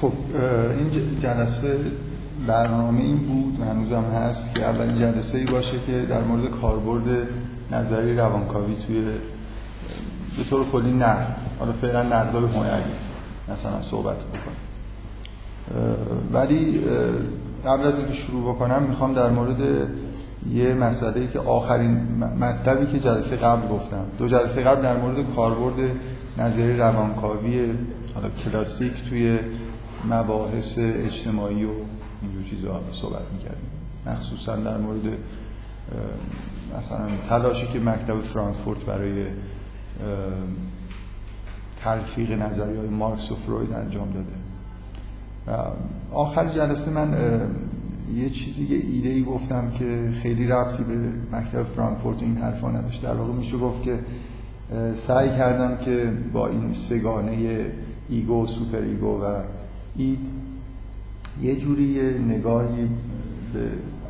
خب این جلسه برنامه این بود و هنوزم هست که اولین جلسه ای باشه که در مورد کاربرد نظری روانکاوی توی به طور کلی نقد حالا فعلا نقدای هنری مثلا صحبت بکنم ولی قبل از اینکه شروع بکنم می‌خوام در مورد یه مسئله که آخرین مطلبی که جلسه قبل گفتم. دو جلسه قبل در مورد کاربرد نظری روانکاوی حالا کلاسیک توی مباحث اجتماعی و اینجور چیزا صحبت می‌کردیم. مخصوصا در مورد مثلا تلاشی که مکتب فرانکفورت برای تلفیق نظری های مارکس و فروید انجام داده. آخر جلسه من یه چیزی یه ایده ای گفتم که خیلی ربطی به مکتب فرانکفورت این حرفا نداشت. در واقع میشه گفت که سعی کردم که با این سه‌گانه ego super ego و id. یه جوری نگاهی به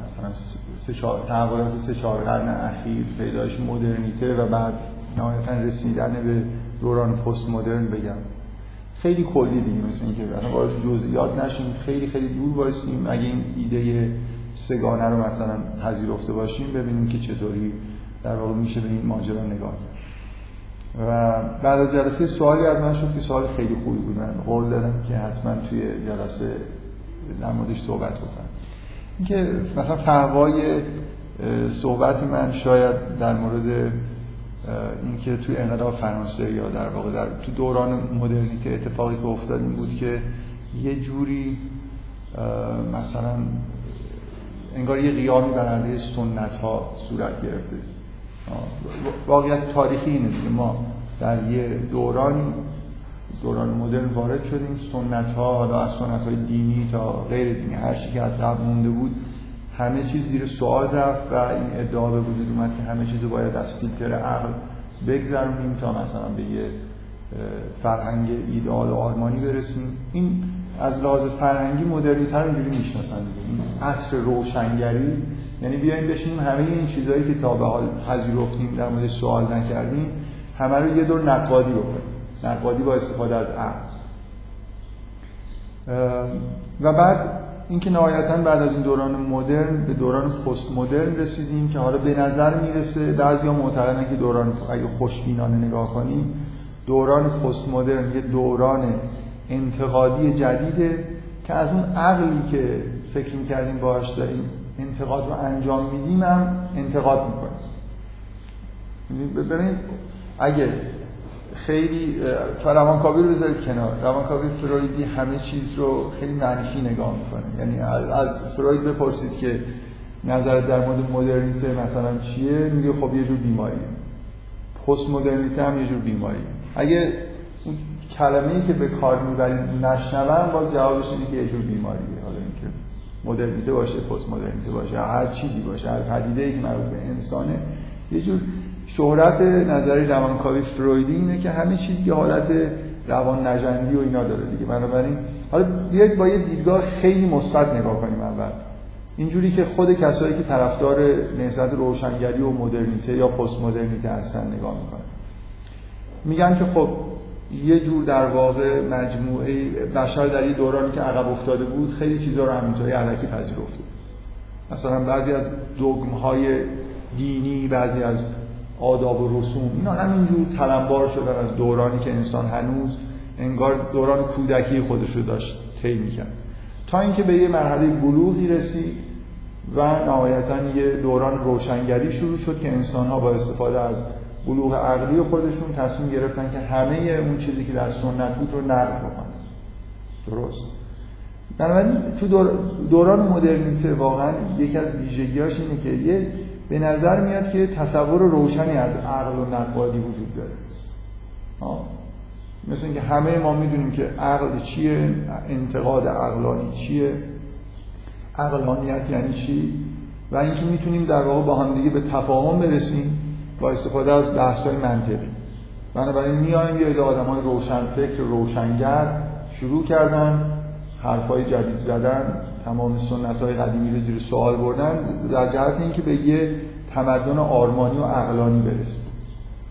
مثلا سه چهار تحولات سه چهار قرن اخیر پیدایش مدرنیته و بعد نهایتا رسیدن به دوران پست مدرن بگم. خیلی کلی دیگه مثل اینکه وارد جزئیات نشیم خیلی خیلی دور وایسیم. اگه این ایده سه‌گانه رو مثلا پذیرفته باشیم ببینیم که چطوری در واقع میشه به این ماجرا نگاه کرد. و بعد از جلسه سوالی از من شد که سوال خیلی خوبی بود. من قول دادم که حتما توی جلسه در موردش صحبت بکنم. اینکه مثلا فهوای صحبت من شاید در مورد اینکه توی انقلاب فرانسه یا در واقع در تو دوران مدرنیته اتفاقی که افتاد این بود که یه جوری مثلا انگار یه قیامی بر علیه سنت ها صورت گرفته. واقعیت تاریخی اینه که ما در یه دورانی دوران مدرن وارد شدیم. سنت ها حالا از سنت های دینی تا غیر دینی هر چی که از قبل مونده بود همه چیز زیر سوال رفت و این ادعا به وجود اومد که همه چیز رو باید از فیلتر عقل بگذرونیم تا مثلا به یه فرهنگ ایدئال و آرمانی برسیم. این از لحاظ فرهنگی مدرنیتر اینجوری می‌شناسن این عصر روشنگری یعنی بیایم بشینیم همه این چیزهایی که تا به حال پذیرفتیم در مورد سوال نکردیم همه رو یه دور نقادی بکنیم. نقادی با استفاده از عقل. و بعد اینکه نهایتا بعد از این دوران مدرن به دوران پست مدرن رسیدیم که حالا به نظر می‌رسه بعضیا معتقدن که دوران اگه خوشبینانه نگاه کنیم دوران پست مدرن یه دوران انتقادی جدیده که از اون عقلی که فکر می‌کردیم باهاش داریم انتقاد رو انجام میدیم هم انتقاد می‌کنیم. ببینید اگه خیلی روانکاوی رو بذارید کنار. روانکاوی فرویدی همه چیز رو خیلی منفی نگاه می‌کنه. یعنی از فروید بپرسید که نظر در مورد مدرنیته مثلا چیه؟ میگه خب یه جور بیماری پست مدرنیته هم یه جور بیماری اگه کلمه ای که به کار می‌برید نشنون باز جوابش اینه که یه جور بیماریه. حالا مدرنیته باشه پست مدرنیته باشه هر چیزی باشه هر پدیده ای که مربوط به انسانه. یه جور شهرت نظری روانکاوی فرویدی اینه که همه چیزی که حالت روان نجندی و اینا داره دیگه. بنابراین حالا بیاید با یه دیدگاه خیلی مثبت نگاه کنیم اول. اینجوری که خود کسایی که طرفدار نهضت روشنگری و مدرنیته یا پست مدرنیته هستن نگاه می‌کنن. میگن که خب یه جور در واقع مجموعه بشر در یه دورانی که عقب افتاده بود خیلی چیزا رو همینطوری علکی پذیرفته مثلا بعضی از دوگم های دینی بعضی از آداب و رسوم اینا همینجور تلمبار شدن از دورانی که انسان هنوز انگار دوران کودکی خودش رو داشت طی می‌کرد. تا اینکه به یه مرحله بلوغی رسید و نهایتا یه دوران روشنگری شروع شد که انسان ها با استفاده از بلوغ عقلی خودشون تصمیم گرفتن که همه اون چیزی که در سنت بود رو نقل بکنن. درست. بنابراین تو دوران مدرنیته واقعا یکی از ویژگیاش اینه که یه به نظر میاد که تصور روشنی از عقل و نقادی وجود داره. مثل اینکه همه ما می‌دونیم که عقل چیه انتقاد عقلانی چیه. عقلانیت یعنی چی؟ و اینکه می‌تونیم در واقع با هم دیگه به تفاهم برسیم. با استفاده از بحث های منطقی. بنابراین میایم یه آدم های روشن فکر روشنگر شروع کردن حرفای جدید زدن تمام سنت های قدیمی رو زیر سوال بردن در جهت اینکه به یه تمدن آرمانی و عقلانی برسیم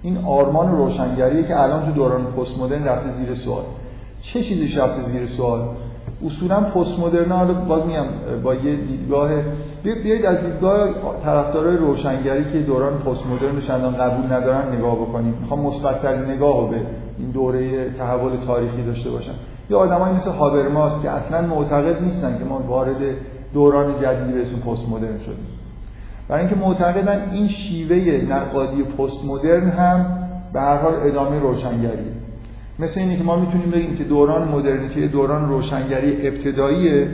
این آرمان روشنگریه که الان تو دوران پست مدرن رفته زیر سوال. چه چیزیش رفته زیر سوال؟ اصولا پست مدرن حالا باز میگم با یه دیدگاه بیایید از دیدگاه طرفدارای روشنگری که دوران پست مدرن چندان قبول ندارن نگاه بکنیم. می‌خوام مثبت‌ترین نگاه به این دوره تحول تاریخی داشته باشم. یا آدمایی مثل هابرماس که اصلا معتقد نیستن که ما وارد دوران جدیدی به اسم پست مدرن شدیم. برای اینکه معتقدن این شیوه نقادی پست مدرن هم به هر حال ادامه روشنگری مثل اینه که ما می‌تونیم بگیم که دوران مدرنیته دوران روشنگری ابتداییه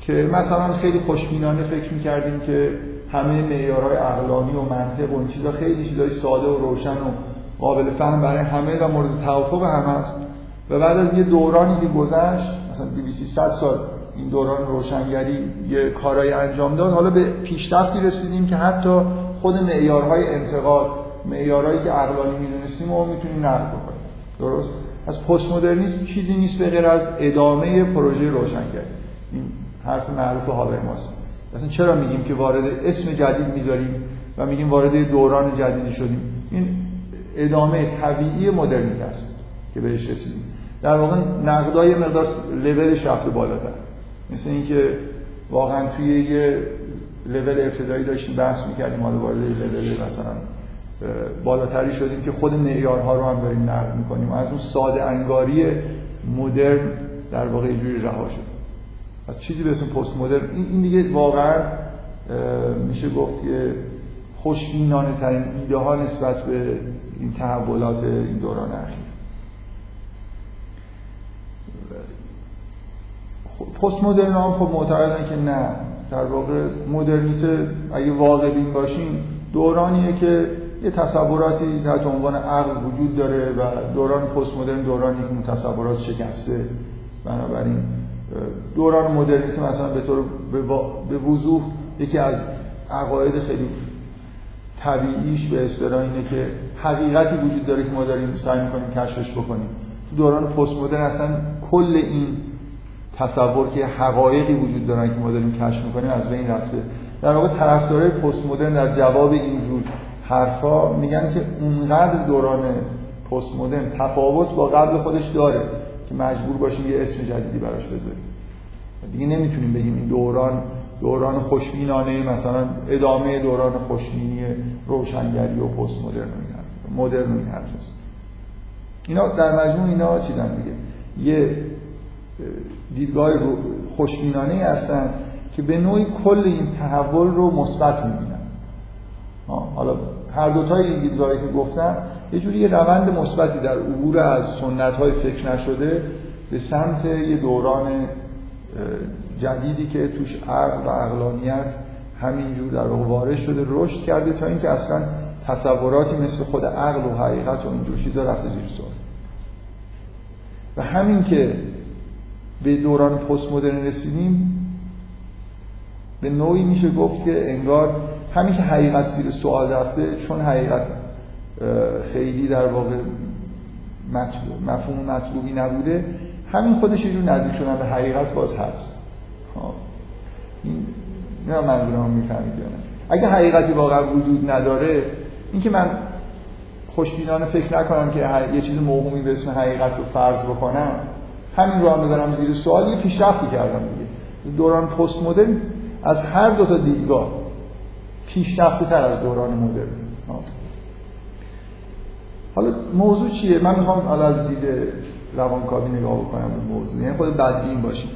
که مثلا خیلی خوشبینانه فکر می‌کردیم که همه معیارهای عقلانی و منطق و چیزا خیلی چیزای ساده و روشن و قابل فهم برای همه و مورد توافق همه است و بعد از یه دورانی که گذشت مثلا 2300 سال این دوران روشنگری یه کارای انجام داد حالا به پیشرفتی رسیدیم که حتی خود معیارهای انتقاد معیارهایی که عقلانی می‌دونستیم رو می‌تونیم نقد بکنیم. درست؟ از پست مدرنیسم چیزی نیست به غیر از ادامه پروژه روشنگری. این حرف معروف هابرماس مثلا چرا میگیم که وارد اسم جدید می‌ذاریم و میگیم وارد دوران جدیدی شدیم؟ این ادامه طبیعی مدرنیته است که بهش رسیدیم. در واقع نقدای مقدار لولش رفته بالاتر. مثل اینکه واقعا توی یه لول ابتدایی داشتیم بحث می‌کردیم حالا وارد لول مثلا بالاتری شدیم که خود معیارها رو هم داریم نقد می‌کنیم. از اون ساده انگاری مدرن در واقع جوری رها شد. از چیزی به اسم پست مدرن. این دیگه واقعا میشه گفت که خوشبینانه ترین ایده ها نسبت به این تحولات این دوران اخیر. پست مدرن هم خب معتقدن که نه. در واقع مدرنیته اگه واقع بین باشیم دورانیه که یه تصوراتی تحت عنوان عقل وجود داره و دوران پست مدرن دورانی که تصورات شکسته. بنابراین دوران مدرنیته مثلا به طور به وضوح یکی از عقاید خیلی طبیعیش به اصطلاح اینه که حقیقتی وجود داره که ما داریم سعی می‌کنیم کشفش بکنیم. تو دوران پست مدرن اصلا کل این تصور که حقایقی وجود دارن که ما داریم کشف می‌کنیم از بین رفته. در واقع طرفدارای پست مدرن در جواب اینجور حرفا میگن که اونقدر دوران پست مدرن تفاوت با قبل خودش داره که مجبور باشیم یه اسم جدیدی براش بذاریم. دیگه نمی‌تونیم بگیم این دوران دوران خوشبینانه مثلا ادامه دوران خوشبینی روشنگری و پست مدرن و مدرن این حرف اینا در مجموع اینا چیدن دیگه؟ یه دیدگاه خوشبینانه هستن که به نوعی کل این تحول رو مثبت می‌بینن. حالا هر دوتای این دیدگاهی که گفتم یه جوری یه روند مثبتی در عبور از سنت های فکر نشده به سمت یه دوران جدیدی که توش عقل و عقلانیت همینجور در واقع وارد شده رشد کرده تا اینکه اصلا تصوراتی مثل خود عقل و حقیقت و اینجور چیزا رفته زیر سوال. و همین که به دوران پست مدرن رسیدیم به نوعی میشه گفت که انگار همین که حقیقت زیر سوال رفته چون حقیقت خیلی در واقع مفهوم مطلوبی نبوده همین خودش یه جور نزدیک شدن به حقیقت باز هست. خب. این نه منظورم می‌فهمید یا نه. اگه حقیقتی واقعا وجود نداره اینکه من خوشبینانه فکر نکنم که یه چیز موهومی به اسم حقیقت رو فرض بکنم همین رو هم بذارم زیر سوال یه پیشرفتی کردم دیگه. دوران پست مدرن از هر دو تا دیدگاه پیشرفته تر از دوران مدرن. حالا موضوع چیه؟ من می‌خوام حالا از دید روانکاوی نگاه بکنم به موضوع. یعنی خود بدبین باشیم.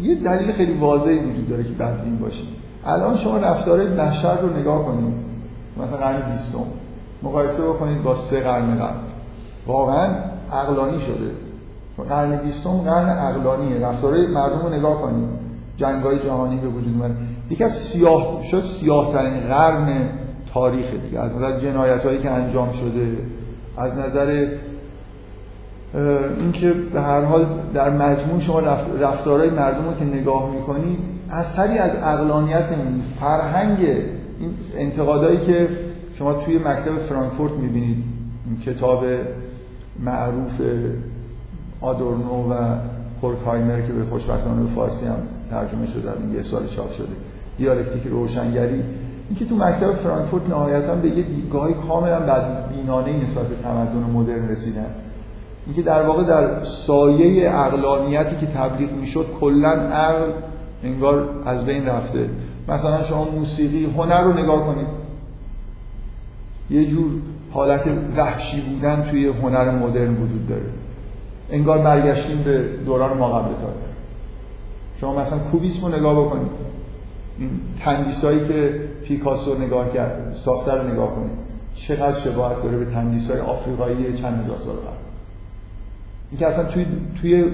یه دلیل خیلی واضحی وجود داره که بدبین باشیم. الان شما رفتار بشر رو نگاه کنید. مثلا قرن بیستم. مقایسه بکنید با سه قرن قبل. واقعا عقلانی شده. قرن بیستم قرن عقلانیه. رفتارهای مردم رو نگاه کنید. جنگ های جهانی به وجود اومد. یکی از سیاه شد سیاه ترین قرن تاریخ دیگه. از نظر جنایت هایی که انجام شده از نظر اینکه به هر حال در مجموع شما رفتارهای مردم رو که نگاه می‌کنید اثری از اقلانیت نمی‌دید فرهنگ این انتقادایی که شما توی مکتب فرانکفورت می‌بینید این کتاب معروف آدورنو و هورکهایمر که به خوشبختانه به فارسی هم ترجمه شده یه سال چاپ شده. دیالکتیک روشنگری. اینکه تو مکتب فرانکفورت نهایتا به یه دیدگاهی کاملا بدبینانه نسبت به تمدن مدرن رسیدن. اینکه در واقع در سایه اقلانیتی که تبلیغ می‌شد کلا عقل انگار از بین رفته. مثلا شما موسیقی هنر رو نگاه کنید. یه جور حالت وحشی بودن توی هنر مدرن وجود داره. انگار برگشتیم به دوران ما قبل تاریخ. شما مثلا کوبیسم رو نگاه بکنید. این تندیسایی که پیکاسو نگاه کرد ساخته رو نگاه کنید. چقدر شباهت داره به تندیسای آفریقایی چند هزار سال قبل. این که اصلا توی توی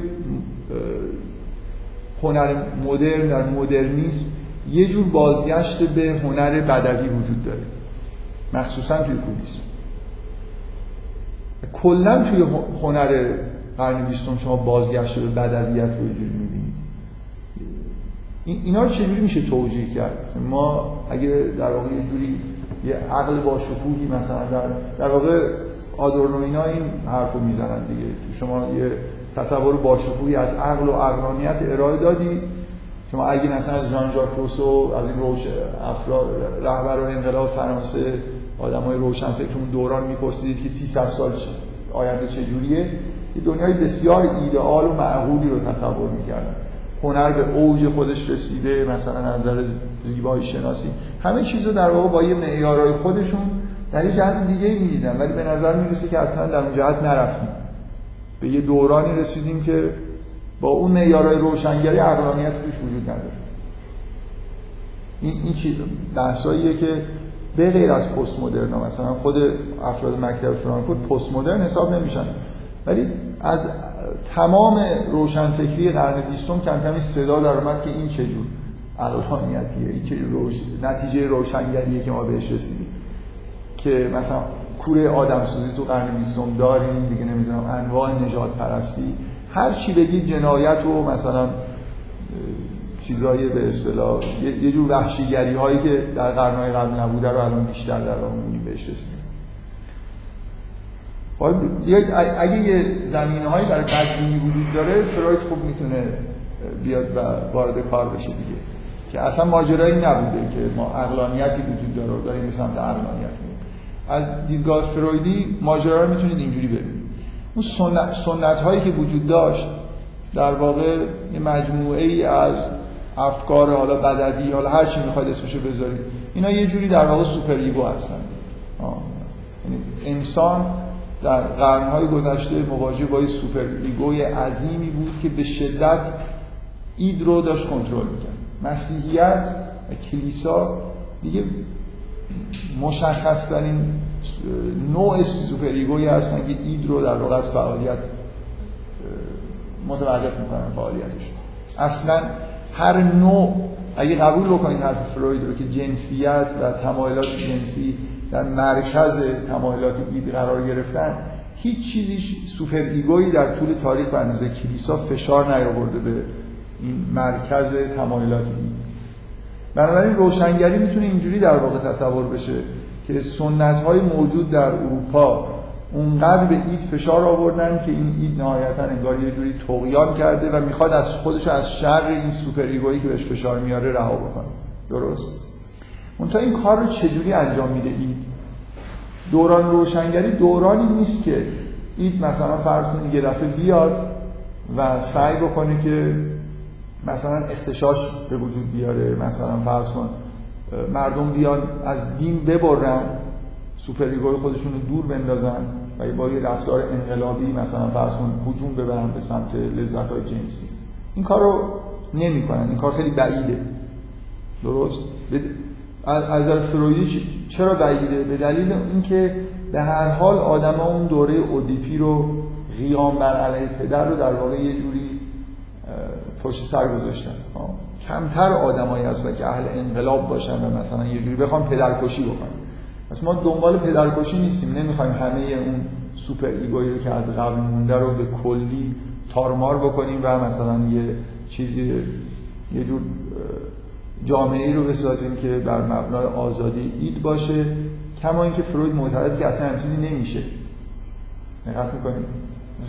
هنر مدرن در مدرنیسم یه جور بازگشت به هنر بدوی وجود داره. مخصوصا توی کوبیسم. کلا توی هنر قرن بیستم شما بازگشت به بدویت رو اینا رو چجوری میشه توجیه کرد؟ ما اگه در واقع یه جوری یه عقل با شکوهی مثلا در, در واقع آدورنو اینا این حرف رو می‌زنن دیگه. شما یه تصور با شکوهی از عقل و عقلانیت ارائه دادی. شما اگه مثلا از ژان ژاک روسو از این روش افراد رهبر و انقلاب فرانسه آدمای روشن فکر اون دوران میپرسیدید که 300 سال آینده چجوریه؟ یه دنیای بسیار ایدئال و معقولی رو تصور می‌کردن. هنر به اوج خودش رسیده مثلا از نظر زیبایی شناسی. همه چیز رو در واقع با یه معیارهای خودشون در یه جهت دیگه می‌دیدن. ولی به نظر می‌رسه که اصلا در اون جهت نرفتیم. به یه دورانی رسیدیم که با اون معیارهای روشنگری عقلانیت توش وجود نداره. این این چیز بحثاییه که به غیر از پست مدرن مثلا خود افراد مکتب فرانکفورت پست مدرن حساب نمیشن. ولی از تمام روشنفکری قرن بیستم کم کمی صدا در اومد که این چجور عقلانیتیه این چه روش... نتیجه روشنگریه که ما بهش رسیدیم. که مثلا کوره آدم سوزی تو قرن بیستم داریم دیگه نمی‌دونم انواع نجات پرستی هر چی بگید جنایت و مثلا چیزای به اصطلاح یه جور وحشیگری هایی که در قرنهای قبل نبوده رو الان بیشتر در آن بهش اگه یه زمینه هایی برای بدبینی وجود داره فروید خوب می‌تونه بیاد و وارد کار بشه دیگه. که اصلا ماجرایی نبوده که ما اقلانیتی وجود داره و داریم به سمت اقلانیت از دیدگاه فرویدی ماجرا رو می‌تونید اینجوری ببینید. اون سنت, سنت هایی که وجود داشت در واقع یه مجموعه ای از افکار حالا بدوی حالا هر چی می‌خواید اسمشو بذارید اینا یه جوری در واقع super ego هستن. یعنی انسان در قرنهای گذشته مواجه با super ego ی عظیمی بود که به شدت id رو داشت کنترل می‌کرد. مسیحیت و کلیسا دیگه مشخص ترین نوع super ego ی هستن که id رو در واقع از فعالیت متوقف می‌کنن فعالیتش. اصلا هر نوع اگه قبول بکنید حرف فروید رو که جنسیت و تمایلات جنسی در مرکز تمایلات اید قرار گرفتن هیچ چیزی سوپر ایگویی در طول تاریخ و کلیسا فشار نیاورده به این مرکز تمایلات اید بنابراین روشنگری می‌تونه اینجوری در واقع تصور بشه که سنت های موجود در اروپا اونقدر به اید فشار آوردن که این اید نهایتا انگار یه جوری تقیان کرده و می‌خواد از خودش از شر این سوپر ایگویی که بهش فشار میاره رها بکنه. درست؟ تا این کار رو چجوری انجام میده اید؟ دوران روشنگری دورانی نیست که اید مثلا فرض کنید یه دفعه بیاد و سعی بکنه که مثلا اختشاش به وجود بیاره. مثلا فرض کن مردم بیان از دین ببرن سوپریگوی خودشون رو دور بندازن و با یه رفتار انقلابی مثلا فرض کن هجوم ببرن به سمت لذت های جنسی. این کار رو نمی کنن. این کار خیلی بعیده. درست؟ از نظر فرویدی چرا بعیده به دلیل اینکه به هر حال آدما اون دوره اودیپی رو قیام بر علیه پدر رو در واقع یه جوری پشت سر گذاشتن. کمتر آدمایی هستن که اهل انقلاب باشن و مثلا یه جوری بخوام پدرکشی بکنن. پس ما دنبال پدرکشی نیستیم. نمی‌خوایم همه اون سوپر ایگویی رو که از قبل مونده رو به کلی تارمار بکنیم و مثلا یه چیزی یه جور جامعه رو بسازیم که بر مبنای آزادی اید باشه کما اینکه فروید معتقد که اصلا همچینی نمیشه. دقت می‌کنید.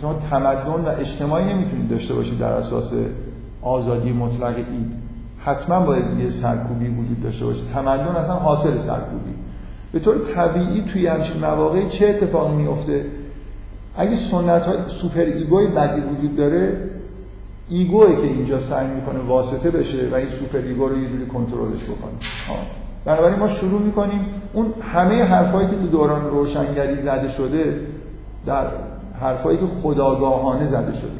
شما تمدن و اجتماعی نمی‌تونید داشته باشید در اساس آزادی مطلق اید. حتما باید یه سرکوبی وجود داشته باشه. تمدن اصلا حاصل سرکوبی. به طور طبیعی توی همچین مواقعی چه اتفاقی میفته اگه سنت های super ego ی بدی وجود داره ego ه که اینجا سعی می‌کنه واسطه بشه و این super ego رو یه جوری کنترلش بکنه. بنابراین ما شروع می‌کنیم اون همه حرفایی که تو دوران روشنگری زده شده در حرفایی که خودآگاهانه زده شده.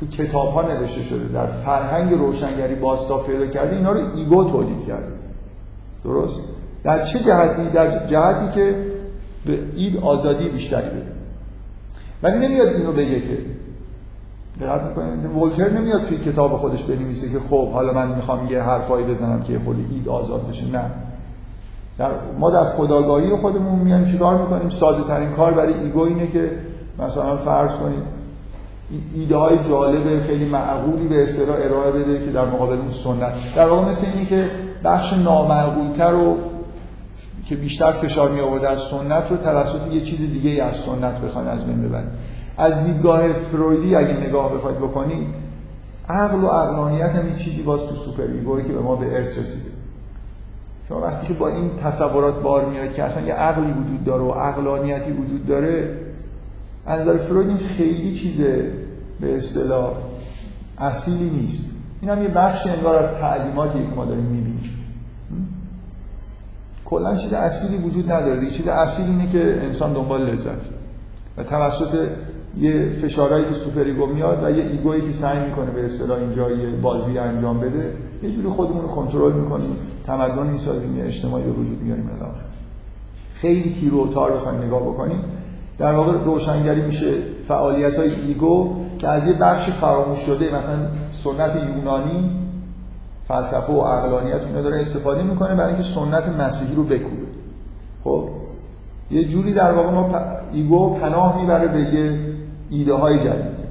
تو کتاب ها نوشته شده در فرهنگ روشنگری بسط پیدا کرده اینا رو ego تولید کرده. درست؟ در چه جهتی؟ در جهتی که به id آزادی بیشتری بده. ولی نمیاد اینو بگه که دقت می‌کنید؟ ولتر نمیاد توی کتاب خودش بنویسه که خب حالا من می‌خوام یه حرفایی بزنم که خود id آزاد بشه. نه. در ما در خودآگاهی خودمون میایم چیکار می‌کنیم؟ ساده ترین کار برای ego اینه که مثلا فرض کنید ایده های جالب خیلی معقولی به اصطلاح ارائه بده که در مقابل اون سنت. در واقع مثل اینی که بخش نامعقولتر رو که بیشتر فشار می آورده از سنت رو توسط یه چیز دیگه از سنت بخواین از بین ببرید از دیدگاه فرویدی اگه نگاه بخواید بکنید عقل و عقلانیت هم چیزی باز تو سوپر ایگویی که به ما به ارث رسیده. شما وقتی که با این تصورات بار میاد که اصلا یه عقلی وجود داره و عقلانیتی وجود داره از نظر فروید این خیلی چیز به اصطلاح اصیلی نیست. این هم یه بخش انگار از تعلیماتی که ما داریم می‌بینیم. کلا چیز اصیلی وجود نداره. چیز اصیل اینه که انسان دنبال لذت. و توسط یه فشارهایی که super ego میاد و یه ego یی که سعی می‌کنه به اصطلاح اینجا یه بازی انجام بده یه جوری خودمون رو کنترل می‌کنیم تمدن می‌سازیم یه اجتماعی به وجود میاریم الی آخر خیلی تیره و تار بخوایم نگاه بکنیم. در واقع روشنگری میشه فعالیت های ego که از یه بخش فراموش شده مثلا سنت یونانی فلسفه و عقلانیت اینا داره استفاده می‌کنه برای اینکه سنت مسیحی رو بکوبه. خب یه جوری در واقع ما ego پناه می‌بره به یه ایده های جدید.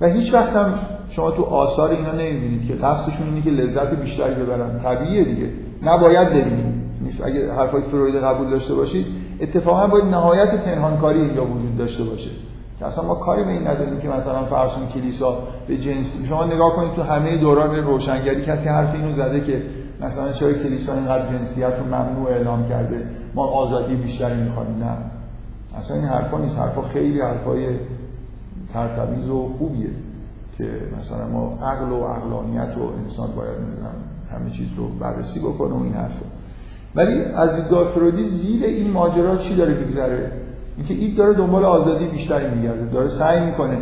و هیچ وقت هم شما تو آثار اینا نمی‌بینید که قصدشون اینه که لذت بیشتری ببرن. طبیعیه دیگه. نباید ببینید. اگه حرفای فروید قبول داشته باشید اتفاقا باید نهایت پنهانکاری اینجا وجود داشته باشه. که اصلا ما کاری به این نداریم که مثلا فرض کلیسا به جنسی شما نگاه کنید تو همه دوران روشنگری کسی حرف اینو زده که مثلا چرا کلیسا اینقدر جنسیت رو ممنوع اعلام کرده؟ ما آزادی بیشتری می‌خوایم نه. اصلا این حرفا نیست. حرفا خیلی حرفای ترتمیز و خوبیه که مثلا ما عقل و عقلانیت و انسان باید همه چیز رو بررسی بکنه و این حرفا. ولی از دیدگاه فرویدی زیر این ماجرا چی داره میگذره؟ اینکه این داره دنبال آزادی بیشتری میگرده. داره سعی می‌کنه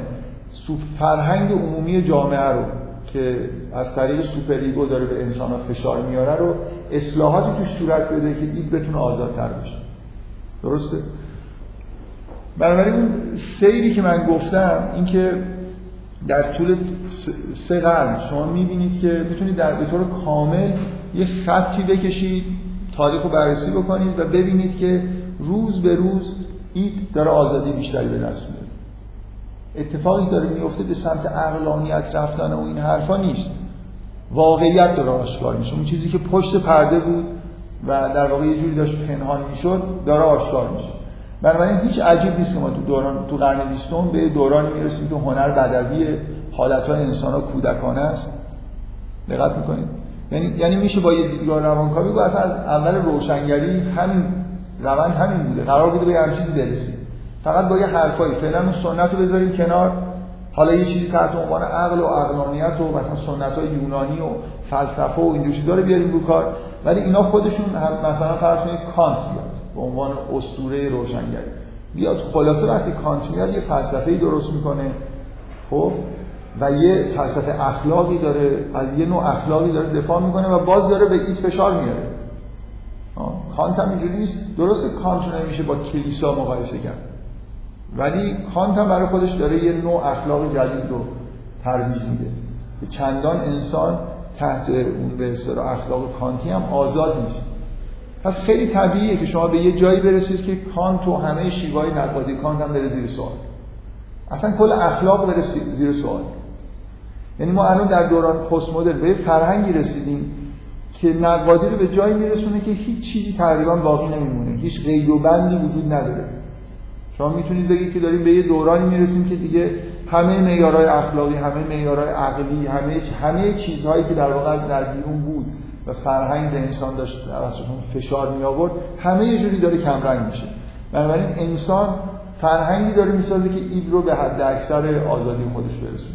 فرهنگ عمومی جامعه رو که از طریق super ego داره به انسان فشار میاره رو اصلاحاتی توش صورت بده که این بتونه آزادتر بشه. درسته؟ بنابراین اون سیری که من گفتم اینکه در طول سه قرن شما می‌بینید که می‌تونید در به طور کامل یه خطی بکشید تاریخ رو بررسی بکنید و ببینید که روز به روز اید داره آزادی بیشتری به دست میاره اتفاقی داره میفته به سمت عقلانیت رفتن و این حرفا نیست. واقعیت داره آشکار میشه. اون چیزی که پشت پرده بود و در واقع یه جوری داشت پنهان می‌شد داره آشکار میشه. بنابراین هیچ عجیب نیست که ما تو دوران تو قرن بیستم به دورانی می‌رسیم که هنر بدوی حالتهای انسان ها کودکانه است. دقت می‌کنید. یعنی یعنی میشه با یه دیدگاه روانکاوی گفت از اول روشنگری همین روند همین بوده. قرار بوده به همین چیزی برسیم. فقط با یه حرفایی. فعلا اون سنت رو بذاریم کنار. حالا یه چیزی تحت عنوان عقل و عقلانیت و مثلا سنت های یونانی و فلسفه و این چیزا رو بیاریم رو کار. ولی اینا خودشون هم مثلا فرض کنید کانت بیاد به عنوان اسطوره روشنگری. بیاد خلاصه وقتی کانت میاد یه فلسفه درست می‌کنه. خب؟ و یه فلسفه اخلاقی داره از یه نوع اخلاقی داره دفاع می‌کنه و باز داره به id فشار میاره. کانت هم اینجوری نیست. درست کانت نمیشه با کلیسا مقایسه کرد. ولی کانت هم برای خودش داره یه نوع اخلاق جدید رو ترویج میده. که چندان انسان تحت اون به اخلاق کانتی هم آزاد نیست. پس خیلی طبیعیه که شما به یه جایی برسید که کانت و همه شیوهای نقادی کانت هم بره زیر سوال. اصلا کل اخلاق بره زیر سوال. یعنی ما الان در دوران پست مدرن به فرهنگی رسیدیم که نقادی رو به جایی میرسونه که هیچ چیزی تقریبا باقی نمیمونه. هیچ قید و بندی وجود نداره. شما می‌تونید بگید که داریم به یه دورانی می‌رسیم که دیگه همه معیارهای اخلاقی همه معیارهای عقلی همه همه چیزهایی که در واقع در بیرون بود و فرهنگ انسان داشت توسط فشار می آورد همه یه جوری داره کمرنگ میشه. بنابراین انسان فرهنگی داره می‌سازه که اید رو به حد اکثر آزادی خودش برسونه.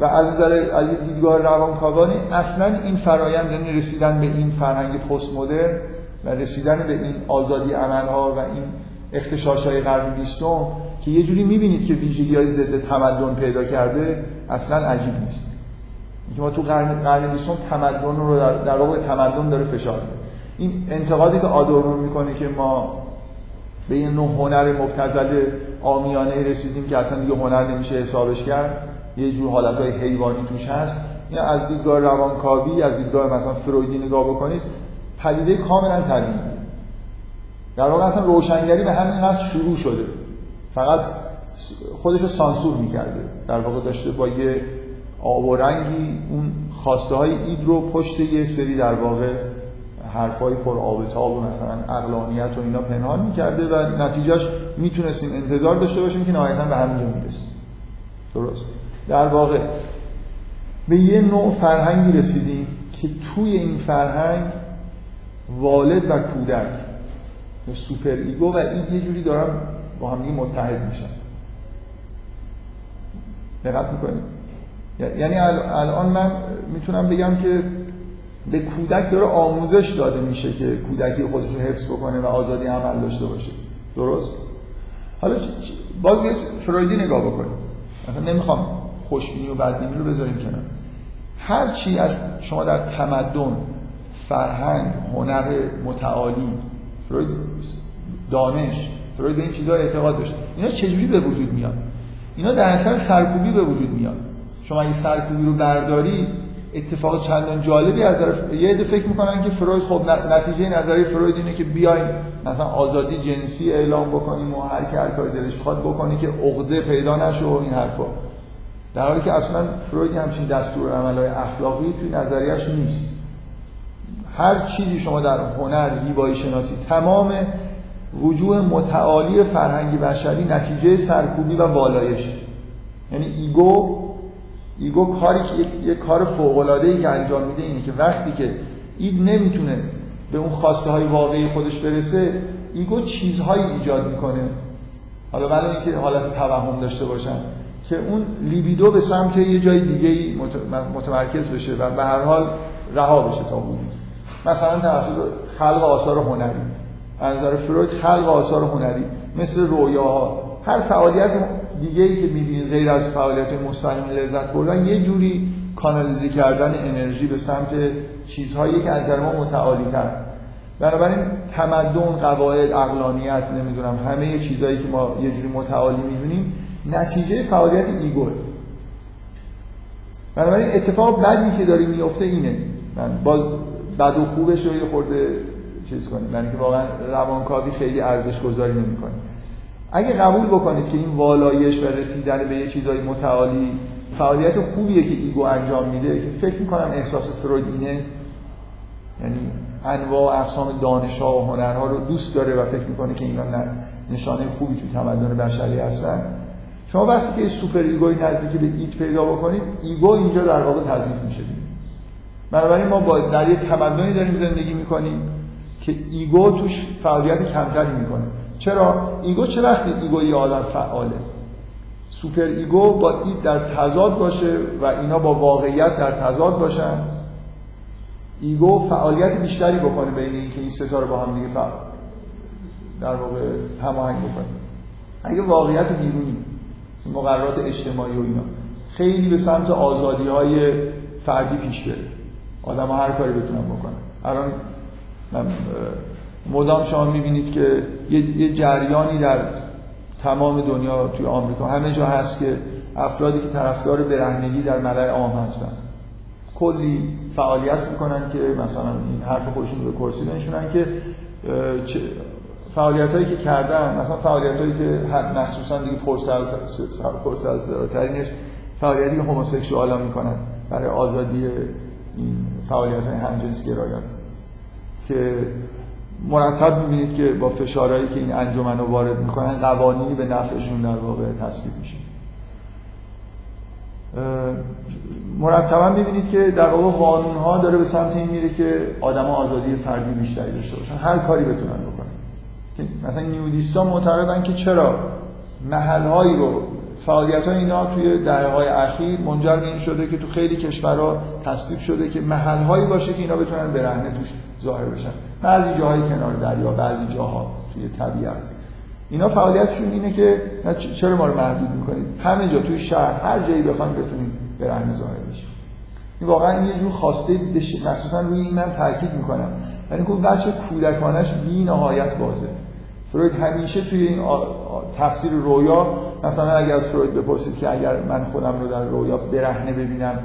و از نظر از دیدگاه روانکاوانی اصلا این فرایند یعنی رسیدن به این فرهنگ پست مدرن و رسیدن به این آزادی عملها و این اختشاش های قرن بیستم که یه جوری می‌بینید که ویژگی های ضد تمدن پیدا کرده اصلا عجیب نیست. که ما تو قرن قرن تمدن رو در, در واقع تمدن داره فشار میده. این انتقادی که آدورنو می‌کنه که ما به این نوع هنر مبتذل آمیانه رسیدیم که اصلا دیگه هنر نمیشه حسابش کرد یه جور حالتهای حیوانی توش هست. این از دیدگاه روانکاوی از دیدگاه مثلا فرویدی نگاه بکنید پدیده کاملا طبیعی در واقع اصلا روشنگری به همین قصد شروع شده. فقط خودش رو سانسور می‌کرده. در واقع داشته با یه آب و رنگی اون خواسته های اید رو پشت یه سری در واقع حرفای پر آب تاب و مثلا اقلانیت و اینا پنهان می‌کرده و نتیجهش می‌تونستیم انتظار داشته باشیم که نهایتا به همینجا می‌رسیم. درست. در واقع به یه نوع فرهنگی رسیدیم که توی این فرهنگ والد و کودک superego و id یه جوری دارن با هم متحد میشن. دقت می‌کنید یعنی الان من می‌تونم بگم که به کودک داره آموزش داده میشه که کودکی خودش رو حفظ بکنه و آزادی عمل داشته باشه. درست؟ حالا باز یه فرویدی نگاه بکنیم. مثلا نمی‌خوام خوشبینی و بدبینی رو بذاریم کنار. هر چی از شما در تمدن فرهنگ هنر متعالی فروید دانش فروید این چیزها اعتقاد داشت اینا چجوری به وجود میاد اینا در اثر سرکوبی به وجود میاد شما اگه سرکوبی رو برداری اتفاق چندان جالبی از طرف یه عده فکر می‌کنن که فروید خب نتیجه نظری فروید اینه که بیایم مثلا آزادی جنسی اعلام بکنیم و هر کی هر کاری دلش بخواد بکنی که عقده پیدا نشه و این حرفا. در حالی که اصلا فروید همچین دستور عملهای اخلاقی توی نظریش نیست. هر چیزی شما در هنر زیبایی شناسی تمام وجوه متعالی فرهنگی بشری نتیجه سرکوبی و والایش یعنی ego ego کاری که یک, کار فوق العاده ای که انجام میده اینه که وقتی که اید نمی‌تونه به اون خواسته های واقعی خودش برسه ایگو چیزهایی ایجاد می‌کنه. حالا ولی اینکه حالت توهم داشته باشن که اون لیبیدو به سمت یه جای دیگه متمرکز بشه و به هر حال رها بشه تا حدود مثلا توسط خلق آثار هنری. از نظر فروید خلق آثار هنری مثل رویاها هر فعالیت دیگه ای که می‌بینید غیر از فعالیت مستقیم لذت بردن یه جوری کانالیزی کردن انرژی به سمت چیزهایی که از در ما متعالی تر بنابراین تمدن قواعد اقلانیت نمی‌دونم همه چیزهایی که ما یه جوری متعالی می‌بینیم نتیجه فعالیت ایگو بنابراین اتفاق بدی که داری میفته اینه. من با بد و خوبش رو یه خورده چیز کنیم یعنی که واقعا روانکاوی خیلی ارزش گذاری نمی‌کنه. اگه قبول بکنید که این والایش و رسیدن به یه چیزای متعالی فعالیت خوبیه که ego انجام میده که فکر می‌کنم احساس فروید اینه یعنی انواع و اقسام دانشها و هنرها رو دوست داره و فکر می‌کنه که اینا نشانه خوبی توی تمدن بشری هستن. شما وقتی که superego ی نزدیک به id پیدا بکنید ego اینجا در واقع تضعیف میشه. بنابراین ما با در یه تمدنی داریم زندگی می‌کنیم که ego توش فعالیت کمتری می‌کنه. چرا؟ ego چه وقتی ego یه آدم فعاله؟ superego با id در تضاد باشه و اینا با واقعیت در تضاد باشن. ego فعالیت بیشتری بکنه بین اینکه این سه تا رو با هم دیگه فعال در واقع هماهنگ بکنه. اگه واقعیت بیرونی مقررات اجتماعی و اینا خیلی به سمت آزادی های فردی پیش بره. آدم هر کاری بتونن بکنن. الان مدام شما می‌بینید که یه جریانی در تمام دنیا توی آمریکا همه جا هست که افرادی که طرفدار برهنگی در ملع عام هستن. کلی فعالیت می‌کنن که مثلا این حرف خودشون رو به کرسی بنشونن که فعالیت هایی که کردن مثلا فعالیت هایی که مخصوصا دیگه پرسلزدارترینش فعالیتی که هموسکسوالا می‌کنن برای آزادی فعالیت های همجنس گرایان که مرتب می‌بینید که با فشارهایی که این انجمن رو وارد می‌کنن قوانینی به نفعشون در واقع تصویب میشه. مرتبا می‌بینید که در واقع قانون ها داره به سمت این میره که آدما آزادی فردی بیشتری داشته باشن. هر کاری بتونن بکنن. مثلا نیودیستا معتقدن که چرا محلهایی رو فعالیت های اینا توی دهه های اخیر منجر به این شده که تو خیلی کشورها تصدیق شده که محل هایی باشه که اینا بتونن برهنه توش ظاهر بشن. بعضی جاهای کنار دریا بعضی جاها توی طبیعت. اینا فعالیتشون اینه که چرا ما رو محدود می‌کنید؟ همه جا توی شهر هر جایی بخوام بتونید برهنه ظاهر بشید این واقعا یه جور خواسته مخصوصا روی این من تاکید می‌کنم. یعنی که بچه کودکانش بی نهایت بازه. فروید همیشه توی این تفسیر رویا مثلا اگر از فروید بپرسید که اگر من خودم رو در رویا برهنه ببینم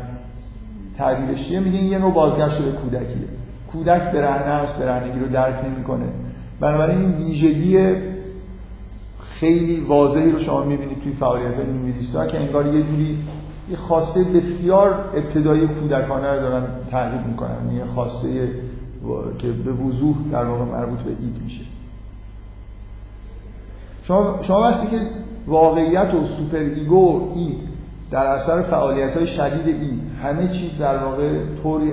تعبیرش چیه؟ میگه یه نوع بازگشت به کودکیه. کودک برهنه است برهنگی رو درک نمی‌کنه. بنابراین این ویژگی خیلی واضحی رو شما می‌بینید توی فعالیت های که انگار یه جوری یه خواسته بسیار ابتدایی کودکانه رو دارن تعریف می‌کنن. یه خواسته که به وضوح در واقع مربوط به id میشه. شما, شما وقتی که واقعیت و superego و id در اثر فعالیت های شدید ای همه چیز در واقع طوری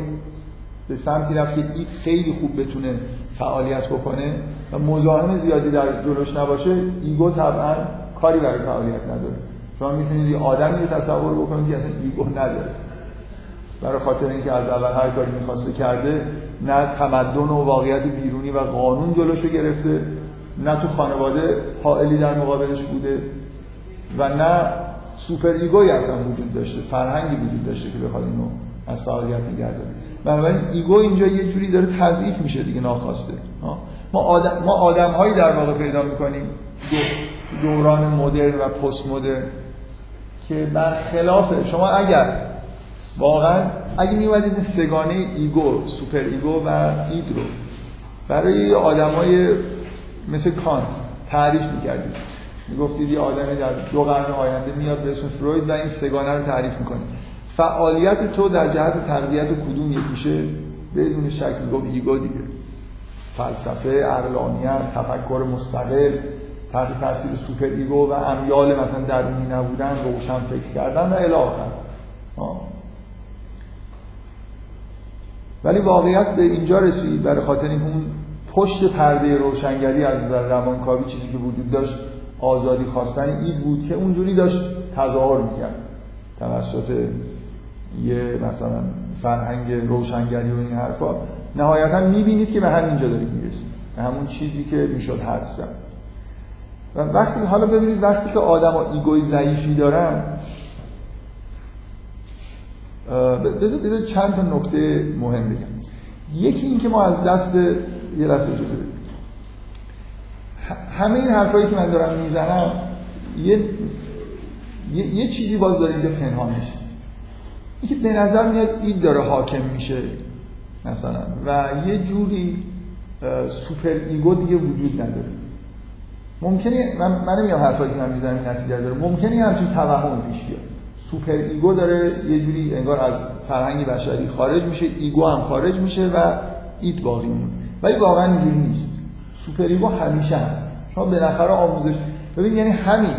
به سمتی رفت که خیلی خوب بتونه فعالیت بکنه و مزاحم زیادی در جلوش نباشه ego طبعا کاری برای فعالیت نداره. شما می‌تونید یه آدمی رو تصور بکنید که اصلا ego نداره. برای خاطر اینکه از اول هر کاری می‌خواسته کرده نه تمدن و واقعیت بیرونی و قانون جلوشو گرفته نه تو خانواده حائلی در مقابلش بوده و نه superego ی اصلا وجود داشته فرهنگی وجود داشته که بخواد اینو از فعالیت نگه بنابراین ego اینجا یه جوری داره تضعیف میشه دیگه ناخواسته. ما آدم ما آدم هایی در واقع پیدا می‌کنیم دوران مدرن و پست مدرن که برخلاف شما اگر واقعا اگه میومدید سه‌گانه ego superego و id رو برای آدمای مثل کانت تعریف می‌کردید. می‌گفتید یه آدمی در دو قرن آینده میاد به اسم فروید و این سه‌گانه رو تعریف می‌کنه. فعالیت تو در جهت تقویت کدوم یکیشه بدون شک می‌گفت ego دیگه. فلسفه عقلانیت تفکر مستقل تحت تاثیر superego و امیال مثلا درونی نبودن روشن فکر کردن و الی آخر. ولی واقعیت به اینجا رسید. برای خاطر این اون پشت پرده روشنگری از نظر روانکاوی چیزی که وجود داشت آزادی خواستن این بود که اونجوری داشت تظاهر می‌کرد. توسط یه مثلا فرهنگ روشنگری و این حرفا نهایتا می‌بینید که به همینجا دارید می‌رسید. به همون چیزی که می‌شد حدس و وقتی حالا ببینید وقتی که آدم ها ایگوی ضعیفی دارن بذار چند تا نکته مهم بگم. یکی این که ما از دست یه لحظه اجازه همه این حرفایی که من دارم می‌زنم یه یه, چیزی باز داره اینجا پنهان میشه. اینکه به نظر میاد این داره حاکم میشه مثلا. و یه جوری superego دیگه وجود نداره. ممکنه من, من نمیگم حرفایی که من می‌زنم نتیجه داره. ممکنه همچین توهم پیش بیاد. superego داره یه جوری انگار از فرهنگ بشری خارج میشه ego هم خارج میشه و id باقی میمونه. ولی واقعا اینجوری نیست. superego همیشه هست. شما بالاخره آموزش ببین یعنی همین.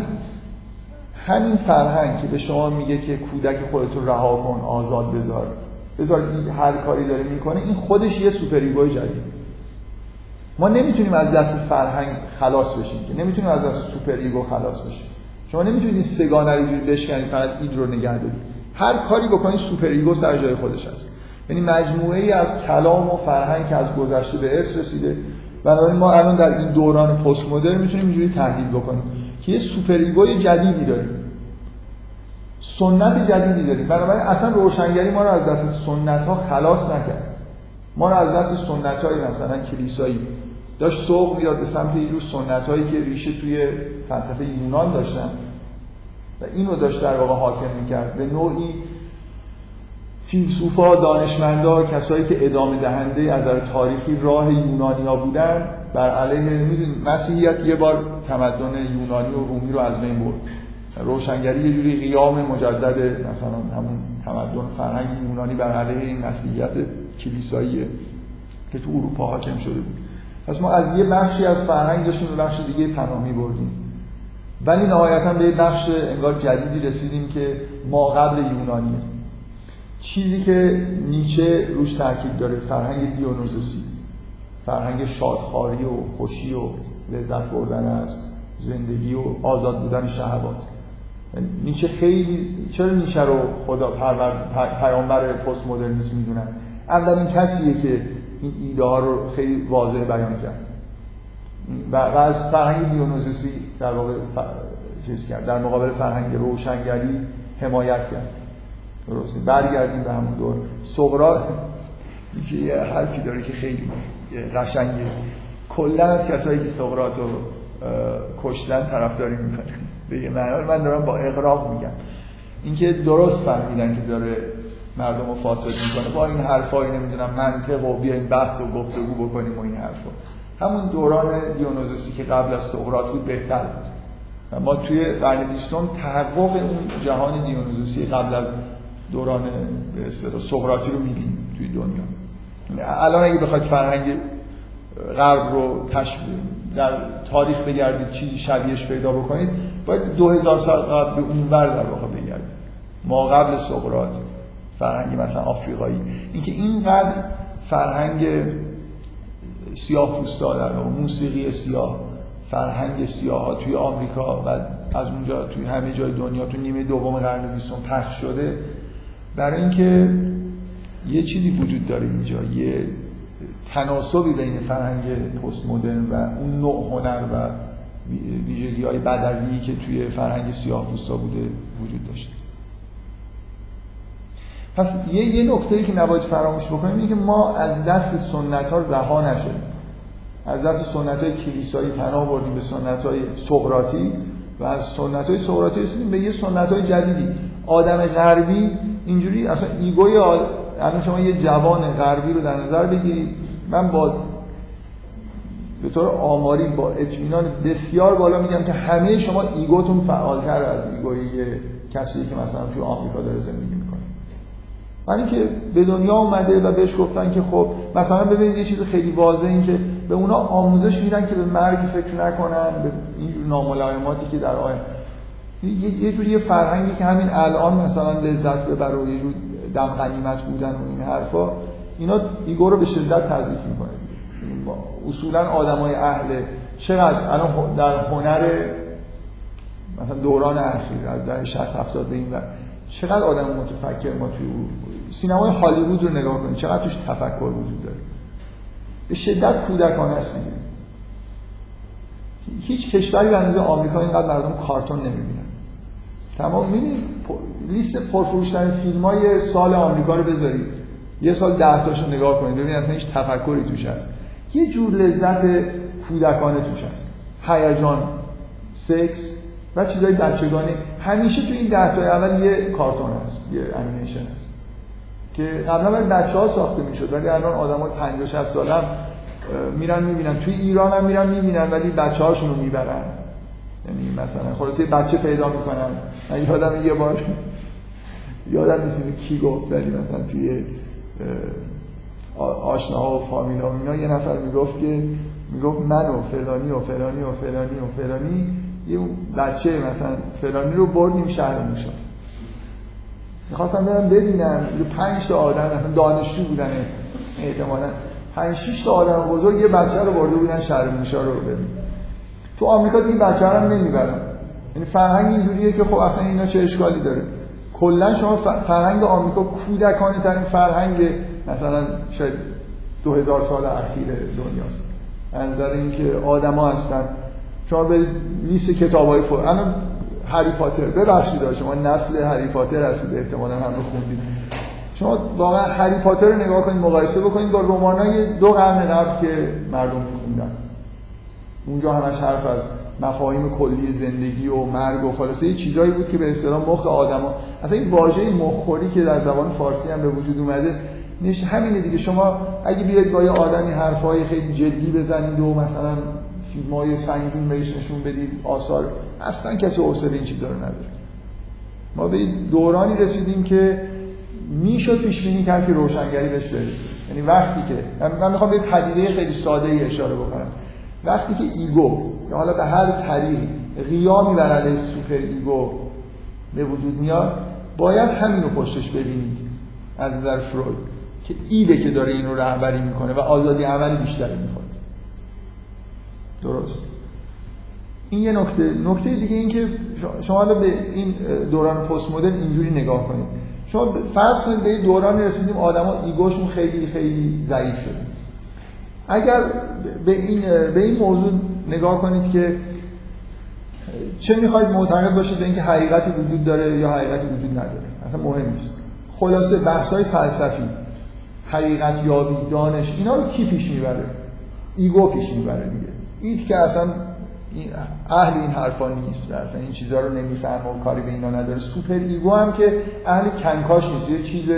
همین فرهنگ که به شما میگه که کودک خودتون رها کن آزاد بذار. بذار هر کاری داره می‌کنه این خودش یه superego جدید ما نمی‌تونیم از دست فرهنگ خلاص بشیم که نمی‌تونیم از دست superego خلاص بشیم. شما نمی‌تونید این سه‌گانه رو بشکنید فقط id رو نگه دارید. هر کاری بکنید superego سر جای خودش هست. یعنی مجموعه ای از کلام و فرهنگ که از گذشته به ارث رسیده. بنابراین ما الان در این دوران پست مدرن می‌تونیم اینجوری تحلیل بکنیم. که یه superego ی جدیدی داریم. سنت جدیدی داریم. بنابراین اصلا روشنگری ما رو از دست سنت ها خلاص نکرد. ما رو از دست سنت های مثلا کلیسایی. داشت سوق می‌داد به سمت یه جور سنت هایی که ریشه توی فلسفه یونان داشتن. و اینو داشت در واقع حاکم می‌کرد. به نوعی فیلسوفا دانشمندا کسایی که ادامه دهنده از تاریخی راه یونانیا بودن بر علیه می‌دونید مسیحیت یه بار تمدن یونانی و رومی رو از بین برد. روشنگری یه جوری قیام مجدد مثلا همون تمدن فرهنگ یونانی بر علیه این مسیحیت کلیساییه که تو اروپا حاکم شده بود. پس ما از یه بخشی از فرهنگ داشتیم به بخش دیگه پناه بردیم. ولی نهایتا به یه بخش انگار جدیدی رسیدیم که ما قبل یونانیه. چیزی که نیچه روش تاکید داره فرهنگ دیونوزوسی فرهنگ شادخاری و خوشی و لذت بردن از زندگی و آزاد بودن شهوات. نیچه خیلی چرا نیچه رو خدا پیامبر پست مدرنیسم می‌دونن؟ اولین کسیه که این ایده ها رو خیلی واضح بیان کرد. و, از فرهنگ دیونوزوسی در واقع چیز کرد. در مقابل فرهنگ روشنگری حمایت کرد. درسته؟ برگردیم به همون دور. سقراط یه حرفی داره که خیلی قشنگه کلا از کسایی که سقراط رو کشتن طرفداری می‌کنه به یه معنی من دارم با اقراق میگم. اینکه درست فهمیدن که داره مردم رو فاسد می‌کنه. با این حرفایی نمی‌دونم منطق و بیاین بحث و گفتگو بکنیم و این حرفا. همون دوران دیونوزوسی که قبل از سقراط بود بهتر بود. ما توی قرن بیستم تحقق اون جهان دیونوزوسی قبل از دوران سقراطی رو می‌بینیم توی دنیا. الان اگه بخواید فرهنگ غرب رو در تاریخ بگردید چیزی شبیهش پیدا بکنید باید دو هزار سال قبل به اونور در واقع بگردید. ما قبل سقراط فرهنگ مثلا آفریقایی. اینکه اینقدر فرهنگ سیاه پوستا در موسیقی سیاه فرهنگ سیاه ها توی آمریکا و از اونجا توی همه جای دنیا تو نیمه دوم قرن بیستم پخش شده برای اینکه یه چیزی وجود داره اینجا. یه تناسبی بین فرهنگ پست مدرن و اون نوع هنر و ویژگی های بدوی که توی فرهنگ سیاه پوستا بوده وجود داشته. پس یه, یه نکته که نباید فراموش بکنیم اینه که ما از دست سنت ها رها نشدیم. از دست سنت های کلیسایی پناه بردیم به سنت های سقراطی و از سنت های سقراطی رسیدیم به یه سنت های جدیدی. آدم غربی اینجوری اصلا ego ی الان شما یه جوان غربی رو در نظر بگیرید. من با به طور آماری با اطمینان بسیار بالا میگم که همه شما ego تون فعالتر از ego ی کسی که مثلا توی آمریکا داره زندگی می‌کنه. من اینکه به دنیا اومده و بهش گفتن که خب مثلا ببینید یه چیز خیلی واضحه این که به اونا آموزش میدن که به مرگ فکر نکنن به اینجور ناملایماتی که در آینده یه جوری یه فرهنگی که همین الان مثلا لذت ببره و یه جور دم قنیمت بودن و این حرفا اینا ایگو رو به شدت تضعیف می‌کنه. اصولا آدمای اهل چقدر الان در هنر مثلا دوران اخیر از دهه 60 70 به این و چقدر آدم متفکر ما توی سینمای هالیوود رو نگاه کنید چقدر توش تفکر وجود داره. به شدت کودکانه است هیچ کشوری به اندازه آمریکا اینقدر مردم کارتون نمی‌بینن تمام می‌بینید لیست پرفروشترین فیلم های سال آمریکا رو بذارید یه سال ده تاشو نگاه کنید ببینید اصلا هیچ تفکری توش هست. یه جور لذت کودکانه توش هست. هیجان سکس و چیزای بچگانه. همیشه تو این ده تا اول یه کارتون هست یه انیمیشن هست که قبلا برای بچه ها ساخته می‌شد ولی الان آدم 50 60 سال هم میرن می‌بینن. توی ایران هم میرن می‌بینن ولی بچه هاشون رو می‌برن. یعنی مثلا خلاصه بچه پیدا می‌کنن. من یادم یه بار یادم نیست کی گفت ولی مثلا توی آشناها و فامیلا و اینا یه نفر می‌گفت که می‌گفت من و فلانی و فلانی و فلانی و فلانی یه بچه مثلا فلانی رو بردیم شهر موشا می‌خواستم برم ببینم یه پنج تا آدم دانشجو بودن احتمالا پنج شش تا آدم بزرگ یه بچه رو برده بودن شهر موشا رو ببین تو آمریکا دیگه بچه هم نمی‌برن. یعنی فرهنگ اینجوریه که خب اصلا اینا چه اشکالی داره. کلا شما فرهنگ آمریکا کودکانه ترین فرهنگ مثلا شاید دو هزار سال اخیر دنیاست. نظر اینکه آدما هستن. شما برید لیست کتابای پر الان هری پاتر. ببخشید شما نسل هری پاتر هستید احتمالاً هم رو خوندید. شما واقعا هری پاتر رو نگاه کنید مقایسه بکنید با رمانای دو قرن قبل که مردم میخوندن. اونجا همش حرف از مفاهیم کلی زندگی و مرگ و خلاصه یه چیزایی بود که به اصطلاح مخ آدما اصلا این واژه مخوری که در زبان فارسی هم به وجود اومده نش همینه دیگه. شما اگه بیاید با یه آدمی حرفای خیلی جدی بزنید و مثلا فیلمای سنگین بهش نشون بدید آثار اصلا کسی حوصله این چیزا رو نداره. ما به دورانی رسیدیم که می‌شد پیش بینی کرد که روشنگری بهش برسه. یعنی وقتی که من می‌خوام به پدیده خیلی ساده ای اشاره بکنم. وقتی که ego یا حالا به هر طریقی قیامی بر علیه superego به وجود میاد باید همین رو پشتش ببینید از نظر فروید که id ه که داره این رو رهبری می‌کنه و آزادی عملی بیشتری می‌خواد. درست. این یه نکته. نکته دیگه این که شما به این دوران پست مدرن اینجوری نگاه کنید. شما فرض کنید به دورانی رسیدیم آدما ایگوشون خیلی خیلی ضعیف شده. اگر به این به این موضوع نگاه کنید که چه می‌خواید معتقد باشید به اینکه حقیقتی وجود داره یا حقیقتی وجود نداره اصلا مهم نیست. خلاصه بحث های فلسفی حقیقت یابی دانش اینا رو کی پیش می‌بره؟ ego پیش می‌بره دیگه. id که اصلا اهل این حرفا نیست و اصلا این چیزها رو نمی‌فهمه و کاری به اینا نداره. superego هم که اهل کنکاش نیست. یه چیز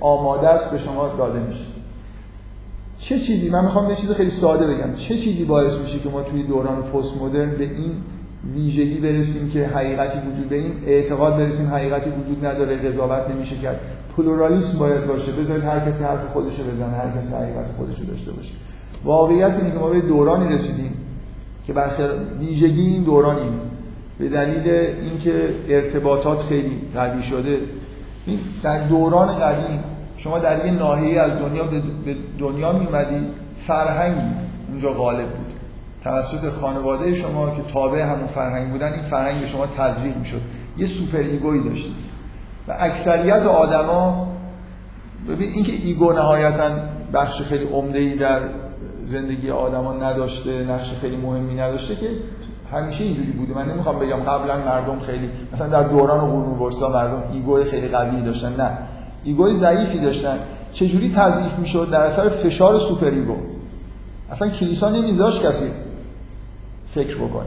آماده است به شما داده میشه. چه چیزی؟ من می‌خوام یه چیز خیلی ساده بگم. چه چیزی باعث میشه که ما توی دوران پست مدرن به این ویژگی برسیم که حقیقتی وجود به این اعتقاد برسیم حقیقتی وجود نداره قضاوت نمیشه کرد. پلورالیسم باید باشه. بذارید هر کسی حرف خودشو بزنه هر کسی حقیقت خودشو داشته باشه. واقعیت اینه که ما به دورانی رسیدیم که برخلاف ویژگی این دوران این به دلیل اینکه ارتباطات خیلی قوی شده. در دوران قدیم شما در یه ناحیه از دنیا به دنیا میمدید فرهنگی اونجا غالب بود. توسط خانواده شما که تابع همون فرهنگ بودن این فرهنگ شما تزریق می‌شد. یه superego یی داشتید و اکثریت آدما ببین اینکه ego نهایتا بخش خیلی عمده ای در زندگی آدما نداشته نقش خیلی مهمی نداشته که همیشه اینجوری بوده. من نمی‌خوام بگم قبلا مردم خیلی مثلا در دوران قرون وسطا مردم ego خیلی قوی داشتن نه. ego ی ضعیفی داشتن. چجوری تضعیف می‌شد؟ در اثر فشار superego. اصلا کلیسا نمیذاش کسی فکر بکنه.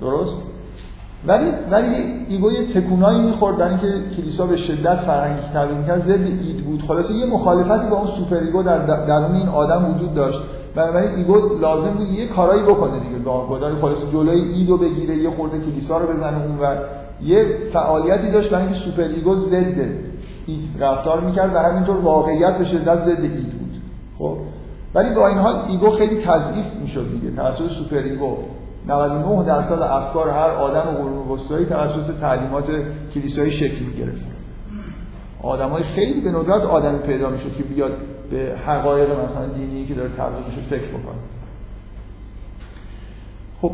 درست؟ ولی ولی ego یه تکونایی می‌خورد برای اینکه کلیسا به شدت فرهنگی تبدیل می‌کرد. ضد id بود. خلاصه یه مخالفتی با اون superego در درون این آدم وجود داشت. بنابراین ego لازم بود یه کارایی بکنه دیگه. گاهگداری خلاصه جلوی id و بگیره یه خورده کلیسا رو بزنه اونور. یه فعالیتی داشت برای اینکه superego ضد id رفتار می‌کرد و همینطور واقعیت به شدت ضد id بود. خب ولی با این حال ego خیلی تضعیف می‌شد دیگه. توسط superego 99 درصد افکار هر آدم قرون وسطایی توسط تعلیمات کلیسایی شکل می‌گرفت. آدمای خیلی به ندرت آدمی پیدا می‌شد که بیاد به حقایق مثلا دینی که داره تبلیغ میشه فکر بکنه. خب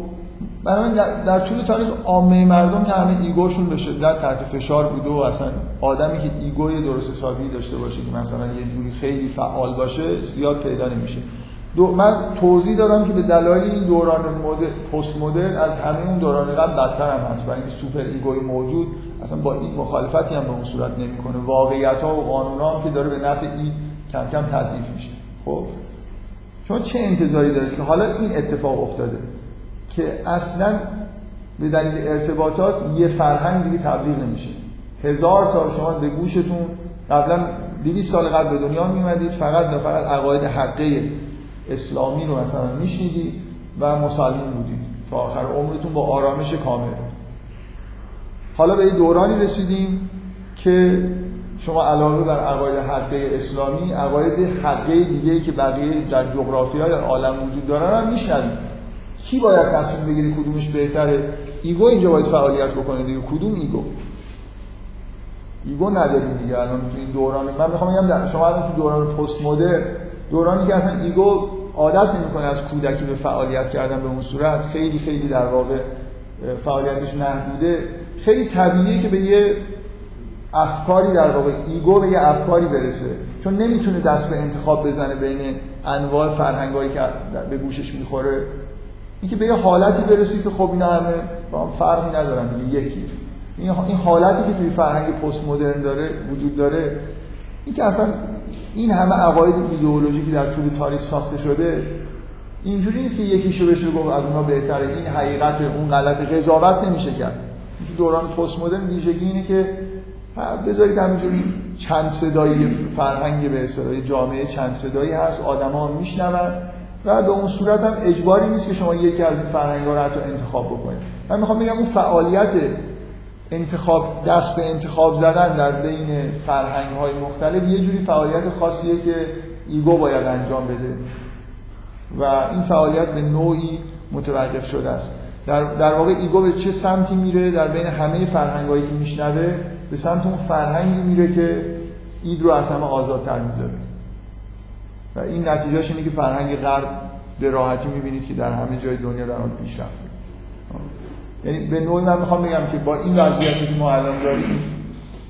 بنابراین در, در طول تاریخ عامه مردم که همه ego شون به شدت تحت فشار بوده و اصلا آدمی که ego ی درست حسابی داشته باشه که مثلا یه جوری خیلی فعال باشه زیاد پیدا نمیشه. دو من توضیح دادم که به دلایل این دوران پست مدرن از همه اون دوران قبل بدتر هم هست برای اینکه superego ی موجود اصلا با این مخالفتی هم به اون صورت نمی‌کنه. واقعیت ها و قانون هم که داره به نفع این کم کم تضعیف میشه. خب؟ شما چه انتظاری دارید که حالا این اتفاق افتاده؟ که اصلا به دلیل ارتباطات یه فرهنگ دیگه تبلیغ نمیشه. هزار تا شما به گوشتون قبلا 200 سال قبل به دنیا میمدید فقط و فقط عقاید حقه اسلامی رو مثلا میشنیدید و مسلمان بودید. تا آخر عمرتون با آرامش کامل. حالا به این دورانی رسیدیم که شما علاوه بر عقاید حقه اسلامی عقاید حقه دیگه که بقیه در جغرافی های عالم وجود دارن هم میشنوید. کی باید تصمیم بگیری کدومش بهتره؟ ego اینجا باید فعالیت بکنه دیگه. کدوم ego؟ ego نداریم دیگه. الان تو این دوران من می‌خوام بگم شما الان تو دوران پست مدرن دورانی که اصلا ego عادت نمی‌کنه از کودکی به فعالیت کردن به اون صورت خیلی خیلی در واقع فعالیتش محدوده. خیلی طبیعیه که به یه افکاری در واقع ego به یه افکاری برسه. چون نمی‌تونه دست به انتخاب بزنه بین انواع فرهنگایی که به گوشش می‌خوره. اینکه به یه حالتی برسی که خب اینا همه با هم فرقی ندارن یکی. این حالتی که توی فرهنگ پست مدرن داره وجود داره این که اصلا این همه عقاید ایدئولوژیکی در طول تاریخ ساخته شده اینجوری نیست که یکیشو بشه گفت از اونها بهتره. این حقیقت اون غلط قضاوت نمیشه کرد. دوران پست مدرن ویژگی اینه که بذارید همینجوری چند صدایی فرهنگ به اصطلاح جامعه چند صدایی هست آدما میشنون و به اون صورت هم اجباری نیست که شما یکی از این فرهنگ رو حتی انتخاب بکنید. من می‌خوام بگم اون فعالیت انتخاب دست به انتخاب زدن در بین فرهنگ های مختلف یه جوری فعالیت خاصیه که ego باید انجام بده. و این فعالیت به نوعی متوقف شده است. در, در واقع ego به چه سمتی میره؟ در بین همه فرهنگ هایی که میشنوه به سمت اون فرهنگی میره که اید رو از همه آزادتر می‌ذاره. و این نتیجهش اینه که فرهنگ غرب به راحتی می‌بینید که در همه جای دنیا در حال پیشرفت یعنی به نوعی من می‌خوام بگم که با این وضعیتی که ما الان داریم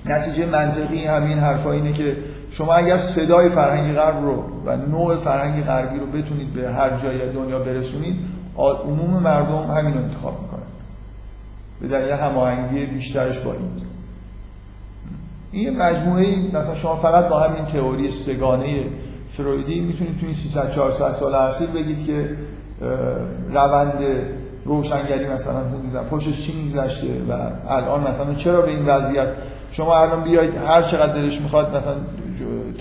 نتیجه منطقی همین حرفا اینه که شما اگر صدای فرهنگ غرب رو و نوع فرهنگ غربی رو بتونید به هر جای دنیا برسونید عموم مردم همین رو انتخاب می‌کنن. به دلیل هماهنگی بیشترش با این. این مجموعه مثلا شما فقط با همین تئوری سگانه فرویدی می‌تونید تو این 300 400 سال اخیر بگید که روند روشنگری مثلا حدودا پشتش چی میگذشته و الان مثلا چرا به این وضعیت؟ شما الان بیاید هر چقدر دلش می‌خواد مثلا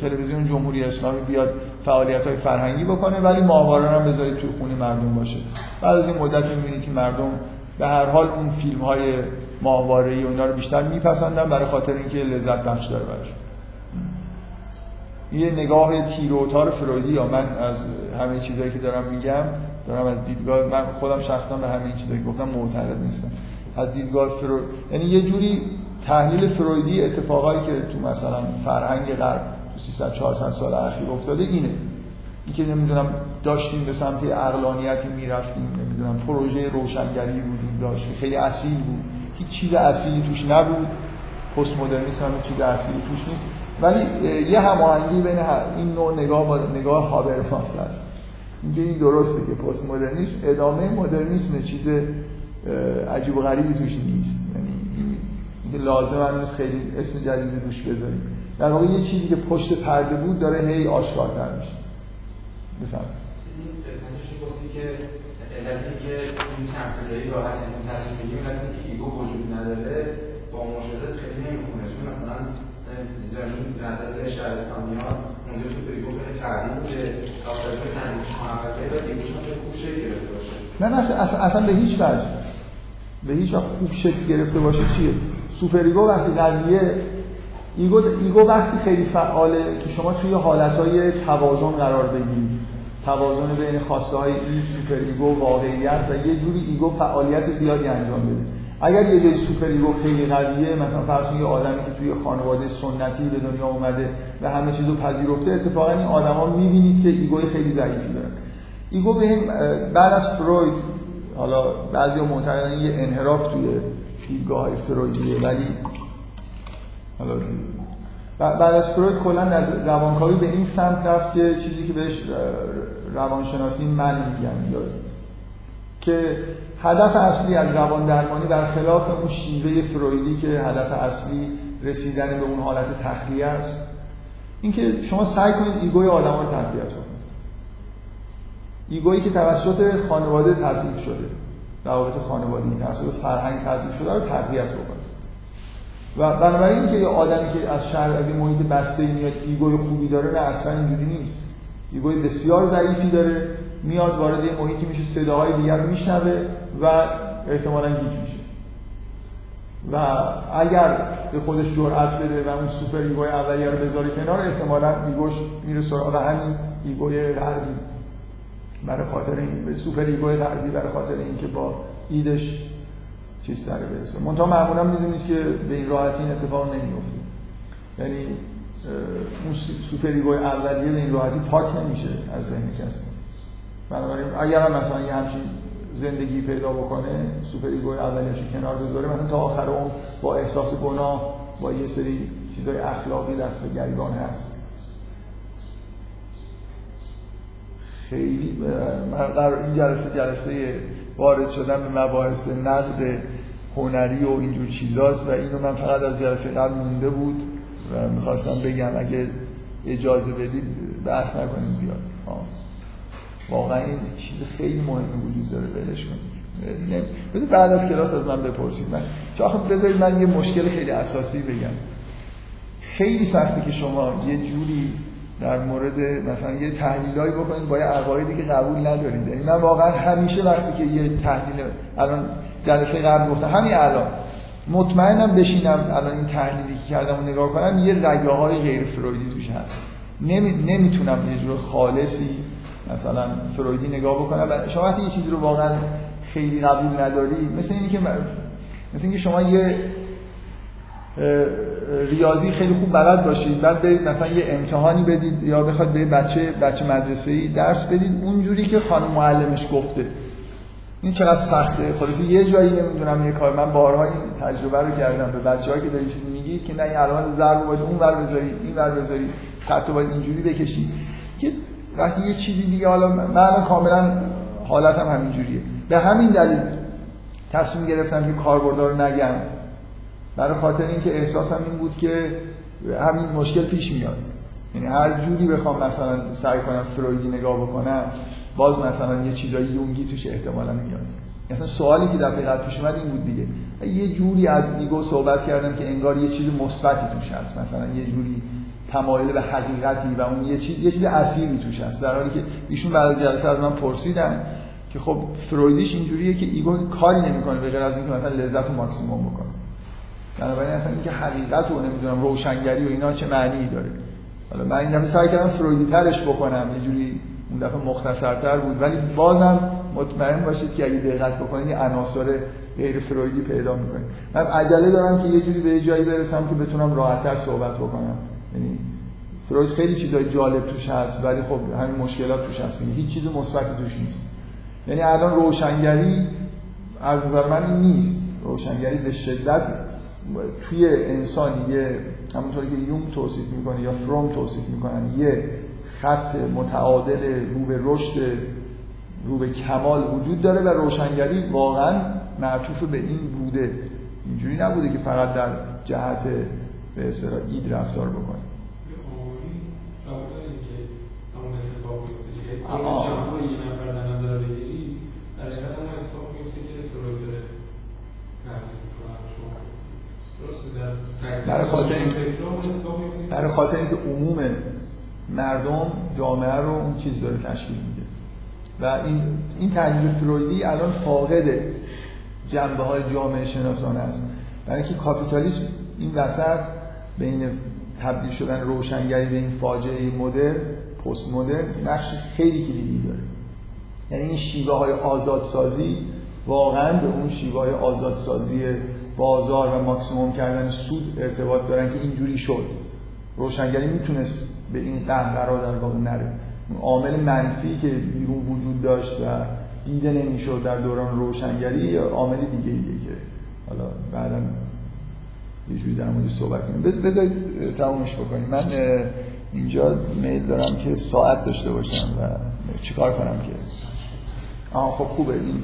تلویزیون جمهوری اسلامی بیاد فعالیت های فرهنگی بکنه ولی ماهواره هم بذارید توی خونه مردم باشه. بعد از این مدت می‌بینید که مردم به هر حال اون فیلم های ماهواره ای اونا رو بیشتر میپسندن برای خاطر اینکه لذت بخش داره برش یه نگاه تیر و تار فرویدی یا من از همه چیزایی که دارم میگم دارم از دیدگاه من خودم شخصا به همه چیزایی که گفتم معتقد نیستم. از دیدگاه فروید یعنی یه جوری تحلیل فرویدی اتفاقایی که تو مثلا فرهنگ غرب تو 300 400 سال اخیر افتاده اینه. اینکه نمی‌دونم داشتیم به سمت اقلانیتی می‌رفتیم نمی‌دونم پروژه روشنگری وجود داشت خیلی اصیل بود. هیچ چیز اصیلی توش نبود. پست مدرنیسم هم چیز اصیلی توش نیست. ولی یه هماهنگی بین این نوع نگاه با نگاه هابرماس هست. اینکه این درسته که پست مدرنیسم ادامه مدرنیسم چیز عجیب و غریبی توش نیست. یعنی لازم هم نیست خیلی اسم جدید روش بذاریم. در واقع یه چیزی که پشت پرده بود داره هی آشکارتر میشه. بفهم این قسمتش گفتی که علتی که این چند راحت نمون تصمیم بگیم علتی که ایگو وجود نداره با مشاهدات خیلی نمی‌خونه. چون مثلا مثلا نظر شهرستانی ها اونجا تو خیلی فردی بوده تاختاجه تنگوش محمد و ایگوش هم خوب گرفته باشه. نه نه اصلا, به هیچ وجه. به هیچ وقت خوب شکل گرفته باشه چیه؟ superego وقتی قضیه ego, ego وقتی خیلی فعاله که شما توی حالتهای توازن قرار بگیرید. توازن بین خواسته های این superego واقعیت و یه جوری ego فعالیت زیادی انجام بده. اگر یه جای superego خیلی قویه مثلا فرض یه آدمی که توی خانواده سنتی به دنیا اومده و همه چیزو پذیرفته اتفاقا این آدما می‌بینید که ego ی خیلی ضعیفی دارن ego به بعد از فروید حالا بعضی معتقدن یه انحراف توی دیدگاه های فرویدیه ولی حالا بعد از فروید کلا از روانکاوی به این سمت رفت که چیزی که بهش روانشناسی من میگن که هدف اصلی از روان درمانی برخلاف اون شیوه فرویدی که هدف اصلی رسیدن به اون حالت تخلیه است اینکه شما سعی کنید ایگوی آدم رو تقویت کنید. ego یی که توسط خانواده تضعیف شده روابط خانوادگی توسط فرهنگ تضعیف شده رو تقویت بکنید. و بنابراین که یه آدمی که از شهر از این محیط بسته میاد ego ی خوبی داره نه اصلا اینجوری نیست. ego ی بسیار ضعیفی داره میاد وارد یه محیطی میشه صداهای دیگر میشنوه و احتمالا گیج میشه. و اگر به خودش جرأت بده و اون superego ی اولیه رو بذاره کنار احتمالا ego ش میره سراغ همین ego ی غربی. برای خاطر این superego ی غربی برای خاطر اینکه با id ش چیز داره برسه. منتها معمولا می‌دونید که به این راحتی این اتفاق نمیفته یعنی اون superego ی اولیه به این راحتی پاک نمیشه از ذهن کسی. بنابراین اگر هم مثلا یه همچین زندگی پیدا بکنه سوپر اولیه‌شو کنار بذاره مثلا تا آخر اون با احساس گناه با یه سری چیزای اخلاقی دست به گریبان هست. خیلی من قرار این جلسه جلسه وارد شدن به مباحث نقد هنری و اینجور چیزاست و اینو من فقط از جلسه قبل مونده بود. و می‌خواستم بگم اگه اجازه بدید بحث نکنیم زیاد. واقعا این چیز خیلی مهمی وجود داره بلش کنید. بده بعد از کلاس از من بپرسید. من چون آخه بذارید من یه مشکل خیلی اساسی بگم. خیلی سخته که شما یه جوری در مورد مثلا یه تحلیلایی بکنید با یه عقایدی که قبول ندارید. یعنی من واقعا همیشه وقتی که یه تحلیل الان جلسه قبل گفتم همین الان. مطمئنم بشینم الان این تحلیلی که کردم و نگاه کنم یه رگه های غیر فرویدی توش هست. نمی... نمی‌تونم یه جور خالصی مثلا فرویدی نگاه بکنم شما وقتی یه چیزی رو واقعا خیلی قبول نداری. مثل اینی که مثل اینکه شما یه ریاضی خیلی خوب بلد باشید بعد برید مثلا یه امتحانی بدید یا بخواد به بچه بچه مدرسه درس بدید اونجوری که خانم معلمش گفته. این چقدر سخته. خلاص یه جایی نمی‌دونم یه کار. من بارها این تجربه رو کردم. به بچه‌ها که دارید چیزی میگید که نه این علامت ضرب باید اون ور بذاری این ور بذاری خط باید اینجوری بکشی که وقتی یه چیزی دیگه حالا من کاملا حالتم همینجوریه. به همین دلیل تصمیم گرفتم که کاربردار رو نگم. برای خاطر اینکه احساسم این بود که همین مشکل پیش میاد. یعنی هر جوری بخوام مثلا سعی کنم فرویدی نگاه بکنم باز مثلا یه چیزای یونگی توش احتمالا میاد مثلا سوالی که دفعه قبل پیش اومد این بود دیگه. یه جوری از ایگو صحبت کردم که انگار یه چیز مثبتی توش هست. مثلا یه جوری تمایل به حقیقتی و اون یه چیز یه چیز اصیلی توش هست. در حالی که ایشون بعد جلسه از من پرسیدن که خب فرویدیش اینجوریه که ایگو کاری نمی‌کنه به غیر از اینکه مثلا لذت رو ماکسیموم بکنه. بنابراین اصلا اینکه حقیقت رو نمی‌دونم روشنگری و اینا چه معنی داره؟ حالا من این سعی کردم فرویدی ترش بکنم یه جوری اون دفعه مختصرتر بود. ولی بازم مطمئن باشید که اگه دقت بکنید عناصر غیر فرویدی پیدا می‌کنید من عجله دارم که یه جوری به جایی برسم که بتونم راحتتر صحبت بکنم. یعنی فروید خیلی چیزای جالب توش هست ولی خب همین مشکلات توش هست. هیچ چیز مثبتی توش نیست. یعنی الان روشنگری از نظر من این نیست. روشنگری به شدت توی انسان یه همونطوری که یوم توصیف می‌کنه یا فروم توصیف می‌کنن یه خط متعادل رو به رشد رو به کمال وجود داره و روشنگری واقعا معطوف به این بوده. اینجوری نبوده که فقط در جهت به اصطلاح اید رفتار بکنه. برای خاطر برای خاطر اینکه عموم مردم جامعه رو اون چیز داره تشکیل میده. و این این تحلیل فرویدی الان فاقد جنبه های جامعه شناسانه است. برای اینکه کاپیتالیسم این وسط بین تبدیل شدن روشنگری به این فاجعه مدر پست مدر نقش خیلی کلیدی داره. یعنی این شیوه های آزادسازی واقعا به اون شیوه های آزادسازی بازار و ماکسیموم کردن سود ارتباط دارن که اینجوری شد. روشنگری می‌تونست به این قهقرا در واقع نره. عامل منفی که بیرون وجود داشت و دیده نمی‌شد در دوران روشنگری عامل دیگه ایه که حالا بعدا یه جوری در موردش صحبت کنیم. بذارید تمومش بکنیم. من اینجا میل دارم که ساعت داشته باشم و چیکار کنم که؟ آه خب خوبه. این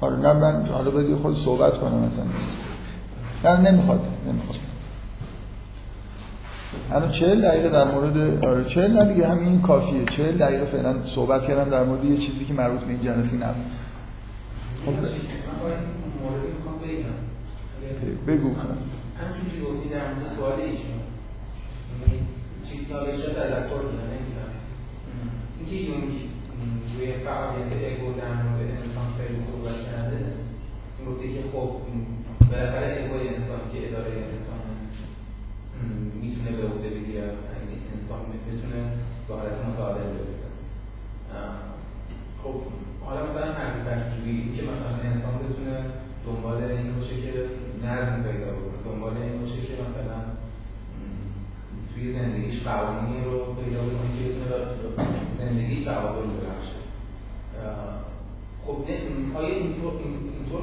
آره نه من حالا باید خود صحبت کنم مثلا نه نمی‌خواد نمی‌خواد. الان چهل دقیقه در مورد آره چهل نه دیگه همین کافیه. چهل دقیقه فعلا صحبت کردم در مورد یه چیزی که مربوط به این جلسه نبود. خب بگو. هم چیزی گفتی در مورد سوال ایشون. چیزی که حالا شاید در دکتر نمی‌دونم. اینکه یونگ روی فعالیت اگو در مورد انسان خیلی صحبت کرده گفته که خب بالاخره اگوی انسان که اداره انسان می‌تونه به عهده بگیره انسان می‌تونه به حالت متعادل برسه. خب حالا مثلا حقیقت جویی که مثلا انسان بتونه دنبال این باشه که نظم پیدا بکنه دنبال این باشه که مثلا توی زندگیش قوانینی رو پیدا بکنه که بتونه زندگیش تعادل ببخشه. خب آیا اینطور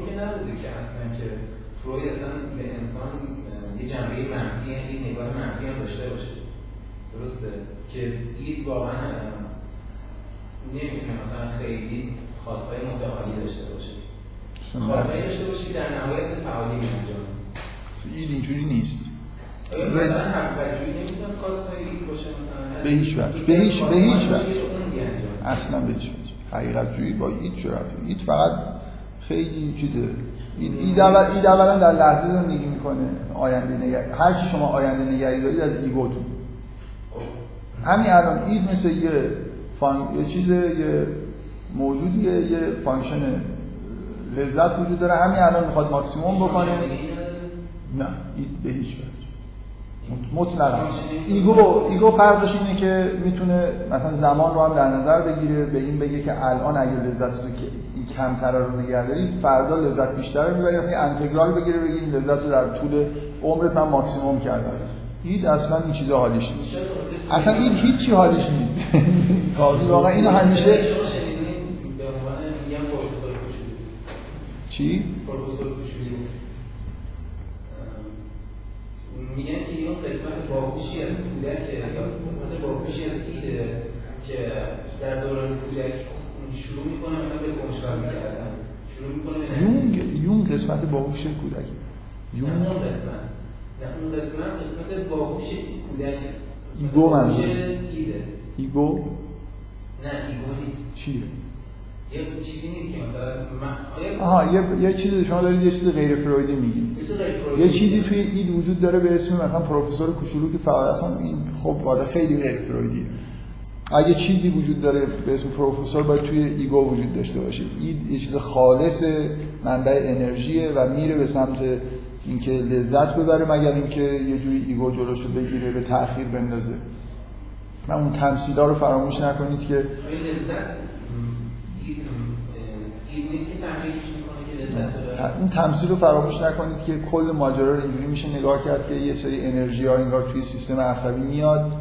که نبوده که اصلا که فروید اصلا به انسان یه جنبه منفی یه نگاه منفی هم داشته باشه درسته؟ که دید واقعا نمی‌تونه مثلا خیلی خواستهای متعالی داشته باشه. خواستهایی داشته باشه که در نهایت به تعالی انجام این اینجوری نیست. مثلا حقیقت جویی نمی‌تونه خواستهایی باشه مثلا؟ به هیچ وقت به هیچ به هیچ وقت اصلا به هیچ وقت حقیقت جویی با هیچ جرات هیچ فقط خیلی چیزه. این اولا در لحظه زندگی می‌کنه آینده نگری هر چی شما آینده نگری دارید از ego تون. همین الان id مثل یه fun... یه چیز یه موجودیه یه function لذت وجود داره. همین الان می‌خواد ماکسیموم بکنه. نه id به هیچ وجه. مطلقا. ego ego فرقش اینه که می‌تونه مثلا زمان رو هم در نظر بگیره به این بگه که الان اگر لذت رو که کمتر رو نگه داری فردا لذت بیشتر رو می‌بری مثلا انتگرال بگیره بگه این لذت رو در طول عمرت من ماکسیموم کردم. id اصلا این چیزا حالیش نیست. اصلا این هیچی حالیش نیست. کافی واقعا اینو همیشه چی؟ میگن که این قسمت باهوشی از کودک یا قسمت باهوشی از ایده که در دوران کودک شروع می‌کنه مثلا به کنشگاه می‌کردن شروع می‌کنه یونگ یونگ قسمت باهوش کودک. یونگ. اون قسمت. نه اون قسمت قسمت باهوش کودک. ایگو ایده. ایگو؟ نه ایگو نیست. چیه؟ یه چیزی نیست که مثلا آها یه یه چیزی شما دارید یه چیز غیر فرویدی میگید. یه چیزی توی id وجود داره به اسم مثلا پروفسور کوچولو که فعال اصلا این خب واضح خیلی غیر فرویدیه. اگه چیزی وجود داره به اسم پروفسور باید توی ego وجود داشته باشه. id یه چیز خالص منبع انرژیه و میره به سمت اینکه لذت ببره مگر اینکه یه جوری ego جلوشو بگیره به تاخیر بندازه. من اون تمثیلا رو فراموش نکنید که لذت؟ این تمثیل رو فراموش نکنید که کل ماجرا رو اینجوری میشه نگاه کرد که یه سری انرژی ها انگار توی سیستم عصبی میاد.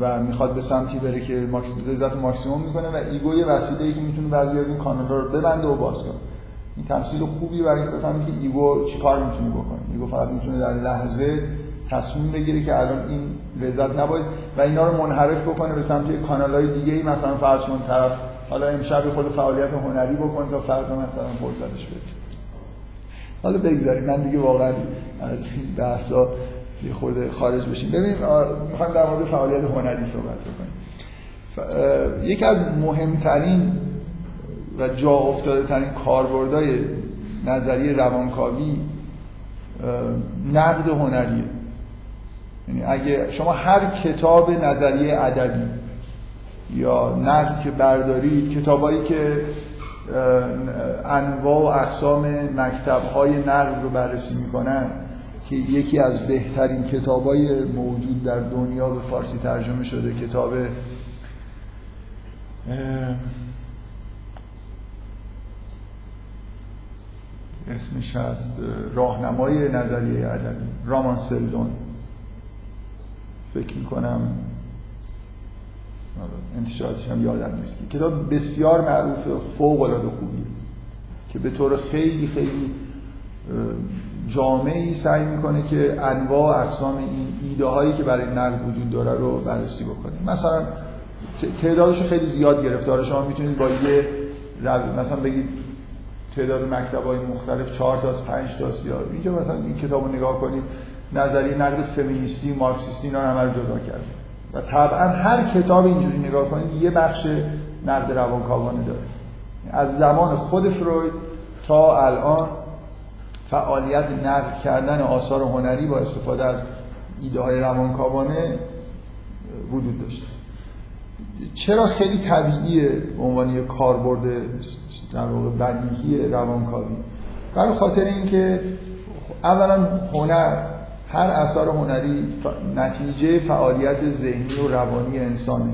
و می‌خواد به سمتی بره که لذت ماکسیموم می‌کنه و ego یه وسیله ای که می‌تونه بعضی از این کانالا رو ببنده و باز کنه. این تمثیل خوبی برای بفهمید که ego چیکار می‌تونه بکنه. ego فقط می‌تونه در لحظه تصمیم بگیره که الان این لذت نباید و اینا رو منحرف بکنه به سمت کانالای دیگه ای مثلا فرض کن طرف حالا امشب خود فعالیت هنری بکن تا فردا مثلا فرصتش برسه. حالا بگذاریم. من دیگه واقعا از این بحثا یه خورده خارج بشیم. ببینیم می‌خوایم در مورد فعالیت هنری صحبت بکنیم. یکی از مهمترین و جا افتاده ترین کاربردهای نظریه روانکاوی نقد هنریه. یعنی اگه شما هر کتاب نظریه ادبی یا نقد که بردارید کتابایی که انواع و اقسام مکتب های نقد رو بررسی می‌کنن که یکی از بهترین کتابای موجود در دنیا به فارسی ترجمه شده کتاب اسمش هست راهنمای نظریه ادبی رامان سلدون. فکر می‌کنم انتشاراتش هم یادم نیست. کتاب بسیار معروف فوق العاده خوبیه که به طور خیلی خیلی جامعی سعی می‌کنه که انواع اقسام این ایده هایی که برای نقد وجود داره رو بررسی بکنه. مثلا تعدادش خیلی زیاد گرفته شما می‌تونید با یه مثلا بگید تعداد مکتب های مختلف چهار تا 5 تا یا اینجا مثلا این کتاب رو نگاه کنید نظریه نقد فمینیستی مارکسیستی اینا همه رو جدا کرده. و طبعا هر کتاب اینجوری نگاه کنید یه بخش نقد روانکاوانه داره. از زمان خود فروید تا الان فعالیت نقد کردن آثار هنری با استفاده از ایده های روانکاوانه وجود داشته چرا خیلی طبیعیه به عنوان یک کاربرد در واقع بدیهی روانکاوی؟ برای خاطر اینکه اولا هنر هر اثر هنری نتیجه فعالیت ذهنی و روانی انسانه.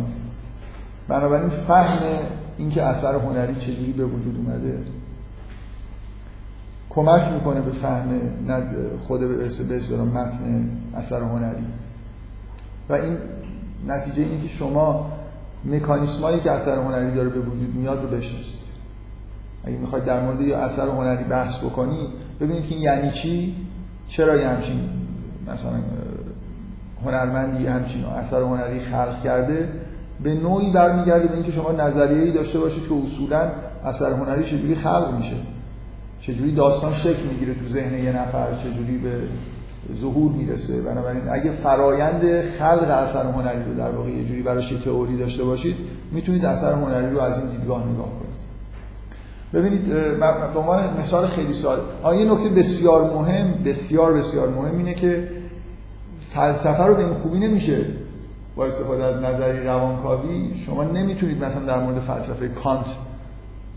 بنابراین فهم اینکه اثر هنری چجوری به وجود اومده کمک می‌کنه به فهم خود به اصطلاح متن اثر هنری. و این نتیجه اینه که شما مکانیسمایی که اثر هنری داره به وجود میاد رو بشناسید. اگه می‌خواید در مورد یه اثر هنری بحث بکنی ببینید که یعنی چی؟ چرا یه همچین مثلا هنرمندی همچین اثر هنری خلق کرده به نوعی برمیگرده به اینکه شما نظریه‌ای داشته باشید که اصولا اثر هنری چجوری خلق میشه. چجوری داستان شکل می‌گیره تو ذهن یه نفر چجوری به ظهور می‌رسه. بنابراین اگه فرایند خلق اثر هنری رو در واقع یه جوری براش تئوری داشته باشید می‌تونید اثر هنری رو از این دیدگاه نگاه کنید. ببینید به عنوان مثال خیلی ساده یه نکته بسیار مهم بسیار بسیار مهم اینه که فلسفه رو به این خوبی نمیشه با استفاده از نظری روانکاوی شما نمی‌تونید مثلا در مورد فلسفه کانت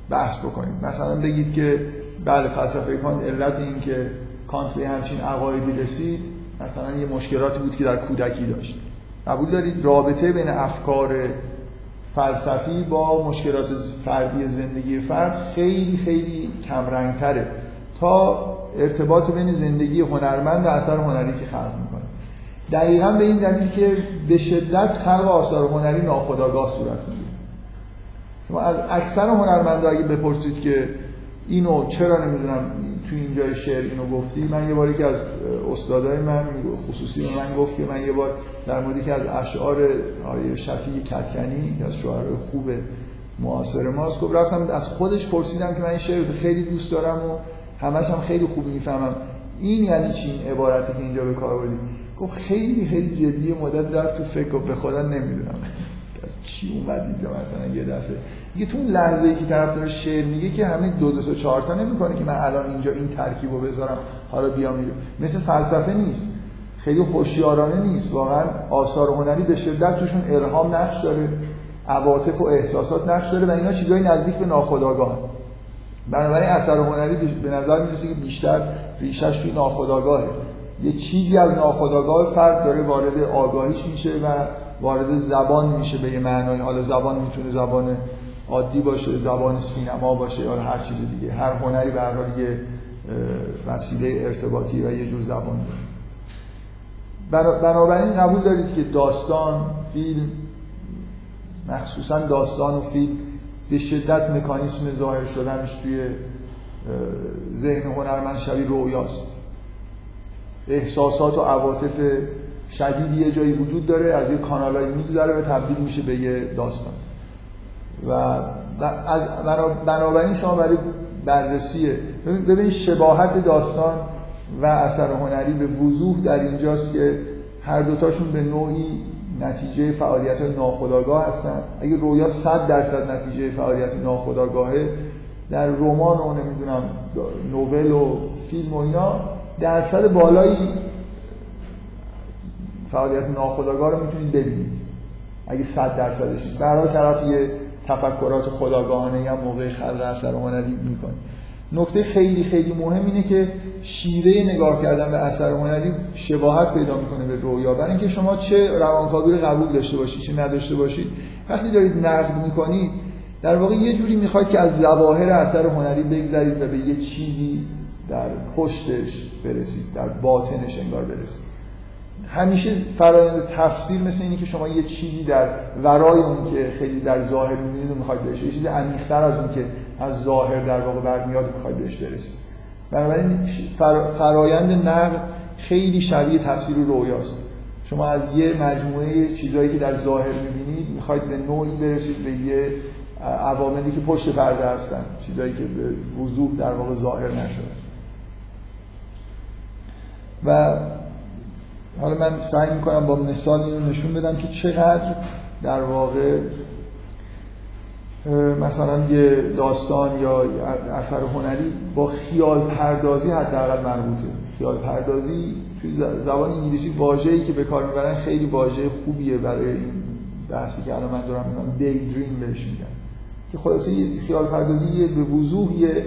بحث بکنید. مثلا بگید که بله فلسفه کانت علت این که کانت به همچین عقایدی رسید مثلا یه مشکلاتی بود که در کودکی داشت. قبول دارید؟ رابطه بین افکار فلسفی با مشکلات فردی زندگی فرد خیلی خیلی کمرنگتره تا ارتباط بین زندگی هنرمند و اثر هنری که خلق می‌کنه. دقیقا به این دلیل که به شدت خلق آثار هنری ناخودآگاه صورت می‌گیره. شما از اکثر هنرمندا اگه بپرسید که اینو چرا نمی‌دونم تو اینجای شعر اینو گفتی؟ من یه باری که از استادای من خصوصی به من گفت که من یه بار در موردی که از اشعار آیه شفیع کتکنی که از شعرهای خوب معاصر ماست گفت رفتم از خودش پرسیدم که من این شعر رو خیلی دوست دارم و همش هم خیلی خوب می‌فهمم. این یعنی چی؟ این عبارتی که اینجا به کار بردی گفت خیلی خیلی جدی مدت رفت تو فکر به خدا نمی‌دونم. کی اومد اینجا مثلا یه دفعه؟ دیگه تو اون لحظه ای که طرف داره شعر میگه که همه دو دو تا چهار تا نمی‌کنه که من الان اینجا این ترکیب رو بذارم حالا بیام اینجا. مثل فلسفه نیست. خیلی خوشیارانه نیست. واقعا آثار هنری به شدت توشون الهام نقش داره. عواطف و احساسات نقش داره و اینا چیزای نزدیک به ناخودآگاه بنابراین اثر هنری به نظر می‌رسه که بیشتر ریشش توی ناخودآگاهه. یه چیزی از ناخودآگاه فرد داره وارد آگاهیش میشه و وارد زبان میشه به یه معنای. حالا زبان می‌تونه زبان عادی باشه زبان سینما باشه یا هر چیز دیگه. هر هنری به حال یه وسیله ارتباطی و یه جور زبان داره. بنابراین قبول دارید که داستان فیلم مخصوصا داستان و فیلم به شدت مکانیسم ظاهر شدنش توی ذهن هنرمند شبیه رویاست احساسات و عواطف شدیدی یه جایی وجود داره از یه کانالایی میگذره و تبدیل میشه به یه داستان. و بنابراین شما برای بررسی ببینید شباهت داستان و اثر هنری به وضوح در اینجاست که هر دوتاشون به نوعی نتیجه فعالیت ناخودآگاه هستن. اگه رویا صد درصد نتیجه فعالیت ناخودآگاهه در رمان و نمی‌دونم نوول و فیلم و اینا درصد بالایی فعالیت ناخودآگاه رو می‌تونید ببینید. اگه صد درصدش نیست. در طرف یه تفکرات خداگاهانه هم موقع خلق اثر هنری می‌کنه نکته خیلی خیلی مهم اینه که شیوه نگاه کردن به اثر هنری شباهت پیدا می‌کنه به رویا. برای اینکه شما چه روانکاوی رو قبول داشته باشید چه نداشته باشید وقتی دارید نقد می‌کنید در واقع یه جوری می‌خواید که از ظواهر اثر هنری بگذرید و به یه چیزی در پشتش برسید در باطنش انگار برسید. همیشه فرایند تفسیر مثل اینه که شما یه چیزی در ورای اون که خیلی در ظاهر می‌بینید می‌خواید بهش یه چیزی عمیق‌تر از اون که از ظاهر در واقع برمیاد می‌خواید بهش برسید. بنابراین فرایند نقد خیلی شبیه تفسیر رویاست. شما از یه مجموعه چیزهایی که در ظاهر می‌بینید می‌خواید به نوعی برسید به یه عواملی که پشت پرده هستن چیزهایی که به وضوح در واقع ظاهر نشده. و حالا من سعی می‌کنم با مثال اینو نشون بدم که چقدر در واقع مثلا یه داستان یا اثر هنری با خیال پردازی حداقل مربوطه. خیال پردازی توی زبان انگلیسی واژه‌ای که به کار می‌برن خیلی واژه خوبیه برای این بحثی که الان من دارم میگم دی دریم بهش میگن. که خلاصه خیال پردازی به وضوح یه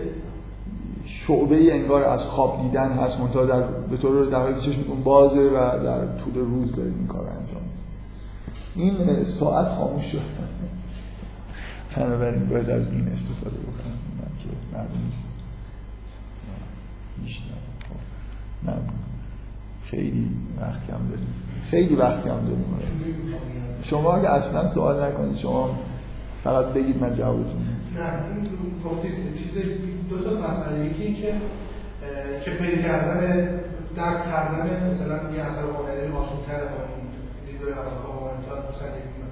شعبه انگار از خواب دیدن هست منتها در به طور در حالی چشمتون بازه و در طول روز دارید این کار انجام این ساعت خاموش شد. بنابراین باید از این استفاده بکنم. من که معلوم نیست. نه. خیلی وقت کم داریم. خیلی وقت کم داریم. شما اگه اصلا سوال نکنید شما فقط بگید من جوابتون نه این گفتید چیز دو تا مسئله یکی این که پیدا کردن درک کردن مثلا یه اثر هنری آسان‌تر با این دیدگاه روانکاو تا مثلا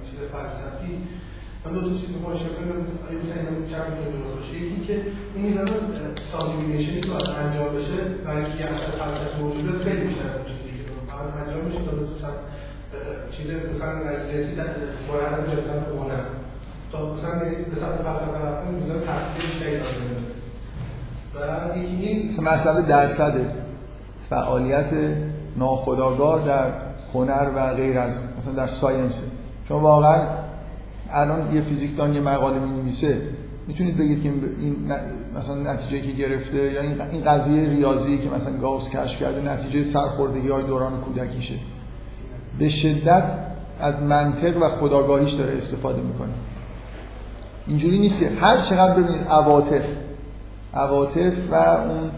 چیز فلسفی. من دو تا چیز می‌خوام اشاره کنم آیا مثلا اینا چند می‌تونه باشه. یکی که اون میزان سابلیمیشنی که باید انجام بشه برای اینکه یه اثر فلسفی موجوده خیلی بیشتر از چیزی که باید انجام بشه تا مثلا چیز مثلا نظریاتی در بارد جلسه هنر. تا مثلا به سمت فلسفه رفتن میزان بیشتری لازمه و این مسئله درصد فعالیت ناخودآگاه در هنر و غیر از مثلا در ساینس. چون واقعا الان یه فیزیکدان یه مقاله می نویسه می‌تونید بگید که این مثلا نتیجه که گرفته یا این قضیه ریاضی که مثلا گاوس کشف کرده نتیجه سرخوردگی های دوران کودکیشه. به شدت از منطق و خداگاهیش داره استفاده می‌کنه. اینجوری نیست که هر چقدر ببینید عواطف عواطف و اون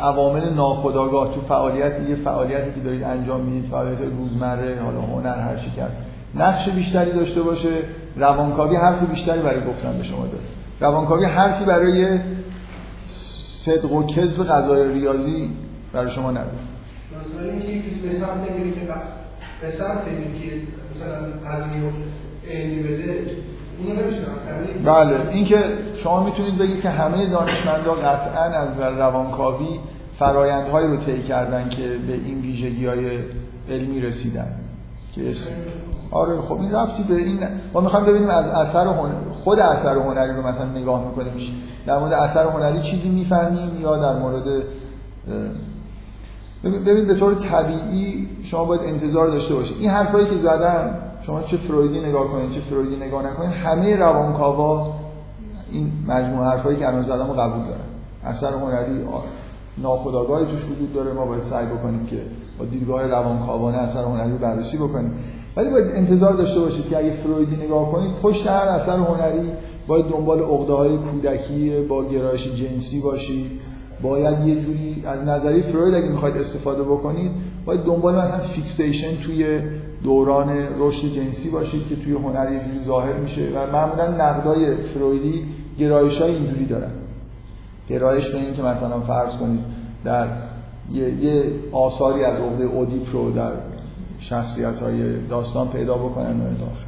عوامل ناخودآگاه تو فعالیت یه فعالیتی که دارید انجام می‌دید فعالیت روزمره حالا هنر هر چی هست نقش بیشتری داشته باشه روانکاوی حرف بیشتری برای گفتن به شما داره. روانکاوی حرفی برای صدق و کذب غذای ریاضی برای شما نداره. ولی اینکه به سمت نمیره که به سمت که مثلا هزینه علمی بده بله اینکه شما می‌تونید بگید که همه دانشمندا قطعا از روانکاوی فرایندهایی رو طی کردن که به این ویژگی های علمی رسیدن. که آره خب این رفتی به این ما می‌خوایم ببینیم از اثر هنر خود اثر هنری رو مثلا نگاه می‌کنیم. در مورد اثر هنری چیزی می‌فهمیم یا در مورد ببین به طور طبیعی شما باید انتظار داشته باشید. این حرفایی که زدم شما چه فرویدی نگاه کنید چه فرویدی نگاه نکنید همه روانکاوا این مجموعه حرفایی که الان زدم قبول دارن. اثر هنری ناخودآگاهی توش وجود داره ما باید سعی بکنیم که با دیدگاه روانکاوانه اثر هنری رو بررسی بکنیم. ولی باید انتظار داشته باشید که اگه فرویدی نگاه کنید پشت هر اثر هنری باید دنبال عقده های کودکی با گرایش جنسی باشید باید یه جوری از نظریه فروید اگه می‌خواید استفاده بکنید باید دنبال مثلا fixation توی دوران رشد جنسی باشید که توی هنر یه جوری ظاهر میشه و معمولا نقدای فرویدی گرایش های اینجوری دارن. گرایش به این که مثلا فرض کنید در یه, یه آثاری از عقده اودیپ رو در شخصیت های داستان پیدا بکنن و داخل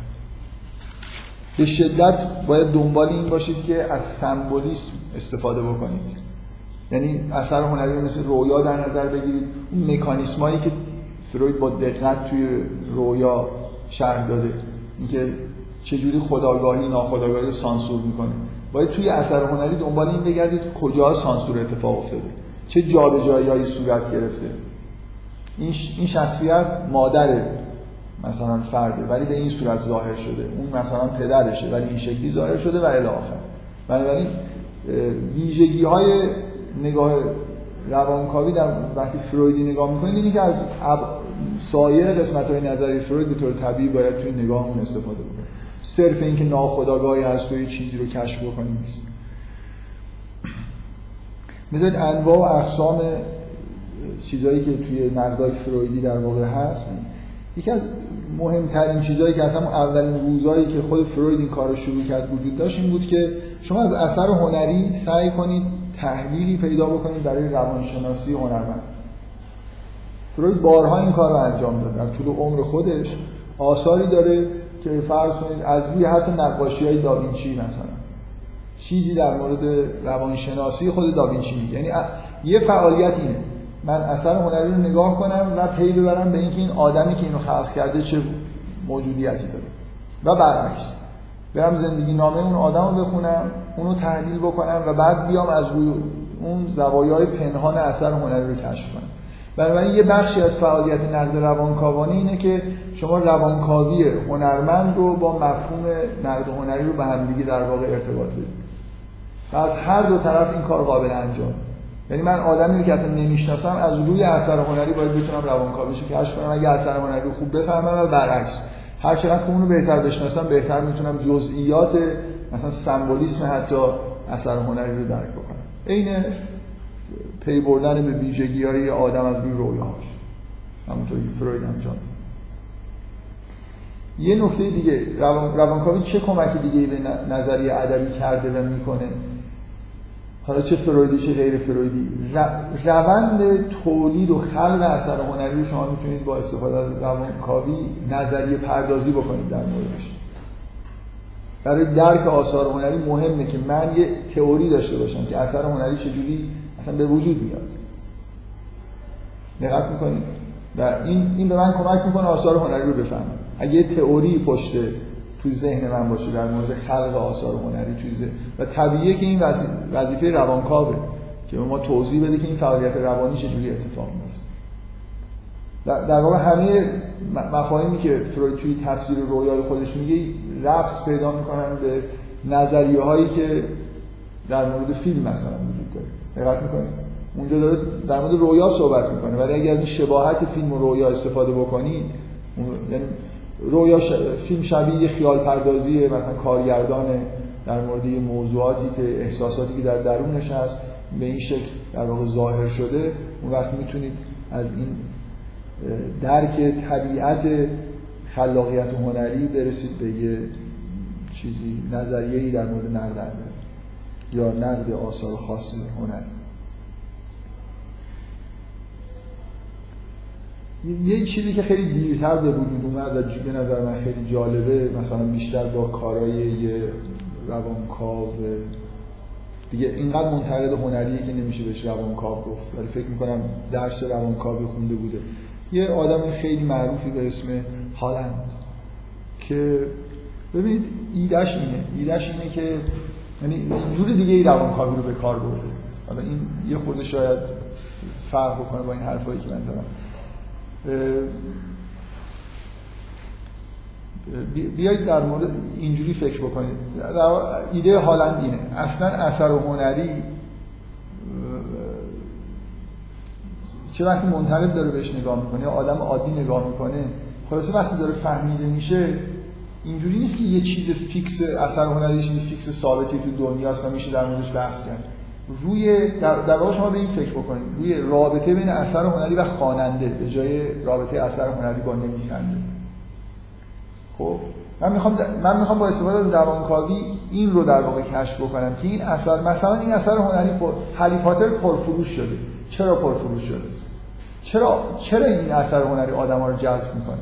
به شدت باید دنبال این باشید که از سمبولیسم استفاده بکنید. یعنی اثر هنری مثل رویا در نظر بگیرید. اون مکانیسمایی که فروید با دقت توی رویا شرح داده. اینکه چجوری خداگاهی ناخداگاهی رو سانسور می‌کنه. باید توی اثر هنری دنبال این بگردید کجا سانسور اتفاق افتاده. چه جابجایی‌هایی صورت گرفته. این شخصیت مادر مثلا فرده ولی به این صورت ظاهر شده. اون مثلا پدرشه ولی این شکلی ظاهر شده و الی آخر. بنابراین ویژگی های نگاه روانکاوی در وقتی فرویدی نگاه می‌کنید اینه که از سایر قسمت های نظری فروید به طور طبیعی باید توی نگاهمون استفاده بکنیم صرف اینکه ناخودآگاهی هست توی چیزی رو کشف بکنیم نیست. می‌ذارید انواع و اقسام چیزهایی که توی نقدای فرویدی در واقع هست یکی از مهمترین چیزهایی که اصلا اولین روزایی که خود فروید این کار رو شروع کرد وجود داشت این بود که شما از اثر هنری سعی کنید تحلیلی پیدا بکنید برای روانشناسی هنرمند. فروید بارها این کار رو انجام داد. در طول عمر خودش آثاری داره که فرض کنید از روی حتی نقاشی های داوینچی مثلا. چیزی در مورد روانشناسی خود داوینچی میگه. یعنی یه فعالیت اینه. من اثر هنری رو نگاه کنم و پی ببرم به اینکه این آدمی که اینو خلق کرده چه موجودیتی داره. و برعکس برم زندگی نامه اون آدم رو بخونم اونو تحلیل بکنم و بعد بیام از روی اون زوایای پنهان اثر هنری رو کشف کنم. بنابراین یه بخشی از فعالیت نقد روانکاوانی اینه که شما روانکاوی هنرمند رو با مفهوم نقد هنری رو به همدیگه در واقع ارتباط بدید. از هر دو طرف این کار قابل انجام. یعنی من آدمی که اصلا نمی‌شناسم از روی اثر هنری باید بتونم روانکاویش رو کشف کنم. اگه اثر هنری رو خوب بفهمم و برعکس. هر چقدر که اونو بهتر بشناسم بهتر می‌تونم جزئیات مثلا سمبولیسم حتی اثر هنری رو درک بکنم. عین پی بردن به ویژگی های آدم از روی رویاهاش همونطور که فروید انجام یه نکته دیگه روان... روانکاوی چه کمکی دیگه به نظریه ادبی کرده و می‌کنه؟ حالا چه فرویدی چه غیر فرویدی؟ روند تولید و خلق اثر هنری شما می‌تونید با استفاده از روانکاوی نظریه پردازی بکنید در موردش. برای درک آثار هنری مهمه که من یه تئوری داشته باشم که اثر هنری چجوری اصلا به وجود میاد. دقت می‌کنید و این این به من کمک می‌کنه آثار هنری رو بفهمم اگه تئوری پشت توی ذهن من باشه در مورد خلق آثار هنری توی ذهن و طبیعیه که این وظیفه روانکاوه که ما توضیح بده که این فعالیت روانی چجوری اتفاق میفته در واقع همه مفاهیمی که فروید توی تفسیر رویای خودش میگه ربط پیدا می‌کنن به نظریه هایی که در مورد فیلم مثلا وجود داره. دقت می‌کنید اونجا داره در مورد رویا صحبت می‌کنه. ولی اگه از این شباهت فیلم و رویا استفاده بکنی یعنی رویا ش... فیلم شبیه یه خیال پردازی مثلا کارگردان در مورد موضوعاتی که احساساتی که در درونش هست به این شکل در واقع ظاهر شده. اون وقت می‌تونید از این درک طبیعت خلاقیت هنری برسید به یه چیزی نظریه‌ای در مورد نقد یا نقد آثار خاصی هنر. یه چیزی که خیلی دیرتر به وجود اومد و به نظر من خیلی جالبه مثلا بیشتر با کارهای یه روانکاو دیگه اینقدر منتقد هنریه که نمیشه بهش روانکاو گفت. ولی فکر می‌کنم درس روانکاوی خونده بوده. یه آدم خیلی معروفی به اسم هالند که ببینید ایدش اینه. ایدش اینه که یعنی جور دیگه ای روانکاوی رو به کار برده. حالا این یه خورده شاید فرق بکنه با این حرفایی که من زدم. بیایید در مورد اینجوری فکر بکنید. ایده هالند اینه. اصلا اثر و هنری چه وقتی منتقد داره بهش نگاه می‌کنه یا آدم عادی نگاه می‌کنه خلاصه وقتی داره فهمیده میشه اینجوری نیست که یه چیز fix اثر هنری چیز fix ثابتی تو دنیاست و میشه در موردش بحث کرد. روی در, در واقع شما به این فکر بکنید. روی رابطه بین اثر هنری و خواننده به جای رابطه اثر هنری با نویسنده. خب من می‌خوام من می‌خوام با استفاده از روانکاوی این رو در واقع کشف بکنم که این اثر مثلا این اثر هنری پر... هری پاتر پرفروش شده. چرا پرفروش شده؟ چرا چرا این اثر هنری آدما رو جذب می‌کنه؟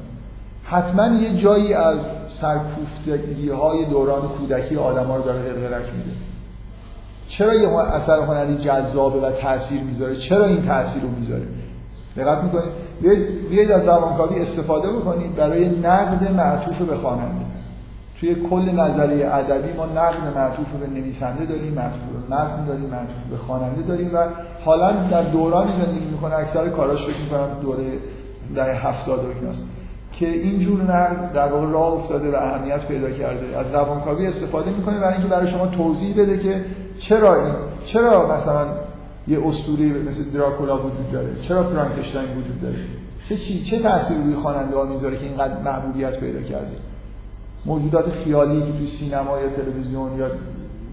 حتما یه جایی از سرکوفتگی های دوران کودکی آدما رو داره غرغرک میده. چرا یه اثر هنری جذابه و تاثیر می‌ذاره؟ چرا این تاثیر رو می‌ذاره؟ دقت می‌کنید؟ بیاید از زبانکاوی استفاده بکنید برای نقد معطوف به خواننده. توی کل نظریه ادبی ما نقد معطوف به نویسنده داریم معطوف به متن داریم معطوف به خواننده داریم و حالا در دورانی زندگی می‌کنه اکثر کاراش فکر می‌کنم دوره دهه 70 و ایناست. که اینجور نقد در واقع راه افتاده و اهمیت پیدا کرده. از روانکاوی استفاده می‌کنه برای اینکه برای شما توضیح بده که چرا این چرا مثلا یه اسطوره مثل دراکولا وجود داره؟ چرا فرانکشتاین وجود داره؟ چه چی چه تأثیری روی خواننده ها می‌ذاره که اینقدر محبوبیت پیدا کرده؟ موجودات خیالی که توی سینما یا تلویزیون یا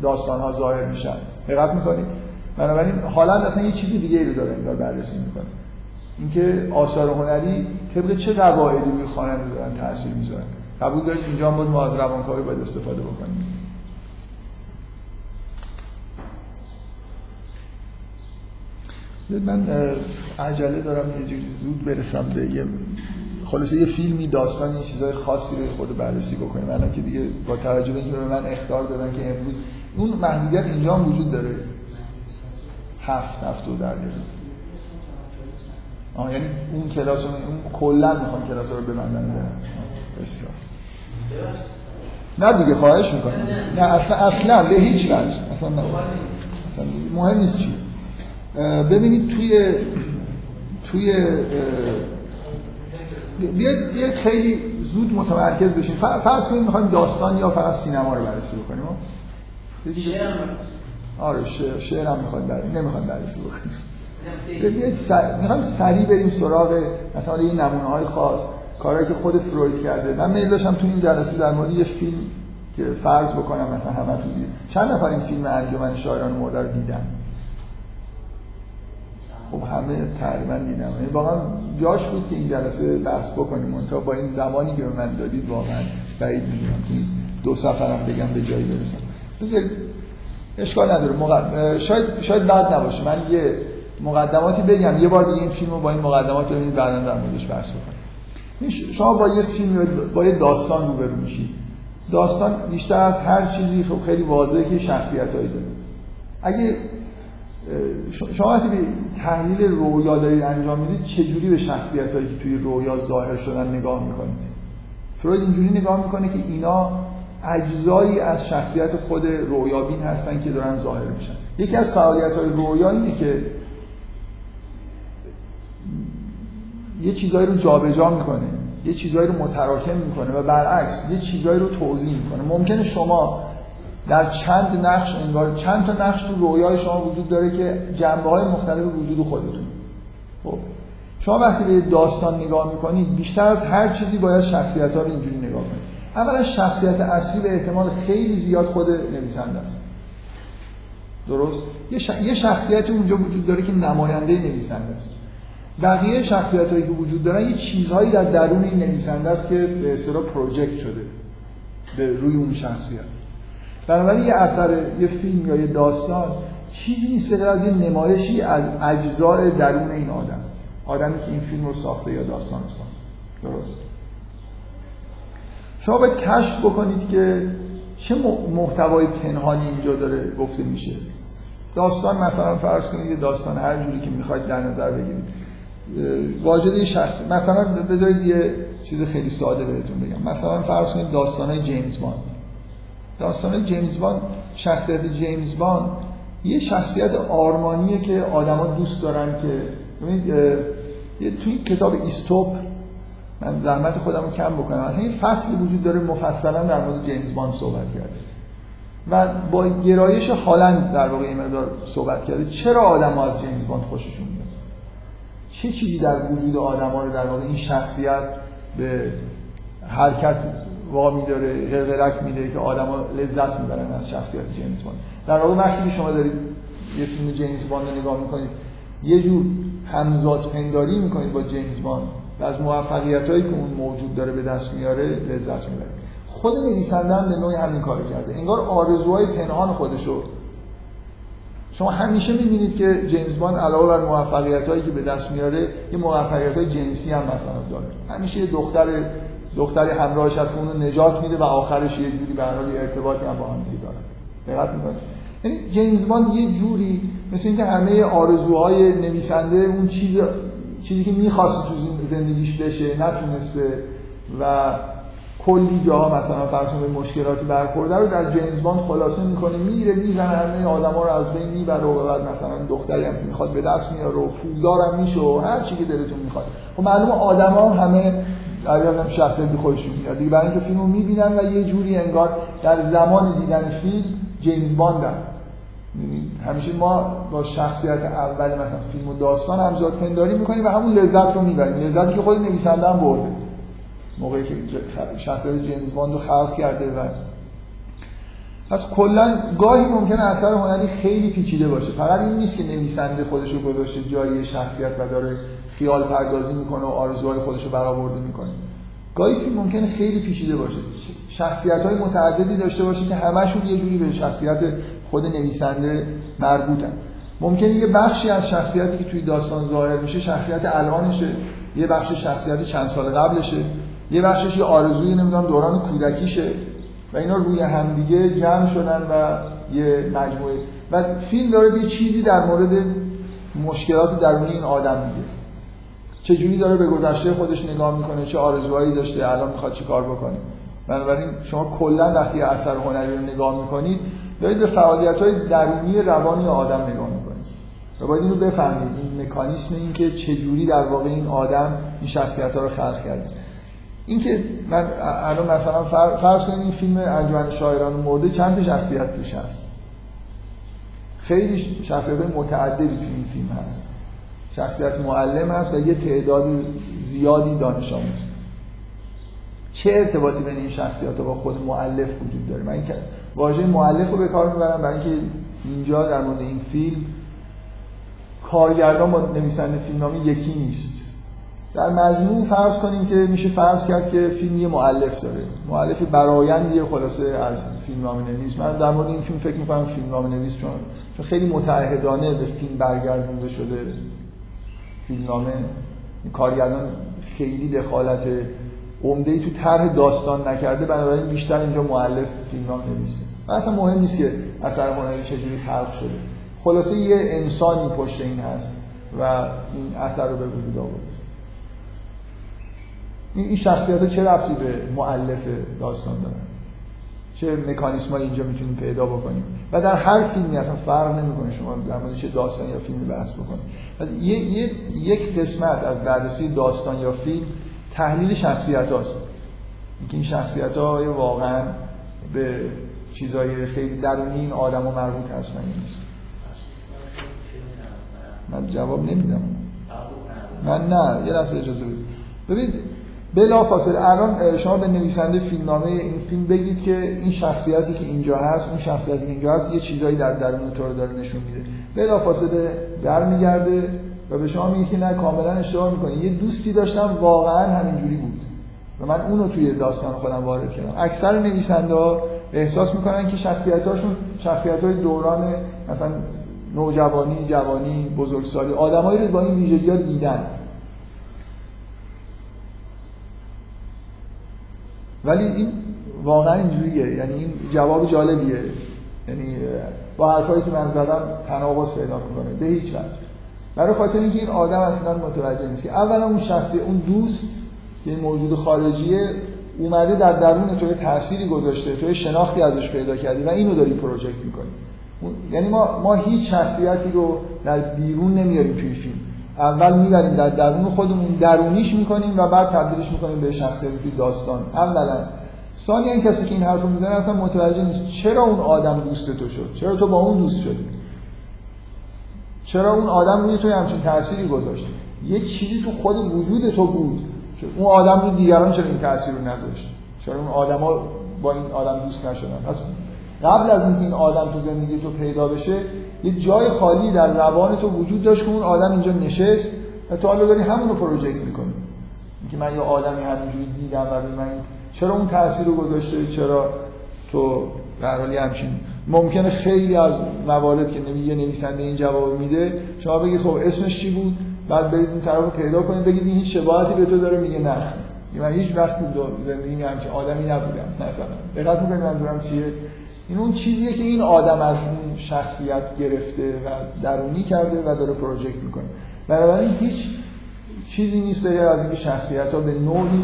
داستان ها ظاهر میشن. دقت می‌کنید؟ بنابراین حالا اصلا یه چیزی دیگه رو داره انگار بررسی می‌کنه. اینکه آثار هنری طبق چه قواعدی روی خواننده دارن تاثیر می‌ذارن. قبول دارید اینجا هم ما از روانکاوی باید استفاده بکنیم. من عجله دارم یه جوری زود برسم به یه خلاصه یه فیلمی داستان یه چیزای خاصی رو خود بررسی بکنیم. الان که دیگه با توجه به اینکه من اختار دادن که امروز اون محدودیت اینجا وجود داره. هفت هفت و در آه یعنی اون کلاس اون کلا می‌خوام کلاس رو ببندن بسیار نه دیگه خواهش می‌کنم. نه اصلا اصلا به هیچ وجه. اصلا, اصلا مهم نیست چی. ببینید توی توی بیاید خیلی زود متمرکز بشیم فرض کنید می‌خوایم داستان یا فقط سینما رو بررسی بکنیم. شعر آره شعر شعر هم می‌خوایم بررسی نمی‌خوایم بررسی بکنیم. بیاید سر... می‌خوایم سریع بریم سراغ مثلا یه نمونه های خاص کارهایی که خود فروید کرده. من میل داشتم تو این جلسه در مورد یه فیلم که فرض بکنم مثلا همه تو دید چند نفر این فیلم انجمن شاعران مرده رو دیدن؟ خب همه تقریبا دیدم یعنی واقعا جاش بود که این جلسه بحث بکنیم. تا با این زمانی که به من دادید واقعا بعید می‌دونم که دو سفرم بگم به جایی برسم. اشکال نداره. مقدم... شاید شاید بعد نباشه. من یه مقدماتی بگم. یه بار دیگه این فیلمو با این مقدمات رو ببینید بعدا در موردش بحث بکنیم شما با یه فیلم با یه داستان روبرو میشید. داستان بیشتر از هر چیزی خب خیلی واضحه که شخصیتایی داره. اگه شما وقتی به تحلیل رویا دارید انجام می‌دید چجوری به شخصیت هایی که توی رویا ظاهر شدن نگاه می‌کنید؟ فروید اینجوری نگاه می‌کنه که اینا اجزایی از شخصیت خود رویابین هستن که دارن ظاهر میشن. یکی از فعالیت های رویا اینه که یه چیزایی رو جابجا جا می‌کنه یه چیزایی رو متراکم می‌کنه و برعکس یه چیزایی رو توضیح می‌کنه. ممکنه شما در چند نقش انگار چند تا نقش تو رویای شما وجود داره که جنبه های مختلف وجود خودتون. خب شما وقتی به داستان نگاه می‌کنید بیشتر از هر چیزی باید شخصیت ها رو اینجوری نگاه کنید. اولا شخصیت اصلی به احتمال خیلی زیاد خود نویسنده است. درست؟ یه, شخصیت اونجا وجود داره که نماینده نویسنده است. بقیه شخصیت هایی که وجود دارن یه چیزهایی در درون این نویسنده است که به اصطلاح پروژکت شده به روی اون شخصیت. بنابراین یه اثر یه فیلم یا یه داستان چیزی نیست که از یه نمایشی از اجزای درون این آدم. آدمی که این فیلم رو ساخته یا داستان رو ساخته. درست. شما باید کشف بکنید که چه محتوای پنهانی اینجا داره گفته میشه. داستان مثلا فرض کنید یه داستان هر جوری که می‌خواید در نظر بگیرید. واجد شخص. مثلا بذارید یه چیز خیلی ساده بهتون بگم. مثلا فرض کنید داستان های جیمز باند. داستان های جیمز باند شخصیت جیمز باند یه شخصیت آرمانیه که آدما دوست دارن که ببینید توی کتاب ایستوپ من زحمت خودم رو کم بکنم. اصلا این فصلی وجود داره مفصلا در مورد جیمز باند صحبت کرده. و با گرایش هالند در واقع این مقدار صحبت کرده. چرا آدم از جیمز باند خوششون چه چیزی در وجود آدم رو در واقع این شخصیت به حرکت وامی داره قلقلک میده که آدما لذت می‌برن از شخصیت جیمز باند در واقع وقتی شما دارید یه فیلم جیمز باند رو نگاه می‌کنید یه جور همزاد پنداری می‌کنید با جیمز باند و از موفقیت هایی که اون موجود داره به دست میاره لذت می‌بره. خود نویسنده هم به نوعی همین کار کرده. انگار آرزوهای پنهان خودشو شما همیشه می‌بینید که جیمز باند علاوه بر موفقیت هایی که به دست میاره یه موفقیت های جنسی هم مثلا داره. همیشه یه دختر دختری همراهش از اون نجات میده و آخرش یه جوری به حال ارتباطی هم با هم داره دقت می‌کنید؟ یعنی جیمز باند یه جوری مثل اینکه همه آرزوهای نویسنده اون چیز چیزی که می‌خواست تو زندگیش بشه نتونسته و کلی جاها مثلا فرض به مشکلاتی برخورده رو در جیمز باند خلاصه می‌کنه میره می‌زنه همه آدما رو از بین می‌بره و بعد مثلا دختری هم که می‌خواد به دست میاره و پولدارم میشه و هر چی که دلتون می‌خواد. خب معلومه آدما هم همه هم شخصیت خودشون میاد دیگه برای اینکه فیلمو می‌بینن و یه جوری انگار در زمان دیدن فیلم جیمز باندن همیشه ما با شخصیت اول مثلا فیلم و داستان همزاد پنداری می‌کنیم و همون لذت رو می‌بریم. لذتی که خود نویسنده هم برده. موقعی که شخصیت جیمز باند رو خلق کرده و پس کلا گاهی ممکنه اثر هنری خیلی پیچیده باشه. فقط این نیست که نویسنده خودش رو گذاشته جای شخصیت و داره خیال پردازی می‌کنه و آرزوهای خودش رو برآورده می‌کنه. گاهی فیلم ممکنه خیلی پیچیده باشه. شخصیت های متعددی داشته باشه که همشون یه جوری به شخصیت خود نویسنده مربوطن. ممکنه یه بخشی از شخصیتی که توی داستان ظاهر میشه شخصیت الانشه یه بخش شخصیت چند سال قبلشه. یه بخشش یه آرزوی نمی‌دونم دوران کودکیشه. و اینا روی همدیگه جمع شدن و یه مجموعه. و فیلم داره یه چیزی در مورد مشکلات درونی این آدم میگه. چه جوری داره به گذشته خودش نگاه می‌کنه چه آرزوهایی داشته الان می‌خواد چیکار بکنه. بنابراین شما کلا وقتی اثر هنری رو نگاه می‌کنید دارید به فعالیت های درونی روانی آدم نگاه می‌کنید. و باید اینو بفهمید. این مکانیسم این که چجوری در واقع این آدم این شخصیت ها رو خلق کرده. اینکه من الان مثلا فرض کنید این فیلم انجمن شاعران مرده چند شخصیت توش هست؟ خیلی شخصیت متعددی تو این فیلم هست. شخصیت معلم هست و یه تعداد زیادی دانش آموز. چه ارتباطی بین این شخصیت با خود معلف وجود داره؟ من واژه معلف رو به کار می‌برم برای اینکه اینجا در مورد این فیلم کارگردان با نویسنده فیلمنامه یکی نیست. در مجموع فرض کنیم که میشه فرض کرد که فیلم یه معلف داره. معلف برایندی خلاصه از فیلمنامه نویس من در مورد این فیلم فکر می‌کنم فیلمنامه نویس چون خیلی متعهدانه به فیلم برگردونده شده. فیلمنامه کارگردان خیلی دخالت عمده ای تو طرح داستان نکرده. بنابراین بیشتر اینجا مؤلف فیلمنامه نویسه اصلا مهم نیست که اثر هنری چجوری خلق شده. خلاصه یه انسانی پشت این هست و این اثر رو به وجود آورده. این شخصیت ها چه ربطی به معلف داستان دارن؟ چه مکانیسم اینجا می‌تونیم پیدا بکنیم؟ و در هر فیلمی اصلا فرق نمی‌کنه شما در مورد چه داستان یا فیلمی بحث بکنید. یه،, یه،, یک قسمت از بررسی داستان یا فیلم تحلیل شخصیت هاست. اینکه این شخصیت ها واقعا به چیزهای خیلی درونی این آدم و مربوط هستن نیست. من جواب نمیدم. من نه یه لحظه اجازه بدید. ببینید بلا فاصله الان شما به نویسنده فیلمنامه این فیلم بگید که این شخصیتی که اینجا هست اون شخصیتی که اینجا هست یه چیزایی در درون تو رو داره نشون میده. بلا فاصله برمیگرده و به شما میگه که نه کاملا اشتباه می‌کنی. یه دوستی داشتم واقعا همینجوری بود. و من اونو توی داستان خودم وارد کردم. اکثر نویسنده ها احساس می‌کنن که شخصیتاشون شخصیت های دوران مثلا نوجوانی، جوانی، بزرگسالی آدمایی رو با این ویژگی دیدن. ولی این واقعا اینجوریه. یعنی این جواب جالبیه. یعنی با حرفایی که من زدم تناقض پیدا می‌کنه. به هیچ وجه. برای خاطر اینکه این آدم اصلا متوجه نیست. که اولا اون شخصی اون دوست که این موجود خارجیه اومده در درون تو تأثیری گذاشته. تو شناختی ازش پیدا کردی و اینو داری پروژکت می‌کنی. یعنی ما ما هیچ شخصیتی رو در بیرون نمیاریم توی فیلم. اول می‌بریم در درون خودمون درونیش می‌کنیم و بعد تبدیلش می‌کنیم به شخصیتی توی داستان. اولا این کسی که این حرفو می‌زنه اصلا متوجه نیست چرا اون آدم دوست تو شد؟ چرا تو با اون دوست شدی؟ چرا اون آدم روی تو همچین تأثیری گذاشت یه چیزی تو خود وجود تو بود که اون آدم رو دیگران چرا این تأثیر رو نذاشت؟ چرا اون آدما با این آدم دوست نشدن؟ پس قبل از اینکه این آدم تو زندگی تو پیدا بشه یه جای خالی در روان تو وجود داشت که اون آدم اینجا نشست و تو حالا داری همون رو پروژکت می‌کنی. اینکه من یه آدمی همینجوری دیدم و من چرا اون تاثیر رو گذاشته چرا تو در حالی همچین ممکنه خیلی از موارد که یه نویسنده این جواب میده شما بگید خب اسمش چی بود؟ بعد برید اون طرف رو پیدا کنید بگید این هیچ شباهتی به تو داره میگه نه. من هیچ وقت تو زندگی همچین آدمی نبودم مثلا. دقت می‌کنید منظورم چیه؟ این اون چیزیه که این آدم از اون شخصیت گرفته و درونی کرده و داره پروژکت می‌کنه. بنابراین هیچ چیزی نیست بگر از اینکه شخصیت ها به نوعی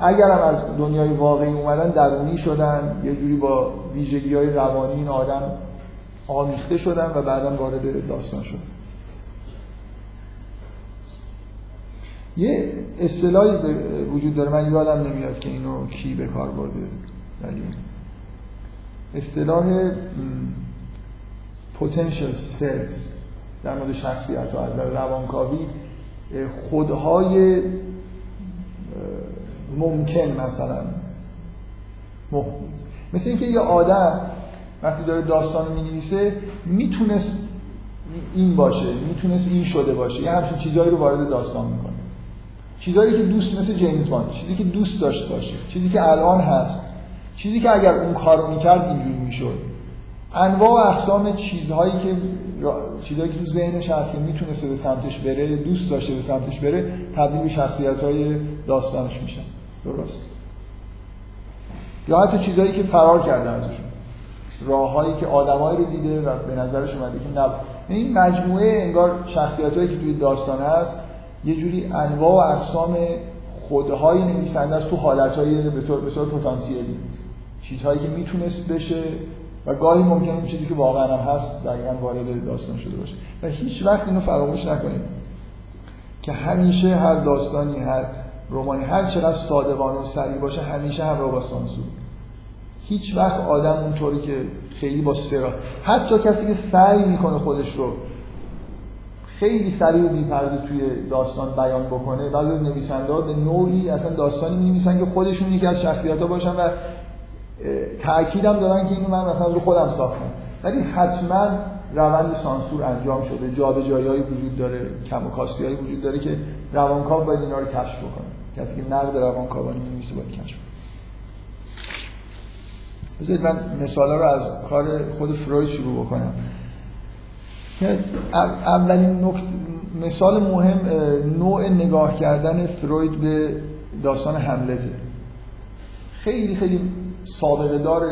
اگر هم از دنیای واقعی اومدن درونی شدن یه جوری با ویژگی های روانی این آدم آمیخته شدن و بعدا وارد داستان شدن. یه اصطلاحی وجود داره من یادم نمیاد که اینو کی به کار برده ولی اصطلاح potential selves در مورد شخصیت ها در روانکاوی خودهای ممکن مثلا. مثل اینکه یه آدم وقتی داره داستان می نویسه می‌تونست این باشه می‌تونست این شده باشه. یه همچین چیزهایی رو وارد داستان می‌کنه. چیزهایی که دوست مثل جیمز باند چیزی که دوست داشت باشه چیزی که الان هست. چیزی که اگر اون کارو می‌کرد اینجوری می‌شد. انواع و اقسام چیزهایی که چیزهایی که تو ذهنش هست که می‌تونسته به سمتش بره دوست داشته به سمتش بره تبدیل به شخصیت های داستانش میشن درست. یا حتی چیزهایی که فرار کرده ازشون. راههایی که آدمایی رو دیده و به نظرش اومده که نب... این مجموعه انگار شخصیت هایی که توی داستان هست یه جوری انواع و اقسام خودهای نویسنده است تو حالتهای به طور به طور پتانسیلی. چیزهایی که می‌تونست بشه و گاهی ممکنه اون چیزی که واقعا هم هست دقیقا وارد داستان شده باشه. و هیچ وقت اینو فراموش نکنیم که همیشه هر داستانی هر رومانی هر چقدر صادقانه و سریع باشه همیشه همراه با سانسور. هیچ وقت آدم اونطوری که خیلی با سرا حتی کسی که سعی می‌کنه خودش رو خیلی سریع و بی‌پرده توی داستان بیان بکنه بعضی از نویسنده به نوعی اصلا داستانی می‌نویسن که خودشون یکی از شخصیت‌ها باشن و تأکیدم دارن که اینو من مثلا رو خودم ساختم. ولی حتما روند سانسور انجام شده. جابجایی‌های وجود داره کم و کاستی‌هایی وجود داره که روانکاو باید اینا رو کشف بکنه. کسی که نقد روانکاوانی می‌نویسه باید کشف بذارید من مثالا رو از کار خود فروید شروع بکنم. اولین نکت... مثال مهم نوع نگاه کردن فروید به داستان حملته خیلی خیلی سابقه دار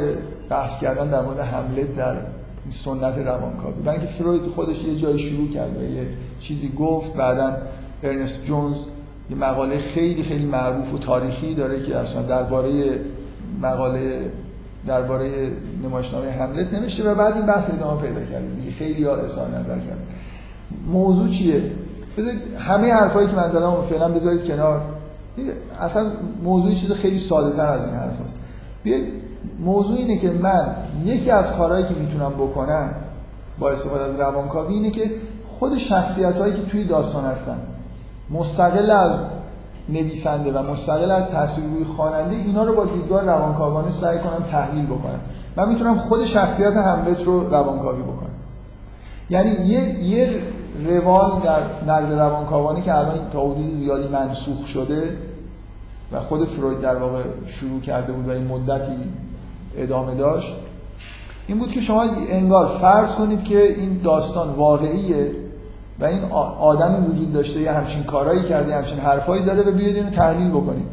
بحث کردن در مورد حملت در سنت روانکاوی. برای اینکه فروید خودش یه جایی شروع کرد و یه چیزی گفت بعدا ارنست جونز یه مقاله خیلی خیلی معروف و تاریخی داره که اصلا درباره مقاله درباره نمایشنامه حملت نوشته و بعد این بحث ادامه پیدا کرده. دیگه خیلی ها اظهار نظر کرد. موضوع چیه؟ بذارید همه حرفایی که من زدم فعلا بذارید کنار. اصلا موضوع چیز خیلی ساده تر از این حرف هست. موضوع اینه که من یکی از کارهایی که می‌تونم بکنم با استفاده از روانکاوی اینه که خود شخصیت هایی که توی داستان هستن مستقل از نویسنده و مستقل از تاثیر روی خواننده اینا رو با دیدگاه روانکاوانه سعی کنم تحلیل بکنم. من می‌تونم خود شخصیت هملت رو روانکاوی بکنم. یعنی یه یه روال در نقد روانکاوانی که الان تا حدود زیادی منسوخ شده و خود فروید در واقع شروع کرده بود و این مدتی ادامه داشت. این بود که شما انگار فرض کنید که این داستان واقعیه و این آدمی وجود داشته یه همچین کارایی کرده همچین حرفایی زده و بیاید اینو تحلیل بکنید.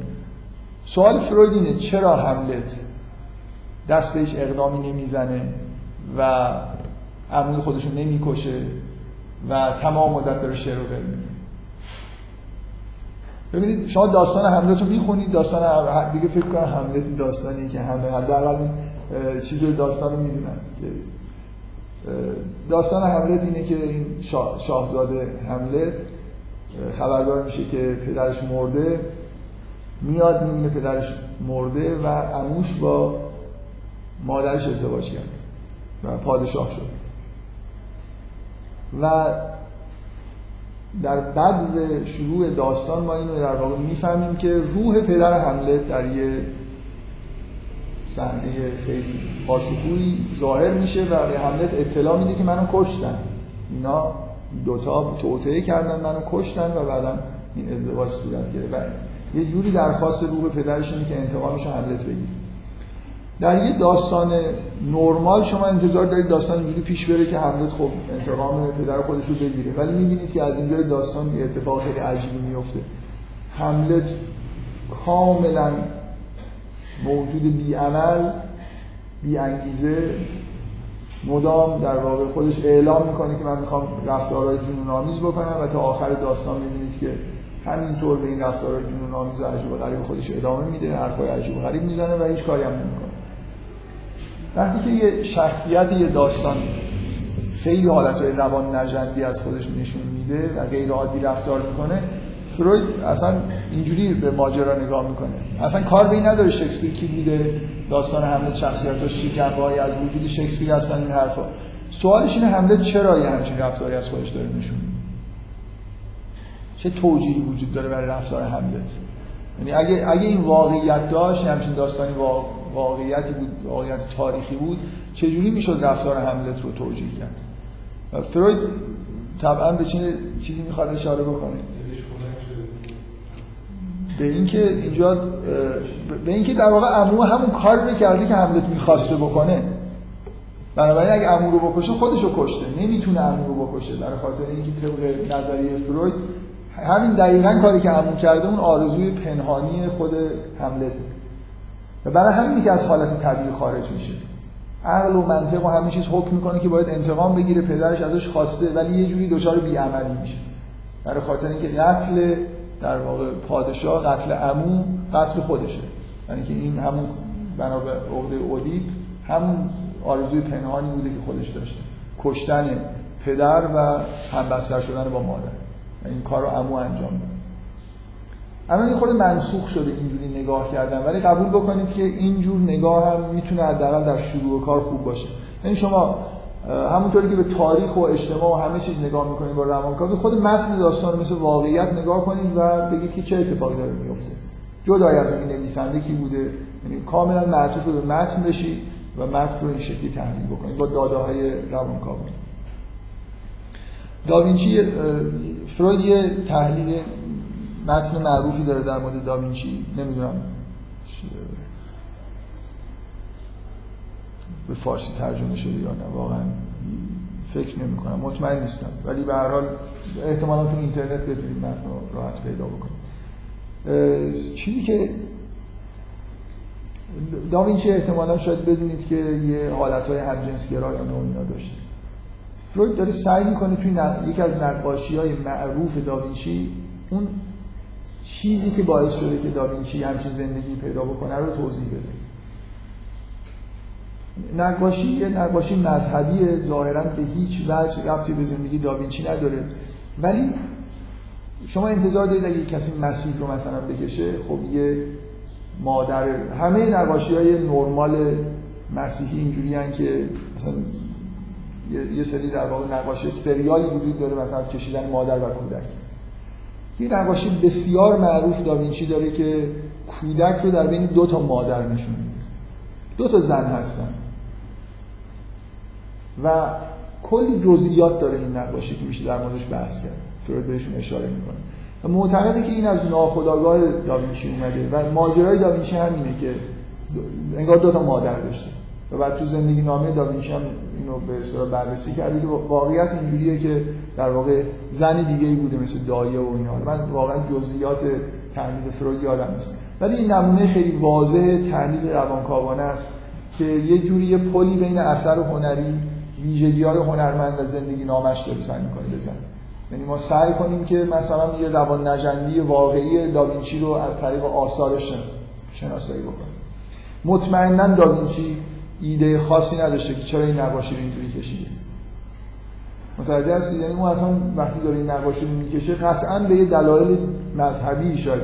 سوال فروید اینه چرا هملت دست بهش اقدامی نمی‌زنه و عموی خودشو نمی‌کشه و تمام مدت داره شعر رو ببینید شما داستان حملت رو می‌خونید داستان دیگه فکر کنم حملت داستانی که همه حداقل چیز داستان رو می‌دونن داستان حملت اینه که این شاهزاده حملت خبردار میشه که پدرش مرده میاد می‌بینه پدرش مرده و عموش با مادرش ازدواج کرد و پادشاه شد و در بعد شروع داستان ما اینو در واقع می‌فهمیم که روح پدر حملت در یه صحنه خیلی آشوبوی ظاهر میشه و به حملت اطلاع میده که منو کشتن. اینا دوتا توطعه کردن منو کشتن و بعدا این ازدواج صورت گرفت. یه جوری درخواست روح پدرش اینه که انتقامش حملت بگیره. در یه داستان نرمال شما انتظار دارید داستان اینجوری پیش بره که حملت خب انتقام پدر خودش رو بگیره. ولی می‌بینید که از اینجا داستان یه اتفاق خیلی عجیبی میفته حملت کاملا موجود بیعمل بی انگیزه مدام در واقع خودش اعلام می‌کنه که من می‌خوام رفتارهای جنون آمیز بکنم و تا آخر داستان می‌بینید که همینطور به این رفتارهای جنون آمیز و عجیب غریب خودش ادامه میده حرفای عجیب غریب می‌زنه و هیچ کاری هم نمی‌کنه. وقتی که یه شخصیت یه داستان خیلی حالتهای روان نژندی از خودش نشون میده و غیر عادی رفتار می‌کنه فروید اصلا اینجوری به ماجرا نگاه می‌کنه. اصلا کار به این نداره شکسپیر کی بوده داستان حمله شخصیت ها از وجود شکسپیر هستن این حرفا. سوالش اینه حمله چرا یه همچین رفتاری از خودش داره نشون چه توجیهی وجود داره برای رفتار حملت؟ یعنی اگه اگه این واقعیت داشت همچین داستانی واقعیتی بود واقعیت تاریخی بود. چجوری می‌شد رفتار حملت رو توجیه کرد؟ فروید طبعا به چیزی می‌خواد اشاره بکنه. به اینکه اینجا به اینکه در واقع عمو همون کار رو کرده که حملت می‌خواسته بکنه. بنابراین اگه عمو رو بکشه خودش رو کشته. نمی‌تونه عمو رو بکشه. برای خاطر اینکه طبق نظریه فروید همین دقیقا کاری که عمو کرده اون آرزوی پنهانی خود حملته و برای همینی که از حالت طبیعی خارج میشه. عقل و منطق و همه چیز حکم می‌کنه که باید انتقام بگیره پدرش ازش خواسته ولی یه جوری دچار بیعملی میشه. برای خاطر اینکه قتل در واقع پادشاه قتل عمو قتل خودشه. یعنی که این همون بنا به عقده اودیپ همون آرزوی پنهانی بوده که خودش داشته. کشتن پدر و همبستر شدن با مادر. این کار رو عمو انجام داد. الان یه خود منسوخ شده اینجوری نگاه کردن ولی قبول بکنید که اینجور نگاه هم می‌تونه حداقل در شروع کار خوب باشه. یعنی شما همونطوری که به تاریخ و اجتماع و همه چیز نگاه می‌کنید با روانکاوی خود متن داستان مثل واقعیت نگاه کنید و بگید که چه اتفاقی داره میفته جدای از این نویسنده کی بوده یعنی کاملا معطوف به متن بشید و متن رو این شکلی تحلیل بکنید با داده های روانکاوی. داوینچی فروید یه تحلیل متن معروفی داره در مورد داوینچی نمی‌دونم. به فارسی ترجمه شده یا نه واقعا فکر نمی کنم مطمئن نیستم. ولی به هر حال احتمالا تو اینترنت بتونید متن راحت پیدا بکنید چیزی که داوینچی احتمالا شاید بدونید که یه حالتهای همجنسگرایانه و اینا داشته. فروید داره سعی می‌کنه توی یکی از نقاشی های معروف داوینچی اون چیزی که باعث شده که داوینچی همچین زندگی پیدا بکنه رو توضیح بده. نقاشی یه نقاشی مذهبی ظاهرا به هیچ وجه ربطی به زندگی داوینچی نداره. ولی شما انتظار دارید اگه کسی مسیح رو مثلا بکشه خب یه مادر همه نقاشی های نرمال مسیحی اینجوری هن که مثلا یه سری در واقع نقاشی سریالی وجود داره مثلا از کشیدن مادر و کودک. یه نقاشی بسیار معروف داوینچی داره که کودک رو در بین دو تا مادر نشون میده. دو تا زن هستن. و کلی جزئیات داره این نقاشی که میشه در موردش بحث کرد. فروید بهشون اشاره می‌کنه. و معتقده که این از ناخودآگاه داوینچی اومده و ماجرای داوینچی همینه که انگار دو تا مادر داشته. و بعد تو زندگی نامه داوینچی هم اینو به اصطلاح بررسی کرده که واقعیت اینجوریه که در واقع زن دیگه ای بوده مثل دایه و اینا. من واقعا جزئیات تحلیل فروید یادم نیست. ولی این نمونه خیلی واضح تحلیل روانکاوانه است که یه جوری یه پلی بین اثر هنری ویژگی های هنرمند و زندگی نامش داره سعی می‌کنه بزن یعنی ما سعی کنیم که مثلا یه روان نجندی واقعی داوینچی رو از طریق آثارش شناسایی بکنیم. مطمئنا داوینچی ایده خاصی نداشته که چرا این نقاشی رو اینجوری کشیده. متوجه هستید یعنی اون اصلا وقتی داره این نقاشی رو می‌کشه قطعا به یه دلایل مذهبی شاید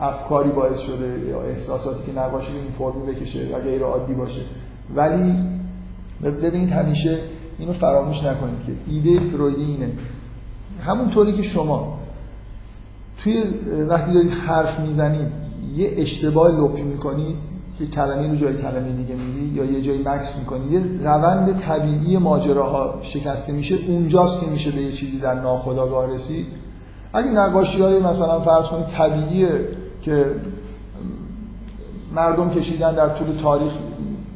افکاری باعث شده یا احساساتی که نقاشی این فرمی بکشه و غیر عادی باشه. ولی ببینید همیشه اینو فراموش نکنید که ایده فرویدی اینه همونطوری که شما توی وقتی دارید حرف می‌زنید یه اشتباه لپی می‌کنید یه کلمه رو جای کلمه دیگه میگی یا یه جایی مکس می‌کنی یه روند طبیعی ماجراها شکسته میشه اونجاست که میشه به یه چیزی در ناخودآگاه رسید. اگه نقاشی های مثلا فرض کنید طبیعیه که مردم کشیدن در طول تاریخ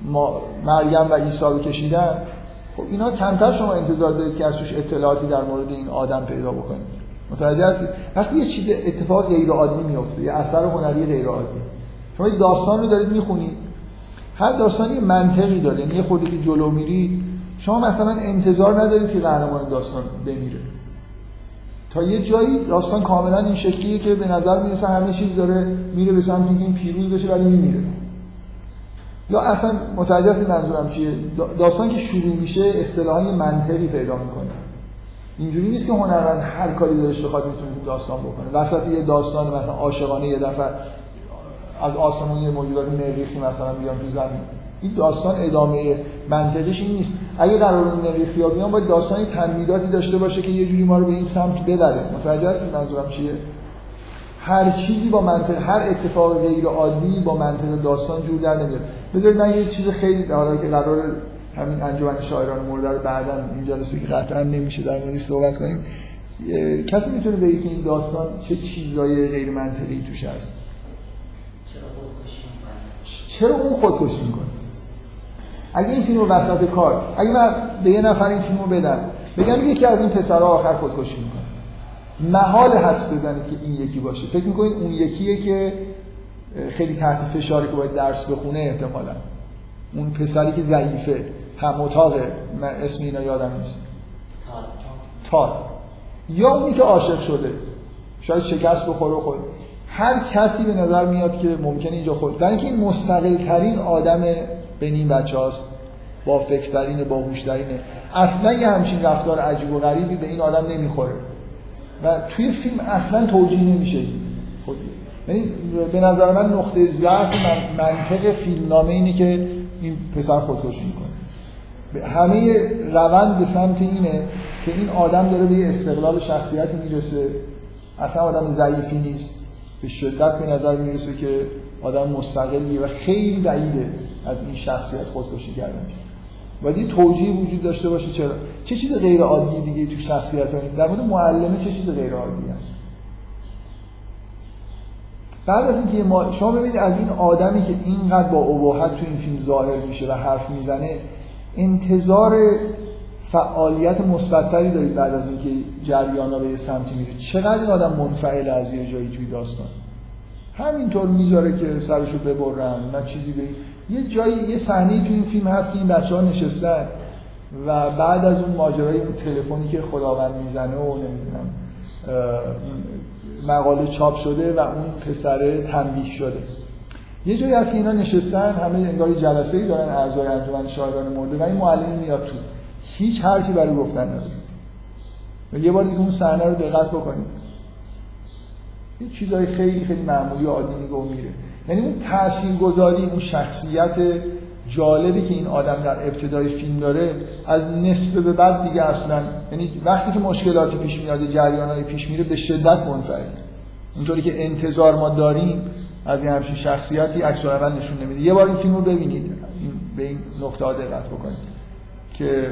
ما مریم و عیسی رو کشیدن خب اینا کمتر شما انتظار دارید که از توش اطلاعاتی در مورد این آدم پیدا بکنید. متوجه هستید؟ وقتی یه چیز اتفاق غیر عادی میفته یه اثر هنری غیر عادی شما یه داستان رو دارید می‌خونید. هر داستانی منطقی داره یعنی یه خورده که جلو میرید شما مثلا انتظار ندارید که قهرمان داستان بمیره. تا یه جایی داستان کاملا این شکلیه که به نظر می‌رسه همه چیز داره میره به سمت اینکه این پیروز بشه ولی میمیره. یا اصلا متوجه منظورم چیه؟ داستان که شروع میشه اصطلاحا منطقی پیدا می‌کنه. اینجوری نیست که هنرمند هر کاری دارش بخواد می‌تونه داستان بکنه. وسط یه داستان مثلا عاشقانه یه دفعه از آسمون یه موجودات مریخی مثلا بیان تو زمین. این داستان ادامه منطقش این نیست. اگه قرار مریخی ها بیان باید داستانی تنمیداتی داشته باشه که یه جوری ما رو به این سمت ببره. متوجه هستید منظورم چیه؟ هر چیزی با منطق هر اتفاق غیر عادی با منطق داستان جور در نمیاد. بذارید من یه چیز خیلی حالا که قرار همین انجمن شاعران مرده رو بعدا این جلسه که قطعا نمیشه در موردش صحبت کنیم کسی می‌تونه بگه که این داستان چه چیزای غیر منطقی توش هست؟ چرا اون خودکشی می‌کنه؟ اگه این فیلم وسط کار اگه من به یه نفر این فیلمو بدم بگم یکی از این پسرها آخر خودکشی می‌کنه. محال حدس بزنید که این یکی باشه. فکر می‌کنید اون یکیه که خیلی تحت فشاری که باید درس بخونه احتمالا. اون پسری که ضعیفه هم اتاقه من اسم اینا یادم نیست. تار. یا اونی که عاشق شده. شاید شکست بخوره خود هر کسی به نظر میاد که ممکنه اینجا خود برای اینکه این مستقل ترین آدم بین این بچه هاست با فکرترینه با هوشترینه. اصلا یه همچین رفتار عجیب و غریبی به این آدم نمی‌خوره. و توی فیلم اصلا توجیه نمیشه. خب یعنی به نظر من نقطه ضعف من منطق فیلمنامه اینه که این پسر خودکشی می‌کنه. همه روند به سمت اینه که این آدم داره به یه استقلال شخصیتی می‌رسه. اصلا آدم ضعیفی نیست. به شدت به نظر می‌رسه که آدم مستقلی و خیلی بعیده از این شخصیت خودکشی کردن. باید یه توجیه وجود داشته باشه چرا؟ چه چیز غیر عادی دیگه تو شخصیت ها؟ در مورد معلمه چه چیز غیر عادی هست؟ بعد از اینکه ما شما ببینید از این آدمی که اینقدر با ابهت تو این فیلم ظاهر میشه و حرف می‌زنه انتظار فعالیت مثبتتری دارید بعد از اینکه جریان ها به یه سمتی میره چقدر این آدم منفعل از یه جایی توی داستان؟ همینطور می‌ذاره که سرشو ببرن نه چیزی به یه جایی یه صحنه تو این فیلم هست که این بچه ها نشستن و بعد از اون ماجرای اون تلفنی که خداوند می‌زنه و نمی‌دونم مقاله چاپ شده و اون پسره تنبیه شده. یه جایی هست که اینا نشستن همه انگار جلسه ای دارن اعضای انجمن شاعران مرده و این معلم میاد تو. هیچ حرفی برای گفتن نداره یه بار دیگه اون صحنه رو دقت بکنید یه چیزای خیلی خیلی معمولی و عادی میگه و میره. یعنی اون تاثیرگذاری اون شخصیت جالبی که این آدم در ابتدای فیلم داره از نصف به بعد دیگه اصلا یعنی وقتی که مشکلاتی پیش میاد جریانای پیش میره به شدت منفعل. اونطوری که انتظار ما داریم از این همچین شخصیتی عکس نشون نمیده. یه بار این فیلم رو ببینید. به این نقطه دقت بکنید. که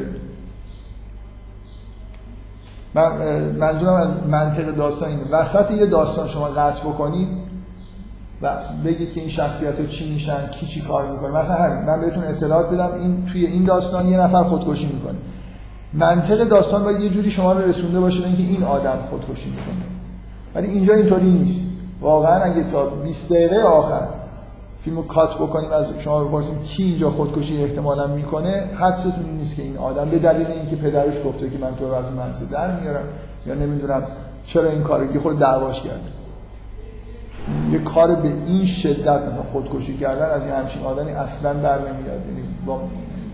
من منظورم از منطق داستان اینه. وسط یه داستان شما قطع بکنید و بگید که این شخصیت ها چی میشن کی چی کار می‌کنه. مثلا همین من بهتون اطلاعات بدم. این توی این داستان یه نفر خودکشی می‌کنه. منطق داستان باید یه جوری شما رو رسونده باشه اینکه این آدم خودکشی می‌کنه. ولی اینجا اینطوری نیست. واقعا اگه تا 20 دقیقه آخر فیلم رو کات بکنیم از شما بپرسیم کی اینجا خودکشی احتمالا می‌کنه حدستون نیست که این آدم به دلیل اینکه پدرش گفته که من تو رو از منزل در میارم یا نمی‌دونم چرا این کارو یه خود دعواش کرد یه کار به این شدت مثلا خودکشی کردن از یه همچین آدمی اصلا در نمیاد یعنی با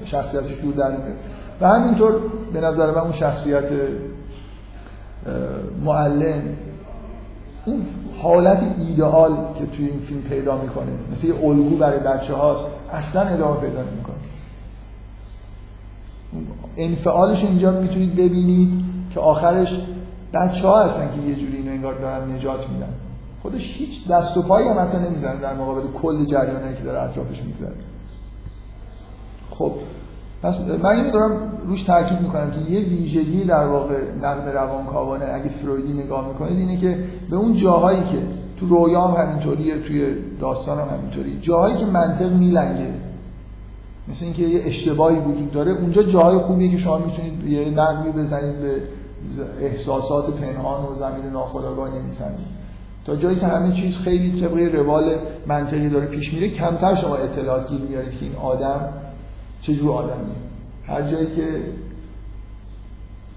شخصیتش دور در نمیاد. و همینطور به نظر من اون شخصیت معلم اون حالت ایدئال که توی این فیلم پیدا می‌کنه مثل یه الگو برای بچه هاست اصلا ادامه پیدا نمی‌کنه. انفعالش اینجا می‌تونید ببینید که آخرش بچه ها هستن که یه جوری اینو انگار دارن نجات میدن. خودش هیچ دست و پایی هم حتی نمی‌زنه در مقابل کل جریانایی که داره اطرافش میگذره. خب پس من اینو دارم روش تاکید می‌کنم که یه ویژگی در واقع نقد روانکاوانه اگه فرویدی نگاه می‌کنید اینه که به اون جاهایی که تو رویا هم همینطوریه توی داستان هم همینطوری جاهایی که منطق میلنگه مثل اینکه یه اشتباهی وجود داره اونجا جاهای خوبیه که شما می‌تونید یه نقدی بزنید به احساسات پنهان و زمین ناخودآگاه نویسنده. تا جایی که همه چیز خیلی طبقه روال منطقی داره پیش میره کمتر شما اطلاعات گیر میارید که این آدم چجور آدمیه. هر جایی که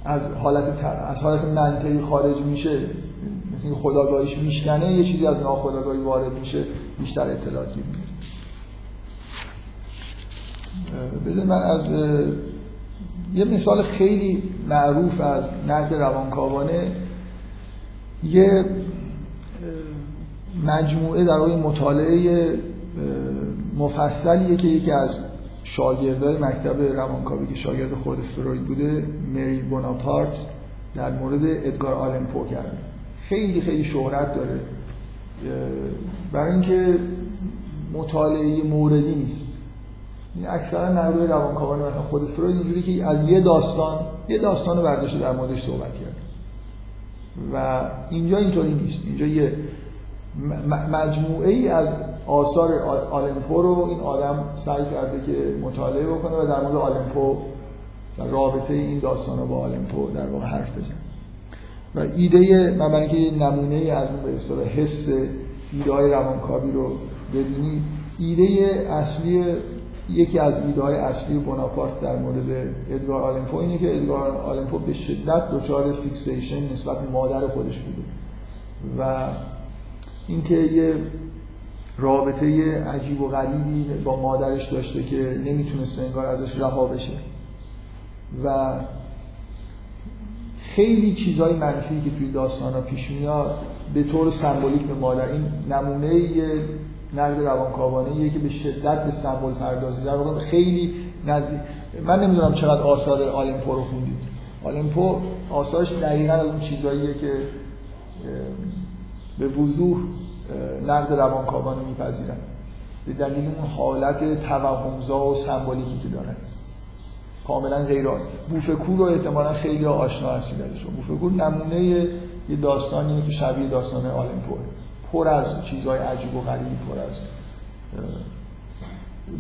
از حالت از حالت منطقی خارج میشه مثل این خداگاهیش میشکنه یه چیزی از ناخداگاهی وارد میشه بیشتر اطلاعات گیر میاره بذار من از یه مثال خیلی معروف از نقد روانکاوانه. یه مجموعه در واقع مطالعه مفصلیه که یکی از شاگردای مکتب روانکاوی که شاگرد خود فروید بوده مری بوناپارت در مورد ادگار آلن پو کرده خیلی خیلی شهرت داره. برای اینکه مطالعه موردی نیست. این اکثرا نقدای روانکاوان مثلا خود فروید اینجوری که از یه داستان یه داستان رو برداشته در موردش صحبت کرد. و اینجا اینطوری نیست. اینجا یه مجموعه ای از آثار آلن پو رو این آدم سعی کرده که مطالعه بکنه و در مورد آلن پو و رابطه این داستان رو با آلن پو در واقع حرف بزنه و ایده من برای اینکه نمونه از اون به حس ایده های روانکاوی رو ببینید ایده اصلی یکی از ایده های اصلی بناپارت در مورد ادگار آلن پو اینه که ادگار آلن پو به شدت دچار fixation نسبت به مادر خودش بوده. و اینکه یه رابطه عجیب و غریبی با مادرش داشته که نمی‌تونسته انگار ازش رها بشه. و خیلی چیزهای منفی که توی داستان ها پیش میاد به طور سمبولیک به مادر این نمونه یه نقد روانکاوانه که به شدت به سمبل پردازی. در واقع خیلی نزدیک من نمی‌دونم چقدر آثار آلمپو رو خوندید. آلمپو آثارش دقیقا از اون چیزهاییه که به وضوح نقد روانکاوانه میپذیرن. به دلیل اون حالت توهمزا و سمبولیکی که داره کاملا غیر بوفکور رو احتمالا خیلی آشنا هستی درش بوفکور نمونه یه داستانیه که شبیه داستان آلمپو پر از چیزهای عجیب و غریب پر از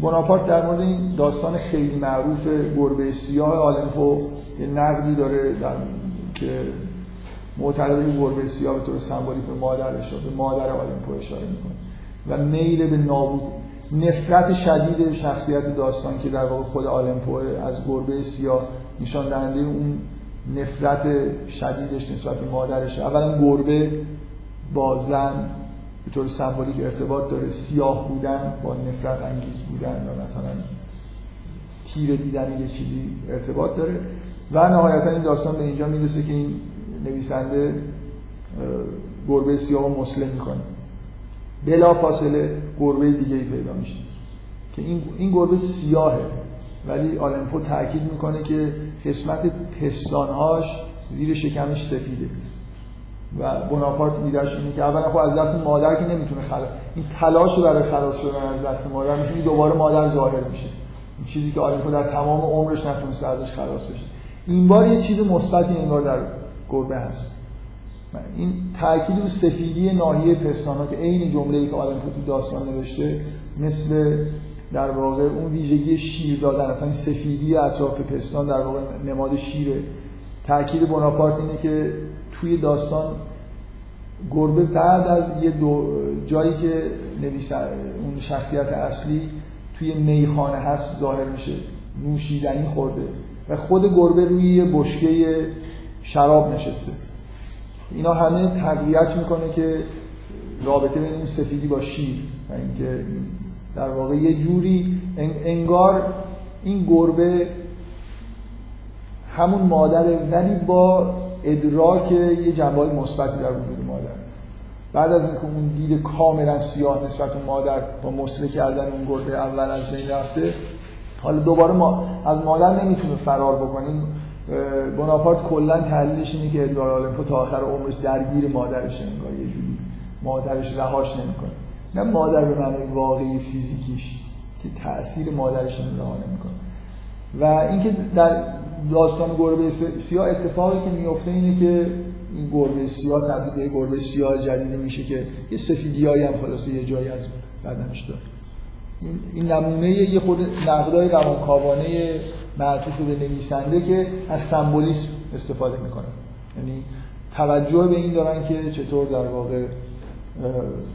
بناپارت در مورد این داستان خیلی معروف گربه سیاه آلمپو یه نقدی داره در که معتقد این گربه سیاه به طور سمبولیک به مادرش به مادر آلمپو اشاره می‌کنه. و میل به نابود نفرت شدید شخصیت داستان که در واقع خود آلمپو از گربه سیاه نشان دهنده اون نفرت شدیدش نسبت به مادرش. اولا گربه با زن به طور سمبولیک ارتباط داره. سیاه بودن با نفرت انگیز بودن و مثلا تیر دیدن یه چیزی ارتباط داره. و نهایتا این داستان به اینجا می‌رسه که این نویسنده گربه سیاه مسلم می‌کنه بلا فاصله گربه دیگه ای پیدا میشه. که این, این گربه سیاهه. ولی آلمپو تاکید می‌کنه که قسمت پستانهاش زیر شکمش سفیده. و بناپارت میدهش اینه که اولا خب از دست مادر که نمی‌تونه خلاص این تلاش برای خلاص شدن از دست مادر مثل این دوباره مادر ظاهر میشه. این چیزی که آلمپو در تمام عمرش نتونسته ازش خلاص بشه. این بار یه چیز مثبتی انگار در گربه هست. این تاکید رو سفیدی ناحیه پستان که عین جمله ای که آلمپو تو داستان نوشته مثل در واقع اون ویژگی شیر دادن. اصلا سفیدی اطراف پستان در واقع نماد شیره. تاکید بناپارت اینه که توی داستان گربه بعد از یه دو جایی که نویس اون شخصیت اصلی توی میخانه هست ظاهر میشه نوشیدنی خورده. و خود گربه روی یه بشکه شراب نشسته. اینا همه تقویت می‌کنه که رابطه بین این سفیدی با شیر و اینکه در واقع یه جوری انگار این گربه همون مادره ولی با ادراک یه جنبه مثبتی در وجود مادر. بعد از اینکه اون دید کاملا سیاه نسبت اون مادر با مسله کردن اون گربه اول از بین رفته حالا دوباره ما از مادر نمی‌تونه فرار بکنیم بناپارت کلا تحلیلش اینه که ادگار آلن تا آخر عمرش درگیر مادرش انگار یه جوری مادرش رهاش نمی‌کنه. نه مادر به معنای واقعی فیزیکیش که تاثیر مادرش رها نمی‌کنه. و اینکه در داستان گربه سیاه اتفاقی که میفته اینه که این گربه سیاه تبدیل به گربه سیاه جدیده میشه که یه سفیدیایی هم خلاصه یه جایی از بدنش داره. این نمونه یه خود نقدای روانکاوانه معطوف به نویسنده که از سمبولیسم استفاده می‌کنه یعنی توجه به این دارن که چطور در واقع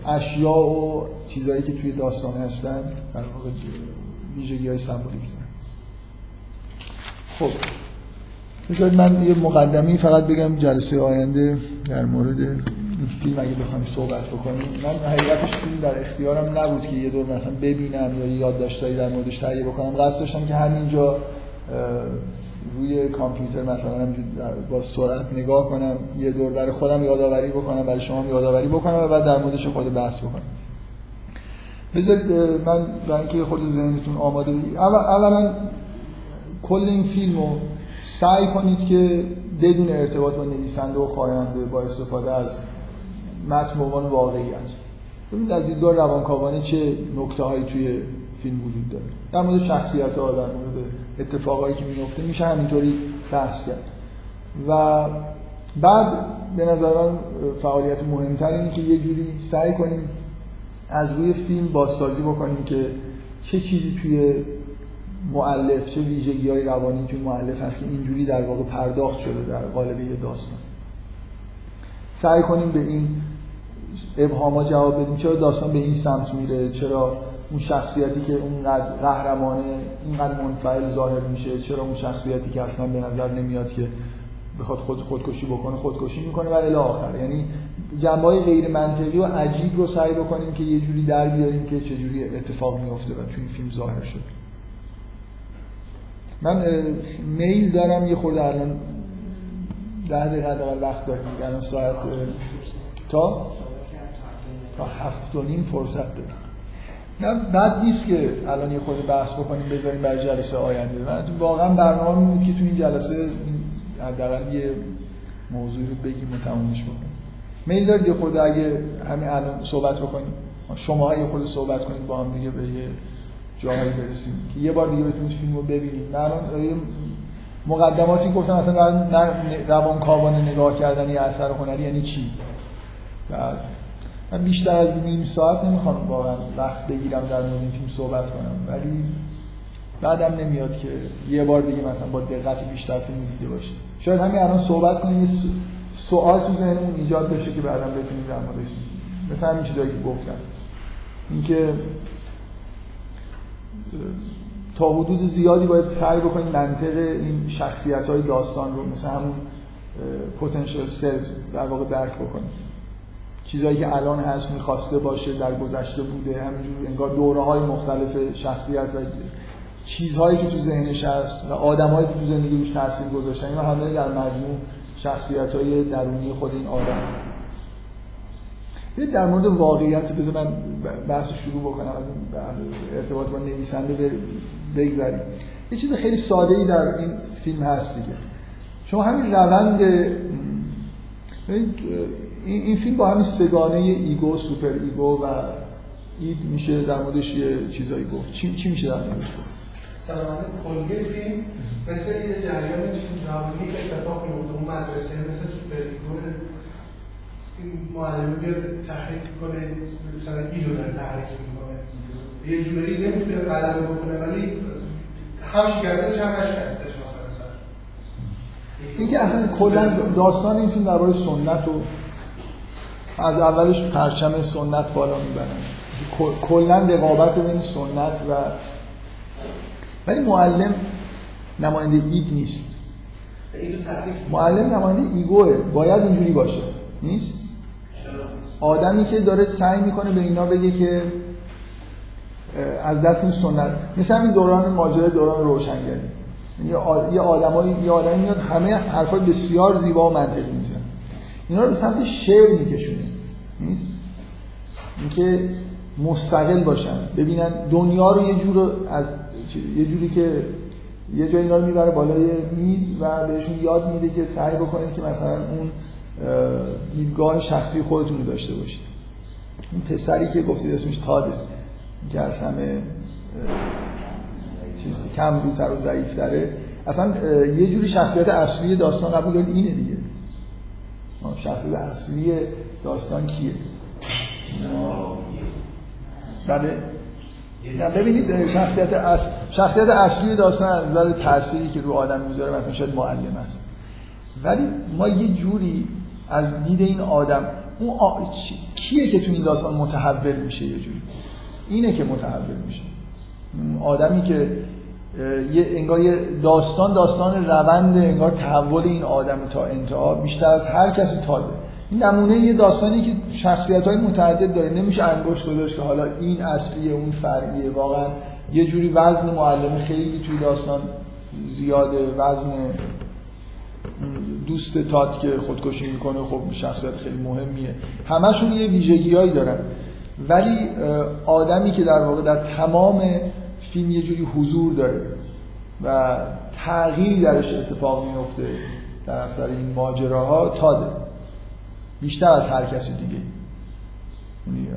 اشیاء و چیزهایی که توی داستان هستن در واقع ویژگی های سمبولیک دارن. خب بذارید من یه مقدمی فقط بگم جلسه آینده در مورد این فیلم اگه بخوایم صحبت بکنیم. من حقیقتش فیلم در اختیارم نبود که یه دور مثلا ببینم یا یادداشتایی در موردش تهیه بکنم. قصد داشتم که همینجا روی کامپیوتر مثلا با سرعت نگاه کنم یه دور برای خودم یادآوری بکنم برای شما یادآوری بکنم و بعد در موردش خود بحث بکنم. بذارید من برای اینکه خود ذهنتون آماده اولا کل این فیلمو سعی کنید که بدون ارتباط با نویسنده و خواننده با استفاده از متن عنوان واقعیت ببینید از دیدگاه روانکاوانه چه نکته هایی توی فیلم وجود داره. در مورد شخصیت در مورد اتفاقایی که میفته میشه همینطوری بحث کرد. و بعد به نظر من فعالیت مهمتر اینه که یه جوری سعی کنیم از روی فیلم بازسازی بکنیم که چه چیزی توی معلف چه ویژگی های روانی توی معلف هست که اینجوری در واقع پرداخت شده در قالب یه داستان. سعی کنیم به این ابهاما جواب بدیم. چرا داستان به این سمت میره؟ چرا اون شخصیتی که اونقدر قهرمانه اینقدر منفعل ظاهر میشه چرا اون شخصیتی که اصلا به نظر نمیاد که بخواد خود خودکشی بکنه خودکشی می‌کنه و الی آخر. یعنی جنبه غیر منطقی و عجیب رو سعی بکنیم که یه جوری در بیاریم که چجوری اتفاق میفته و توی این فیلم ظاهر شد من میل دارم یه خورده الان ده دقیقه اول وقت داریم. الان ساعت تا؟ تا هفت و نیم فرصت داریم. نه بد نیست که الان یه خورده بحث بکنیم بذاریم برای جلسه آینده. من واقعا برنامه بود که تو این جلسه حداقل یه موضوعی رو بگیم و تمومش بکنیم. میل دارید یه خورده اگه همین الان صحبت بکنیم؟ شما یه خورده صحبت کنید با هم دیگه به یه جاهایی برسیم. که یه بار دیگه بتونید فیلم رو ببینید. من مقدماتی گفتم اصلا روان کاوان نگاه کردن یه اثر هنری یعنی چی؟ بعد من بیشتر از نیم ساعت نمی‌خوام واقعا وقت بگیرم در مورد این فیلم صحبت کنم. ولی بعدم نمیاد که یه بار دیگه مثلا با دقت بیشتر فیلم دیده باشه شاید همین الان صحبت کنیم یه سوال تو ذهنمون ایجاد بشه که بعدم بتونیم در موردش مثلا همین چیزایی که گفتم. اینکه تا حدود زیادی باید سعی بکنیم منطق این شخصیت های داستان رو مثل همون پوتنشل سلز در واقع درک بکنید چیزهایی که الان هست می‌خواسته باشه در گذشته بوده همینجور انگار دوره های مختلف شخصیت و چیزهایی که تو ذهنش هست و آدمایی که تو زندگی روش تاثیر گذاشتن اینا همه در مجموع شخصیت های درونی خود این آدم. در مورد واقعیت بذار من بحث شروع بکنم از ارتباط با نویسنده بگذاریم. یه چیز خیلی ساده ای در این فیلم هست دیگه. شما همین روند این فیلم با همین سه‌گانه ego superego و id میشه در موردش یه چیزایی گفت. چی, چی میشه در موردش گفت؟ سلامت کلی فیلم مثل یه جریان چیز روانی اتفاق میفته اون مدرسه مثل superego این معلم بیاد تحریک کنه مثلا id و داره تحریک می‌کنه. یه جوری نمی‌تونه غلبه بکنه ولی هم شکستش هم نشکستش این که اصلا کلا داستان این فیلم درباره سنت و از اولش پرچم سنت بالا می‌برن کلا رقابت بین سنت و ولی معلم نماینده ایگ نیست. معلم نماینده ایگوه. باید اینجوری باشه. نیست؟ آدمی که داره سعی می‌کنه به اینا بگه که از دست این سنت مثل همین دوران ماجرای دوران روشنگری. یعنی یه آدمایی یه آدمی میاد همه حرفای بسیار زیبا و منطقی میزن اینا رو به سمت شعر میکشونه. نیست. اینکه مستقل باشن. ببینن دنیا رو یه جور از یه جوری که یه جایی اینا رو می‌بره بالای میز و بهشون یاد میده که سعی بکنید که مثلا اون دیدگاه شخصی خودتون رو داشته باشید این پسری که گفتید اسمش تاده که از همه چیز کم روتر و ضعیفتره. اصلا یه جوری شخصیت اصلی داستان قبول دارید اینه دیگه. شخصیت اصلی داستان کیه؟ بله. ببینید شخصیت اصل شخصیت اصلی داستان از نظر تأثیری که رو آدم می‌ذاره مثلا شاید معلم است. ولی ما یه جوری از دید این آدم اون آ... کیه که تو این داستان متحول میشه یه جوری؟ اینه که متحول میشه. آدمی که یه انگار یه داستان داستان روند انگار تحول این آدم تا انتها بیشتر از هر کسی تاده این نمونه یه داستانی که شخصیت های متعدد داره. نمیشه انگشت گذاشت که حالا این اصلیه اون فرعیه واقعا یه جوری وزن معلم خیلی توی داستان زیاده. وزن دوست تات که خودکشی می‌کنه خب شخصیت خیلی مهمیه. همشون یه ویژگیهایی دارن. ولی آدمی که در واقع در تمام فیلم یه جوری حضور داره و تغییری درش اتفاق میفته در اثر این ماجراها تاده. بیشتر از هر کسی دیگه. یعنی،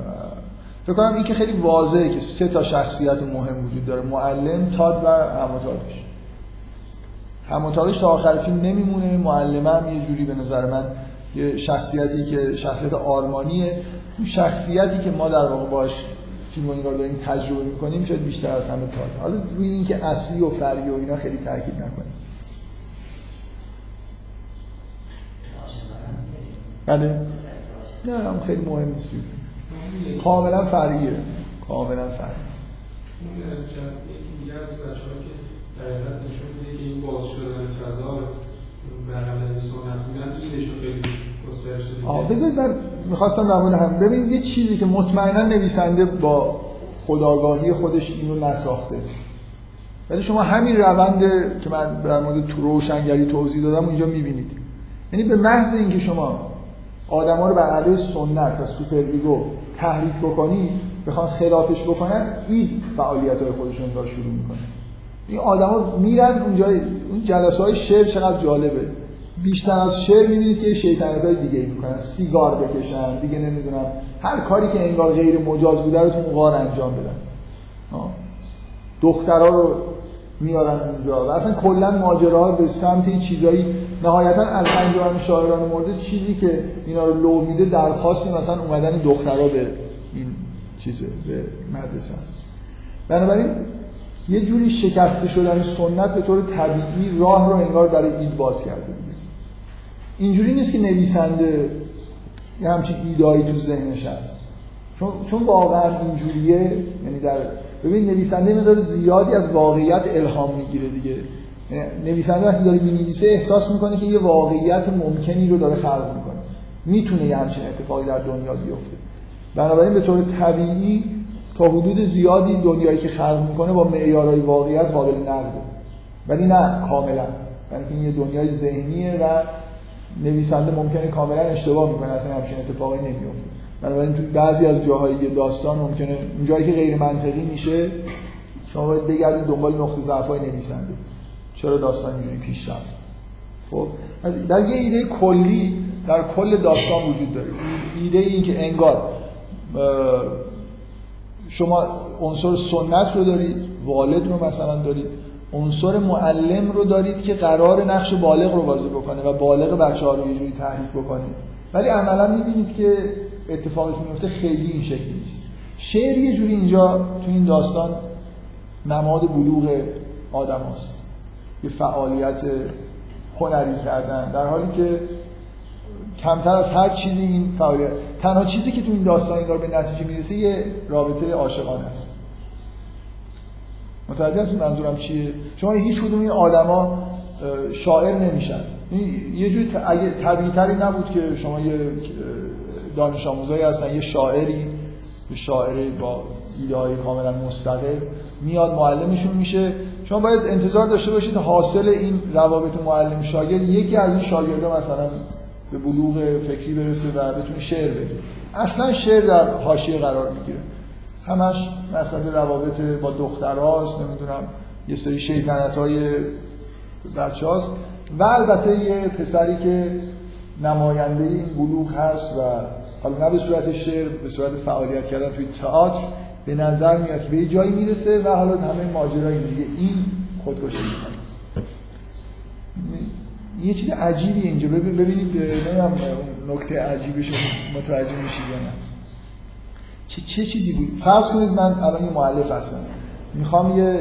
فکر کنم این که خیلی واضحه که سه تا شخصیت مهم وجود داره معلم تاد و هموتادش هموتادش تا آخر فیلم نمیمونه معلمه هم یه جوری به نظر من یه شخصیتی که شخصیت آرمانیه. اون شخصیتی که ما در واقع باش فیلم رو داریم تجربه می‌کنیم شاید بیشتر از همه تاد. حالا روی اینکه اصلی و فرعی و اینا خیلی تاکید نکنیم. بله. نه هم خیلی مهم نیست. کاملا فرعیه. کاملا فرعیه. یکی از بچه‌ها که در نشون میده که این باز شدن فضا برقراری سنت بودن اینش رو خیلی گسترش داده بذارید من می‌خواستم در هم ببینید یه چیزی که مطمئنا نویسنده با خودآگاهی خودش اینو نساخته. ولی شما همین روند که من در مورد روشنگری توضیح دادم اونجا می‌بینید. یعنی به محض اینکه شما آدما رو بر علیه سنت و superego تحریک بکنی بخوان خلافش بکنن این فعالیت های خودشون رو شروع می‌کنن. این آدما میرن اونجا اون جلسه های شعر چقدر جالبه. بیشتر از شعر می‌بینید که شیطنت های دیگه می‌کنن سیگار بکشن دیگه نمی‌دونم. هر کاری که انگار غیر مجاز بوده رو تو غار انجام بدن. دخترها رو میارن اونجا. و اصلا کلا ماجراها به سمت این چیزایی نهایتا از انجام شاعران مورد چیزی که اینا رو لو میده درخواستی مثلا اومدن دخترها به این چیزه به مدرسه است. بنابراین یه جوری شکسته شدن سنت به طور طبیعی راه رو انگار برای اید باز کرده دیگه اینجوری نیست که نویسنده یه همچین ایدایی تو ذهنش هست. چون, چون واقعا اینجوریه یعنی در ببین نویسنده مقدار زیادی از واقعیت الهام می‌گیره دیگه. نویسنده وقتی داره می‌نویسه احساس می‌کنه که یه واقعیت ممکنی رو داره خلق می‌کنه. می‌تونه یه همچین اتفاقی در دنیا بیفته. بنابراین به طور طبیعی تا حدود زیادی دنیایی که خلق می‌کنه با معیارهای واقعیت قابل نقده ولی نه کاملا. این یه دنیای ذهنیه و نویسنده ممکنه کاملا اشتباه می‌کنه اصلا همچین اتفاقی نمیفته بنابراین تو بعضی از جاهای داستان ممکنه جایی که غیر منطقی میشه شما باید بگردید دنبال نقطه ضعفای نویسنده. چرا داستان اینجوری پیش رفت؟ خب در یه ایده کلی در کل داستان وجود داره. ایده این که انگار شما عنصر سنت رو دارید والد رو مثلا دارید عنصر معلم رو دارید که قرار نقش بالغ رو بازی بکنه و بالغ بچه ها رو یه جوری تحریک بکنه. ولی عملا می‌بینید که اتفاقی که میفته خیلی این شکلی نیست. شعر یه جوری اینجا تو این داستان نماد بلوغ آدم هست. یه فعالیت هنری کردن. در حالی که کمتر از هر چیزی این فعالیت تنها چیزی که تو این داستان انگار به نتیجه می‌رسه یه رابطه عاشقانه است. متوجه هستید منظورم چیه؟ شما هیچ کدوم این آدما شاعر نمیشن. یه جوری اگه طبیعی نبود که شما یه دانش آموزایی هستن. یه شاعری یه شاعری با ایده کاملا مستقل میاد معلمشون میشه. شما باید انتظار داشته باشید حاصل این روابط معلم شاگرد یکی از این شاگردا مثلا به بلوغ فکری برسه و بتونه شعر بگه. اصلا شعر در حاشیه قرار می‌گیره. همش مسئله روابط با دختراست نمی‌دونم یه سری شیطنت های بچه هاست و البته یه پسری که نماینده این بلوغ هست و حالا نه به صورت شعر به صورت فعالیت کردن توی تئاتر به نظر میاد به جایی می‌رسه و حالا همه ماجرای دیگه این خودکشی می‌کنه. یه چیز عجیبی اینجا. ببینید نمی‌دونم نکته عجیبش متوجه میشید یا نه. چه چه چیزی بود؟ فرض کنید من الان یه مؤلف هستم. می‌خوام یه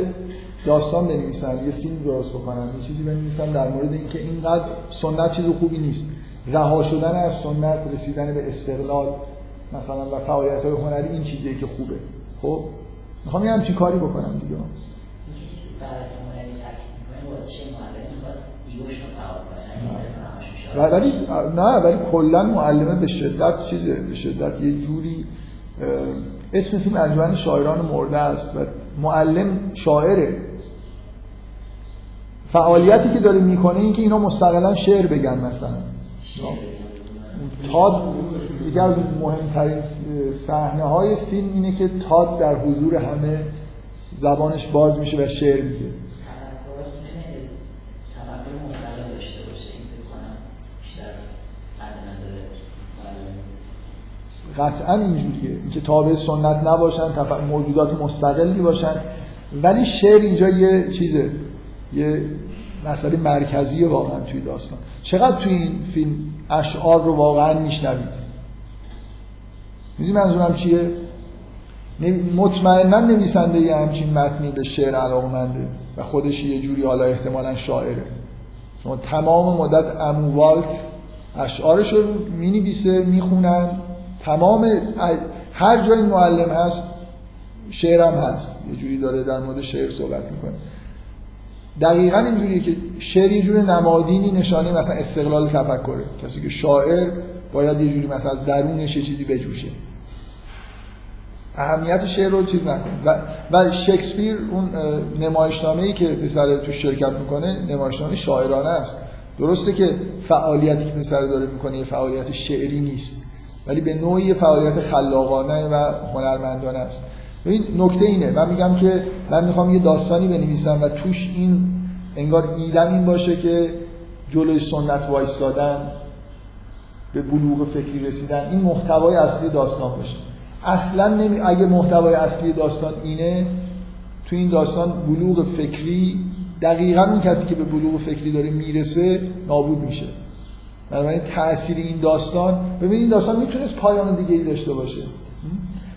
داستان بنویسم یه فیلم درست بکنم. یه چیزی بنویسم در مورد اینکه اینقدر سنت چیز خوبی نیست. رها شدن از سنت رسیدن به استقلال مثلا و فعالیت های هنری این چیزیه که خوبه. خب؟ می‌خوام یه همچین کاری بکنم دیگه. ولی نه ولی کلا معلمه به شدت چیزه به شدت یه جوری اسم فیلم انجمن شاعران مرده است و معلم شاعره. فعالیتی که داره می‌کنه این که اینا مستقلا شعر بگن مثلا. تاد یکی از مهمترین صحنه های فیلم اینه که تاد در حضور همه زبانش باز میشه و شعر میگه. قطعا اینجوریه اینکه تابع سنت نباشن موجودات مستقلی باشن ولی شعر اینجا یه چیزه یه مسئله مرکزی واقعا توی داستان. چقدر توی این فیلم اشعار رو واقعا میشنوید؟ می‌دونی منظورم چیه؟ مطمئنا نویسنده یه همچین متنی به شعر علاقمنده و خودش یه جوری حالا احتمالا شاعره. شما تمام مدت اموالت اشعارش رو می‌نویسه می‌خونن. تمام هر جای معلم هست شعرم هست. یه جوری داره در مورد شعر صحبت می‌کنه. دقیقا اینجوریه که شعر یه جور نمادینی نشانه مثلا استقلال تفکره. کسی که شاعر باید یه جوری مثلا از درونش یه چیزی بجوشه. اهمیت شعر رو چیز نکنه و, و شکسپیر اون نمایشنامه ای که پسر تو شرکت می‌کنه نمایشنامه شاعرانه است. درسته که فعالیتی که پسر داره می‌کنه یه فعالیت شعری نیست ولی به نوعی فعالیت خلاقانه و هنرمندانه است. ببین نکته اینه. من میگم که من می‌خوام یه داستانی بنویسم و توش این انگار ایدم این باشه که جلوی سنت وایستادن به بلوغ فکری رسیدن. این محتوای اصلی داستان باشه. اصلا نمی... اگه محتوای اصلی داستان اینه تو این داستان بلوغ فکری دقیقا اون کسی که به بلوغ فکری داره می‌رسه نابود میشه. بنابراین تاثیر این داستان ببین این داستان می‌تونست پایان دیگه ای داشته باشه.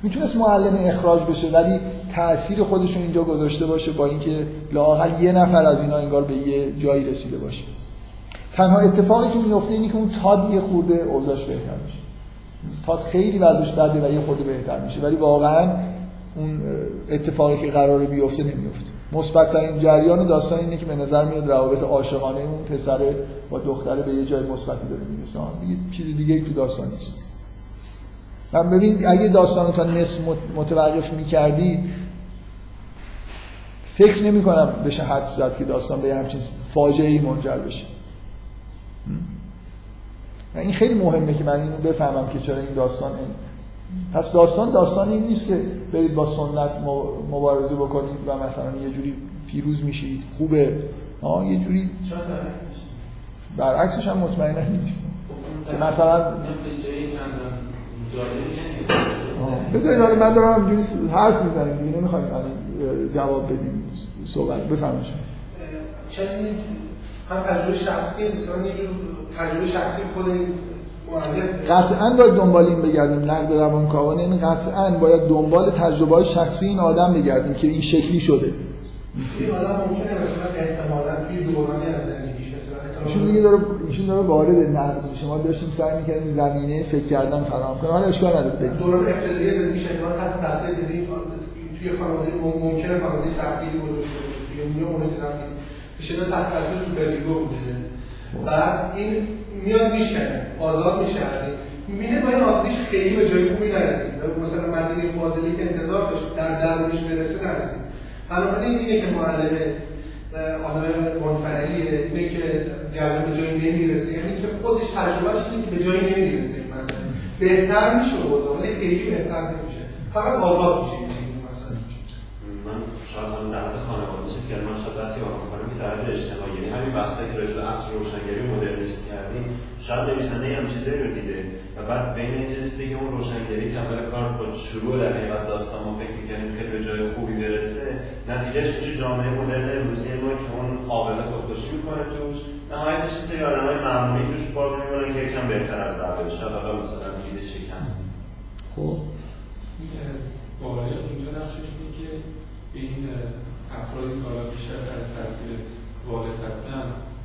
می‌تونست معلم اخراج بشه ولی تاثیر خودش رو اینجا گذاشته باشه با اینکه لاقل یه نفر از اینا انگار به یه جایی رسیده باشه. تنها اتفاقی که میفته اینه که اون تاد یه خورده اوضاعش بهتر میشه. تاد خیلی وضعش بده و یه خورده بهتر میشه ولی واقعا اون اتفاقی که قراره بیفته نمیفته مثبت ترین جریان داستان اینه که به نظر میاد روابط عاشقانه اون پسر با دختره به یه جای مثبتی داره می‌رسه. چیز دیگه تو داستان نیست. من ببین اگه داستان تا نصف متوقف می‌کردی فکر نمی کنم بشه حد زد که داستان به همچین فاجعه ای منجر بشه. این خیلی مهمه که من اینو بفهمم که چرا این داستان این. پس داستان داستان این نیست که برید با سنت مبارزه بکنید و مثلا یه جوری پیروز میشید. خوبه. آه یه جوری برعکسش. هم مطمئنا نیست. که مثلا بذارید داره من دارم همینجوری حرف می‌زنم دیگه نمی‌خوایم جواب بدیم صحبت بفرمایید. چون هم تجربه شخصی مثلا یه جور تجربه شخصی خود قطعا باید دنبال این بگردیم نقد روانکاوانه این قطعا باید دنبال تجربه های شخصی این آدم بگردیم که این شکلی شده. این آدم ممکنه مثلا احتمالا توی دورانی مثلا دیگه داره ایشون داره وارد نقد میشه. ما داشتیم سعی می‌کردیم زمینه فکر کردن فراهم کنیم. حالا اشکال نداره. بگید دوران ابتدایی زندگی شما تحت تاثیر دیدی توی خانواده ممکنه خانواده سختگیری بزرگ توی میون محیط سختگیری شده تحت تاثیر سوپرلیگو بوده. بعد این میاد میشکنه آزاد میشه از این. می‌بینه با این آزادیش خیلی به جای خوبی نرسید مثلا مدینه فاضلی که انتظار داشت در درونش برسه نرسید بنابراین اینه که معلم آدم منفعلیه اینه که جریان به جایی نمی‌رسه. یعنی که خودش تجربهش اینه که به جایی نمی‌رسه مثلا بهتر میشه اوضاع ولی خیلی بهتر نمیشه. فقط آزاد میشه. شاید هم در مورد خانواده چیزی که من شاید دستی آقا کنم که در مورد اجتماعی. یعنی همین بحثایی که راجع به عصر روشنگری مدرنیسم کردیم شاید نویسنده هم چیزایی رو دیده و بعد بین اینجا رسیده که اون روشنگری که اول کار با شروع در حقیقت داستان ما فکر می‌کردیم خیلی به جای خوبی برسه نتیجهش میشه جامعه مدرن امروزی ما که اون قابل خودکشی می‌کنه توش. نهایتش یه سری آدمای معمولی توش بار میمونن که یکم بهتر از قبل شاید حالا مثلا دیده شکن خب. واقعیت اونجا نقشش که این افرادی که حالا بیشتر تحت تاثیر والد هستن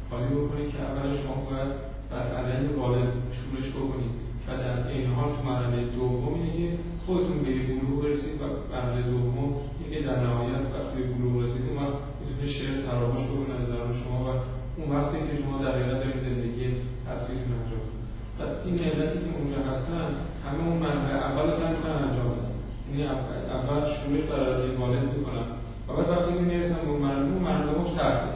کاری بکنید که اول شما باید بر علیه والد شورش بکنید و در این حال تو مرحله دوم اینه که خودتون به بلوغ برسید و مرحله دوم اینه که در نهایت وقتی به بلوغ رسیدید اون وقت می‌تونه شعر تراوش بکنه در شما و اون وقتی که شما در حقیقت دارید زندگی اصلیتون انجام و این ملتی که اونجا هستن همه اون مرحله اول سعی می‌کنن انجام بدن. یعنی اول شورش برای والد می‌کنن و بعد وقتی که می‌رسن به مرحله اون مرحله هم سخته.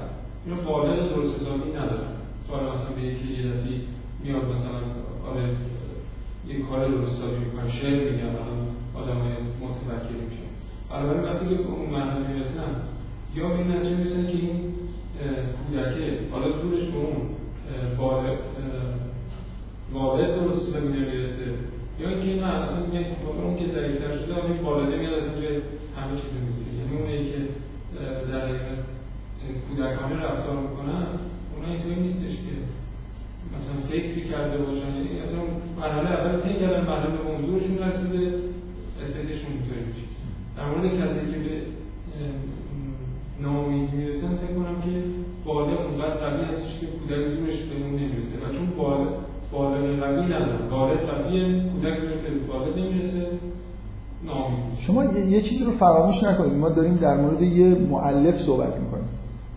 اینو والد درست حسابی ندارن تو حالا مثلا به یکی یه دفعه میاد مثلا آره یه کار درست حسابی می‌کنن شعر میگن مثلا آدم های متفکری میشن بنابراین وقتی که اون مرحله می‌رسن یا به این نتیجه می‌رسن که این کودکه حالا زورش به اون والد والد درست حسابی نمی‌رسه. یا اینکه نه اصلا میگن اون که ضعیفتر شده اون والده میاد اصلا جای همه چیز می‌گیره. یعنی اونی که در کودکانه رفتار می‌کنن اونا اینطوری نیستش که مثلا فکری کرده باشن. یعنی اصلا مرحله اول طی کردن مرحله به موضوعشون رسیده استیتشون اینطوری میشه. در مورد کسی که به ناامیدی می‌رسن فکر کنم که بالا اونقدر قوی هستش که کودک زورش به اون نمی‌رسه و چون بالا بالا بالغ قویه کودک به بالا نمی‌رسه شما یه چیزی رو فراموش نکنید. ما داریم در مورد یه مؤلف صحبت می‌کنیم.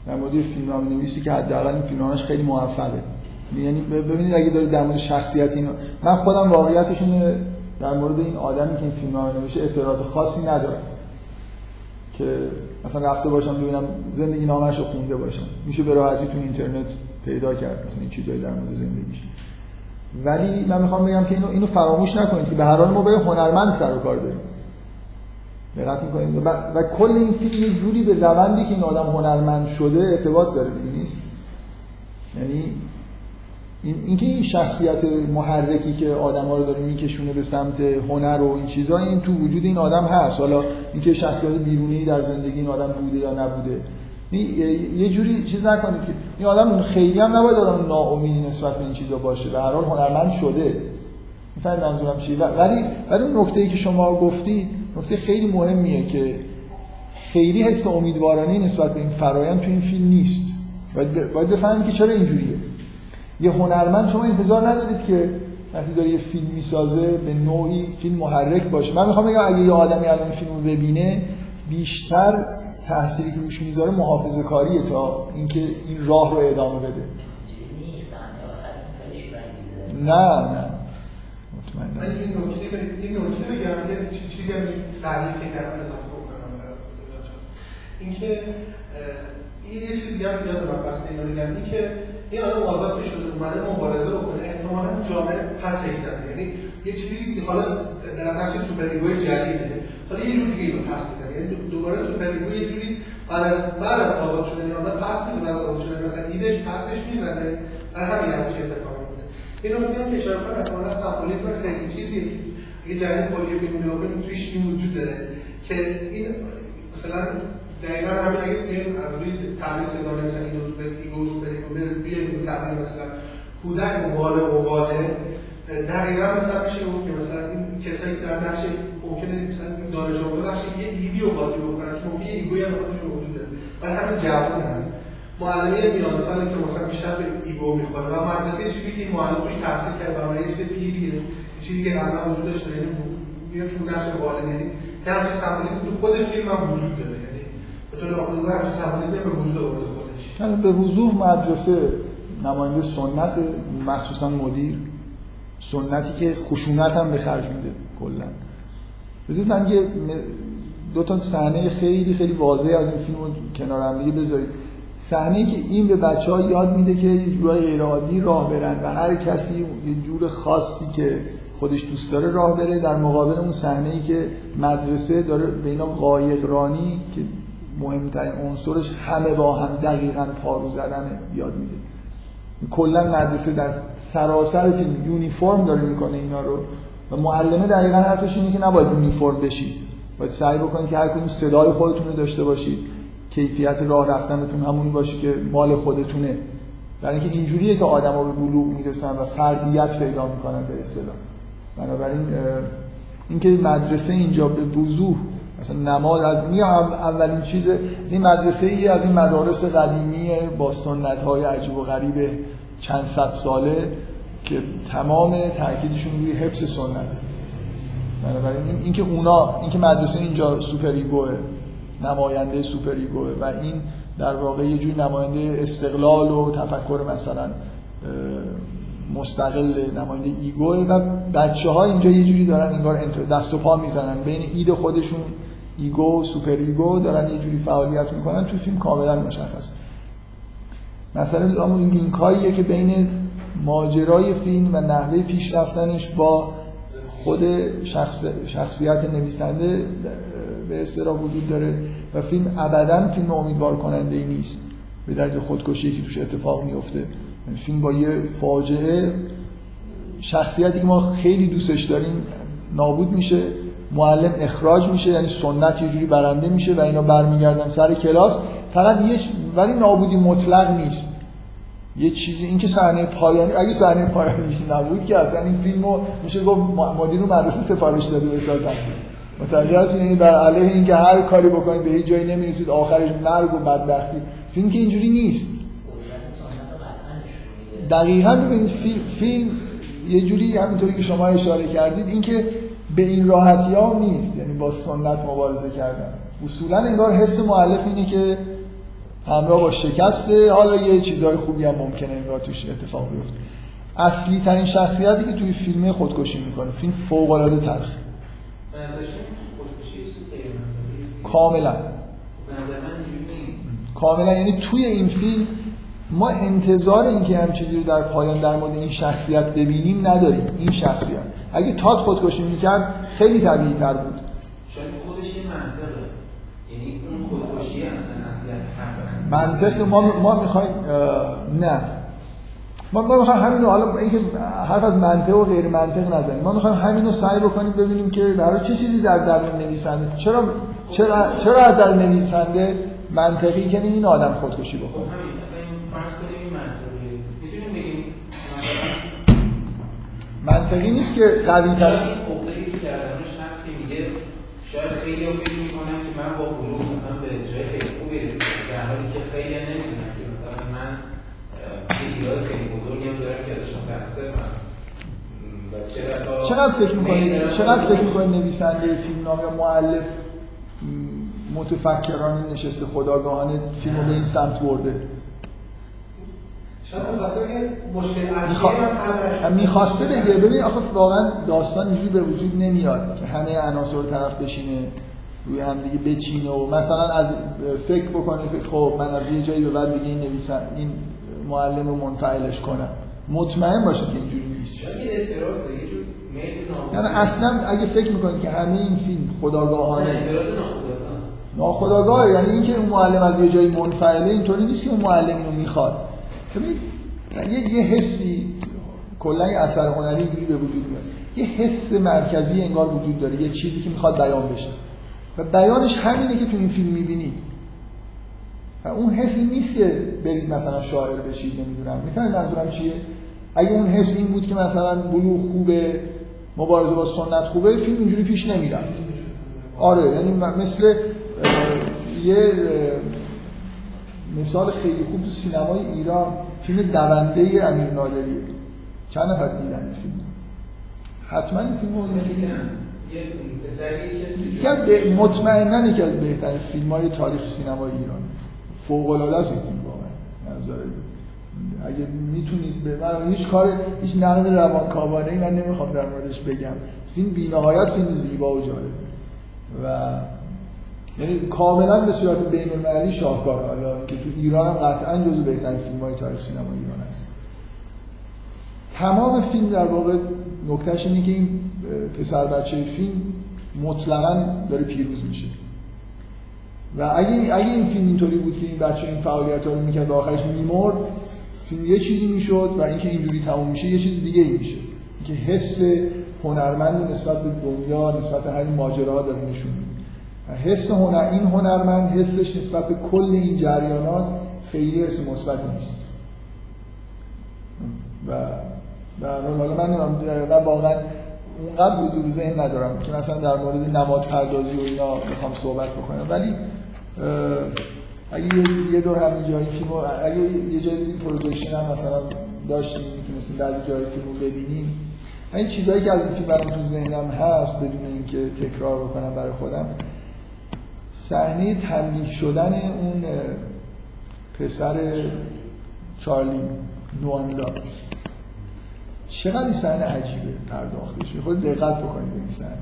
در مورد فیلم نویسی که حداقل این فیلمنامه‌اش خیلی موفقه. یعنی ببینید اگه دارید در مورد شخصیت اینو من خودم واقعیتشون در مورد این آدمی که این فیلمنامه نوشته اطلاعات خاصی ندارم. که مثلا رفته باشم ببینم زندگی نامش رو خونده باشم. میشه به راحتی تو اینترنت پیدا کرد. مثلا این چیزایی در مورد زندگیش. ولی من می‌خوام بگم که اینو اینو فراموش نکنید که به هر حال ما با هنرمند سر و کار داریم دقت می‌کنید؟ و, و کل این فیلم یه جوری به روندی که این آدم هنرمند شده ارتباط داره نیست. یعنی این اینکه این شخصیت محرکی که آدم ها رو داره میکشونه به سمت هنر و این چیزا این تو وجود این آدم هست. حالا اینکه شخصیت بیرونی در زندگی این آدم بوده یا نبوده. یه جوری چیز نکنید که این آدم خیلی هم نباید آدم ناامیدی نسبت به این چیزا باشه. به هر حال هنرمند شده. می‌فهمید منظورم چیه؟ ولی ولی اون نکته که شما گفتی نکته خیلی مهمیه که خیلی حس امیدوارانه نسبت به این فرایند تو این فیلم نیست. باید, باید بفهمید که چرا اینجوریه. یه هنرمند شما انتظار ندارید که وقتی داره یه فیلم می‌سازه به نوعی فیلم محرک باشه. من می‌خوام بگم اگه یه آدمی الان فیلم رو ببینه بیشتر تأثیری که روش می‌ذاره محافظه کاریه تا اینکه این راه رو ادامه بده. نه نه. من این نکته این نکته بگم یه چیزی هم تعریف که کردم اضافه بکنم. اینکه این یه چیز دیگه هم یادم بس اینو بگم این که این آدم آزاد که شده اومده مبارزه بکنه احتمالاً جامعه پس زده یعنی یه چیزی که حالا در نقش superego ی جدیده حالا یه جور دیگه اینو پس می‌زنه یعنی دوباره superego یه جوری بعد از بعد آزاد شدن یا پس می‌زنه آزاد شدن مثلا id ش پسش می‌زنه در همین همچین اتفاقی میفته این نکته هم که اشاره کنم احتمالاً سمبولیسم خیلی چیزیه که یه جریان کلی فیلم توش این وجود داره که این مثلا دقیقا همین اگه بیایم از روی تعبیر سه‌گانه مثلا ego superego superego بیایم روی مثلا کودک مقاله مقاله دقیقا مثلا میشه گفت که مثلا این کسایی در نقش ممکنه مثلا دانش آموزا نقش یه ایدیو بازی بکنن که ممکنه ایگوی هم خودشون وجود داره. ولی همین جوان هم معلمی میان سالی که مثلا بیشتر به ایگو می‌خوره و مدرسه چیزی که معلم روش تاثیر کرد و یه چیز پیریه چیزی که قبلا وجود داشته یعنی میره تو نقش والد یعنی نقش سمبولیزم تو خود فیلم هم وجود داره. یعنی به طور آخوزگاه همچین سمبولیزم به وجود آورده خودش. یعنی به وضوح مدرسه نماینده سنت مخصوصا مدیر. سنتی که خشونت هم به خرج میده کلا. بذارید من یه دو تا صحنه خیلی خیلی واضح از این فیلم کنار هم دیگه بذارید. صحنه که این به بچه ها یاد میده که یه جورای غیر راه برن و هر کسی یه جور خاصی که خودش دوست داره راه بره در مقابل اون صحنه ای که مدرسه داره به اینا قایق رانی که مهمترین عنصرش همه با هم دقیقا پارو زدن یاد میده. کلا مدرسه در سراسر فیلم یونیفرم داره می‌کنه اینا رو و معلمه دقیقا حرفش اینه که نباید یونیفرم بشید باید سعی بکنید که هر کدوم صدای خودتون رو داشته باشید کیفیت راه رفتنتون همونی باشه که مال خودتونه. برای اینکه اینجوریه که آدما به بلوغ می‌رسن و فردیت پیدا می‌کنن به اصطلاح. بنابراین اینکه مدرسه اینجا به وضوح مثلا نماز از می اولین چیز این مدرسه ای از این مدارس قدیمی با سنت های عجیب و غریب چند صد ساله که تمام تاکیدشون روی حفظ سنت. بنابراین اینکه اونا اینکه مدرسه اینجا سوپر ایگوه نماینده سوپر ایگوه و این در واقع یه جور نماینده استقلال و تفکر مثلا مستقل نماینده ego ه و بچه ها اینجا یه جوری دارن انگار دست و پا می‌زنن. بین id خودشون ego superego دارن یه جوری فعالیت می‌کنن تو فیلم کاملا مشخص. مثلا همون لینک هاییه که بین ماجرای فیلم و نحوه پیش رفتنش با خود شخص شخصیت نویسنده به اصطلاح وجود داره و فیلم ابدا فیلم امیدوار کننده ای نیست. به دلیل خودکشی که توش اتفاق میفته فیلم با یه فاجعه شخصیتی که ما خیلی دوستش داریم نابود میشه. معلم اخراج میشه یعنی سنت یه جوری برنده میشه و اینا برمیگردن سر کلاس. فقط یه ولی نابودی مطلق نیست. یه چیزی این که صحنه پایانی اگه صحنه پایانی نبود که اصلا این فیلمو میشه گفت مدیر مدرسه سفارش داده بسازن. متوجه هستید یعنی بر علیه اینکه هر کاری بکنید به هیچ جایی نمی‌رسید آخرش مرگ و بدبختی. فیلم که اینجوری نیست. دقیقا ببینید فیلم یه جوری همینطوری که شما اشاره کردید اینکه به این راحتی ها نیست. یعنی با سنت مبارزه کردن. اصولا انگار حس معلف اینه که همراه با شکسته حالا یه چیزهای خوبی هم ممکنه انگار توش اتفاق بیفته. اصلی ترین شخصیتی که توی فیلم خودکشی می‌کنه. فیلم فوق العاده تلخ. کاملا. کاملا. یعنی توی این فیلم ما انتظار اینکه هم چیزی رو در پایان در مورد این شخصیت ببینیم نداریم. این شخصیت. اگه تات خودکشی می‌کرد خیلی طبیعی تر بود. شاید خودش یه منطقه. یعنی اون خودکشی اصلا منطق ما ما می‌خوایم نه. ما ما می‌خوایم همین رو حالا اینکه حرف از منطق و غیر منطق نزنیم. ما می‌خوایم همین رو سعی بکنیم ببینیم که برای چه چیزی در درون نویسنده چرا چرا چرا از در نویسنده منطقی که این آدم خودکشی بکنه خب همین مثلا این فرض کنیم این منطقی می‌تونیم بگیم منطقی نیست که قوی تر. که کردنش هست که میگه شاید خیلی فکر می‌کنن که من با بلوغ مثلا به جای خیلی خوبی رسیدم در حالی که خیلی نمی‌دونن که مثلا من ایراد خیلی بزرگی هم دارم که ازشون متاسفم چقدر فکر می‌کنید چقدر فکر می‌کنید نویسنده فیلمنامه یا مؤلف متفکرانه نشسته خداگاهانه فیلمو به این سمت برده؟ می‌خواسته بگه. ببین آخه واقعا داستان اینجوری به وجود نمیاد که همه عناصر طرف بشینه روی هم دیگه بچینه و مثلا از فکر بکنه که خب من از یه جایی به بعد دیگه این نویسن این معلم رو منفعلش کنم. مطمئن باشه که اینجوری نیست. یعنی اصلا اگه فکر می‌کنید که همه این فیلم خداگاهانه ناخداگاه یعنی اینکه اون معلم از یه جایی منفعله اینطوری نیست که اون معلم اینو می‌خواد. یه, یه حسی کلا یه اثر هنری اینجوری به وجود میاد. یه حس مرکزی انگار وجود داره یه چیزی که می‌خواد بیان بشه. و بیانش همینه که تو این فیلم می‌بینید و اون حسی نیست که برید مثلا شاعر بشید نمی‌دونم. می‌فهمید منظورم چیه؟ اگه اون حس این بود که مثلا بلوغ خوبه مبارزه با سنت خوبه فیلم اینجوری پیش نمی‌رفت. آره یعنی مثل یه مثال خیلی خوب تو سینمای ایران فیلم دونده امیر نادریه. چند نفر دیدن این فیلم؟ حتما این فیلم رو یکی مطمئنا یکی از بهترین فیلم های تاریخ سینمای ایران. فوق العاده است این واقعا. اگه می‌تونید به من هیچ کار هیچ نقد روانکاوانه ای من نمی‌خوام در موردش بگم. فیلم بی‌نهایت فیلم زیبا و جالب. و یعنی کاملا به صورت بین المللی شاهکار حالا که تو ایران هم قطعا جزو بهترین فیلم های تاریخ سینما ایران است تمام فیلم در واقع نکتهش اینه که این پسر بچه فیلم مطلقا داره پیروز میشه. و اگه اگه این فیلم اینطوری بود که این بچه این فعالیت رو می‌کرد و آخرش میمرد فیلم یه چیزی می‌شد و اینکه اینجوری تموم میشه یه چیز دیگه ای میشه که حس هنرمند نسبت به دنیا نسبت به همین ماجراها داره نشون میده. حس هنر این هنرمند حسش نسبت به کل این جریانات خیلی حس مثبت نیست. و حالا من من واقعا اونقدر حضور ذهن ندارم که مثلا در مورد نماد پردازی و اینا بخوام صحبت بکنم. ولی اگه یه دور همین جایی فیلم اگه یه جایی پروژکشن هم مثلا داشتیم می‌تونستیم در جای فیلم رو ببینیم. این چیزهایی که از این فیلم برام تو ذهنم هست بدون اینکه تکرار بکنم برای خودم صحنه تنبیه شدن اون پسر چارلی نواندا. چقدر این صحنه عجیبه پرداختش. خود دقت بکنید به این صحنه.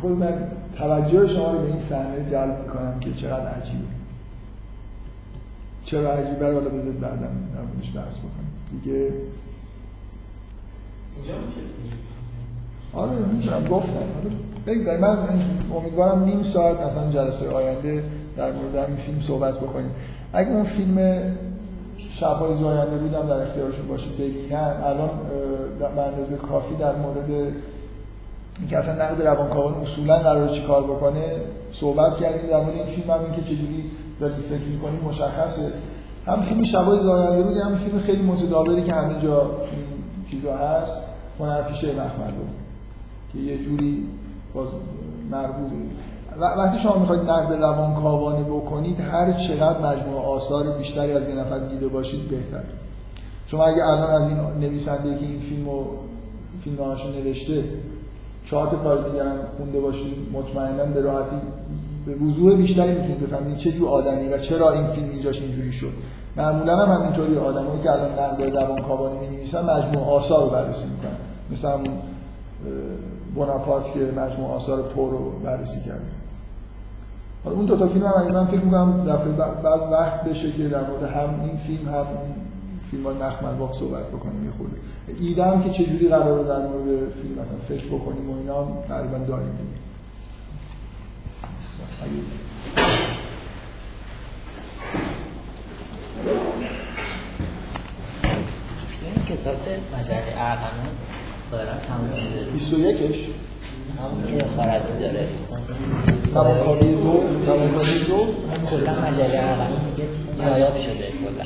خود من توجه شما رو به این صحنه جلب می‌کنم که چقدر عجیبه. چرا عجیبه رو حالا بذارید بعدم در موردش بحث بکنیم. دیگه آره می‌تونم گفتم. آره بگذاریم. من امیدوارم نیم ساعت مثلا جلسه آینده در مورد این فیلم صحبت بکنیم. اگه اون فیلم شبهای زاینده بودم در اختیارشون باشه ببینن. الان به اندازه کافی در مورد اینکه اصلا نقد روانکاوان اصولا قرار چی کار بکنه صحبت کردیم. در مورد این فیلم هم اینکه چجوری داریم فکر می‌کنیم مشخصه. هم فیلم شبای زاینده بود هم فیلم خیلی متداولی که همه جا چیزا هست. هنرپیشه مخمل بود که یه جوری باز مربوطه. وقتی شما می‌خواید نقد روانکاوانه بکنید هر چقدر مجموعه آثار بیشتری از یه نفر دیده باشید بهتر. شما اگه الان از این نویسنده که این فیلمو فیلم نوشته چهار تا کار دیگه هم خونده باشید مطمئنا به راحتی به وضوح بیشتری می‌تونید بفهمید چه جور آدمی و چرا این فیلم اینجاش اینجوری شد. معمولا هم همینطوری آدمایی که الان نقد روانکاوانه می‌نویسن مجموعه آثار رو بررسی می‌کنن. مثل همون بوناپارت که مجموعه آثار پر رو بررسی کرده حالا اون دو تا فیلم هم من فکر می‌کنم دفعه بعد وقت بشه که در مورد هم این فیلم هم فیلم های باق صحبت بکنیم یه خورده. ایده هم که چجوری قرار در مورد فیلم مثلا فکر بکنیم و اینا تقریبا داریم. دیگه کتاب مجله ارقمه دارم. تموم شده. 21ش همون که خارزمی داره. نماکاری دو؟ نماکاری دو؟ کلا مجله دیگه نایاب شده کلا.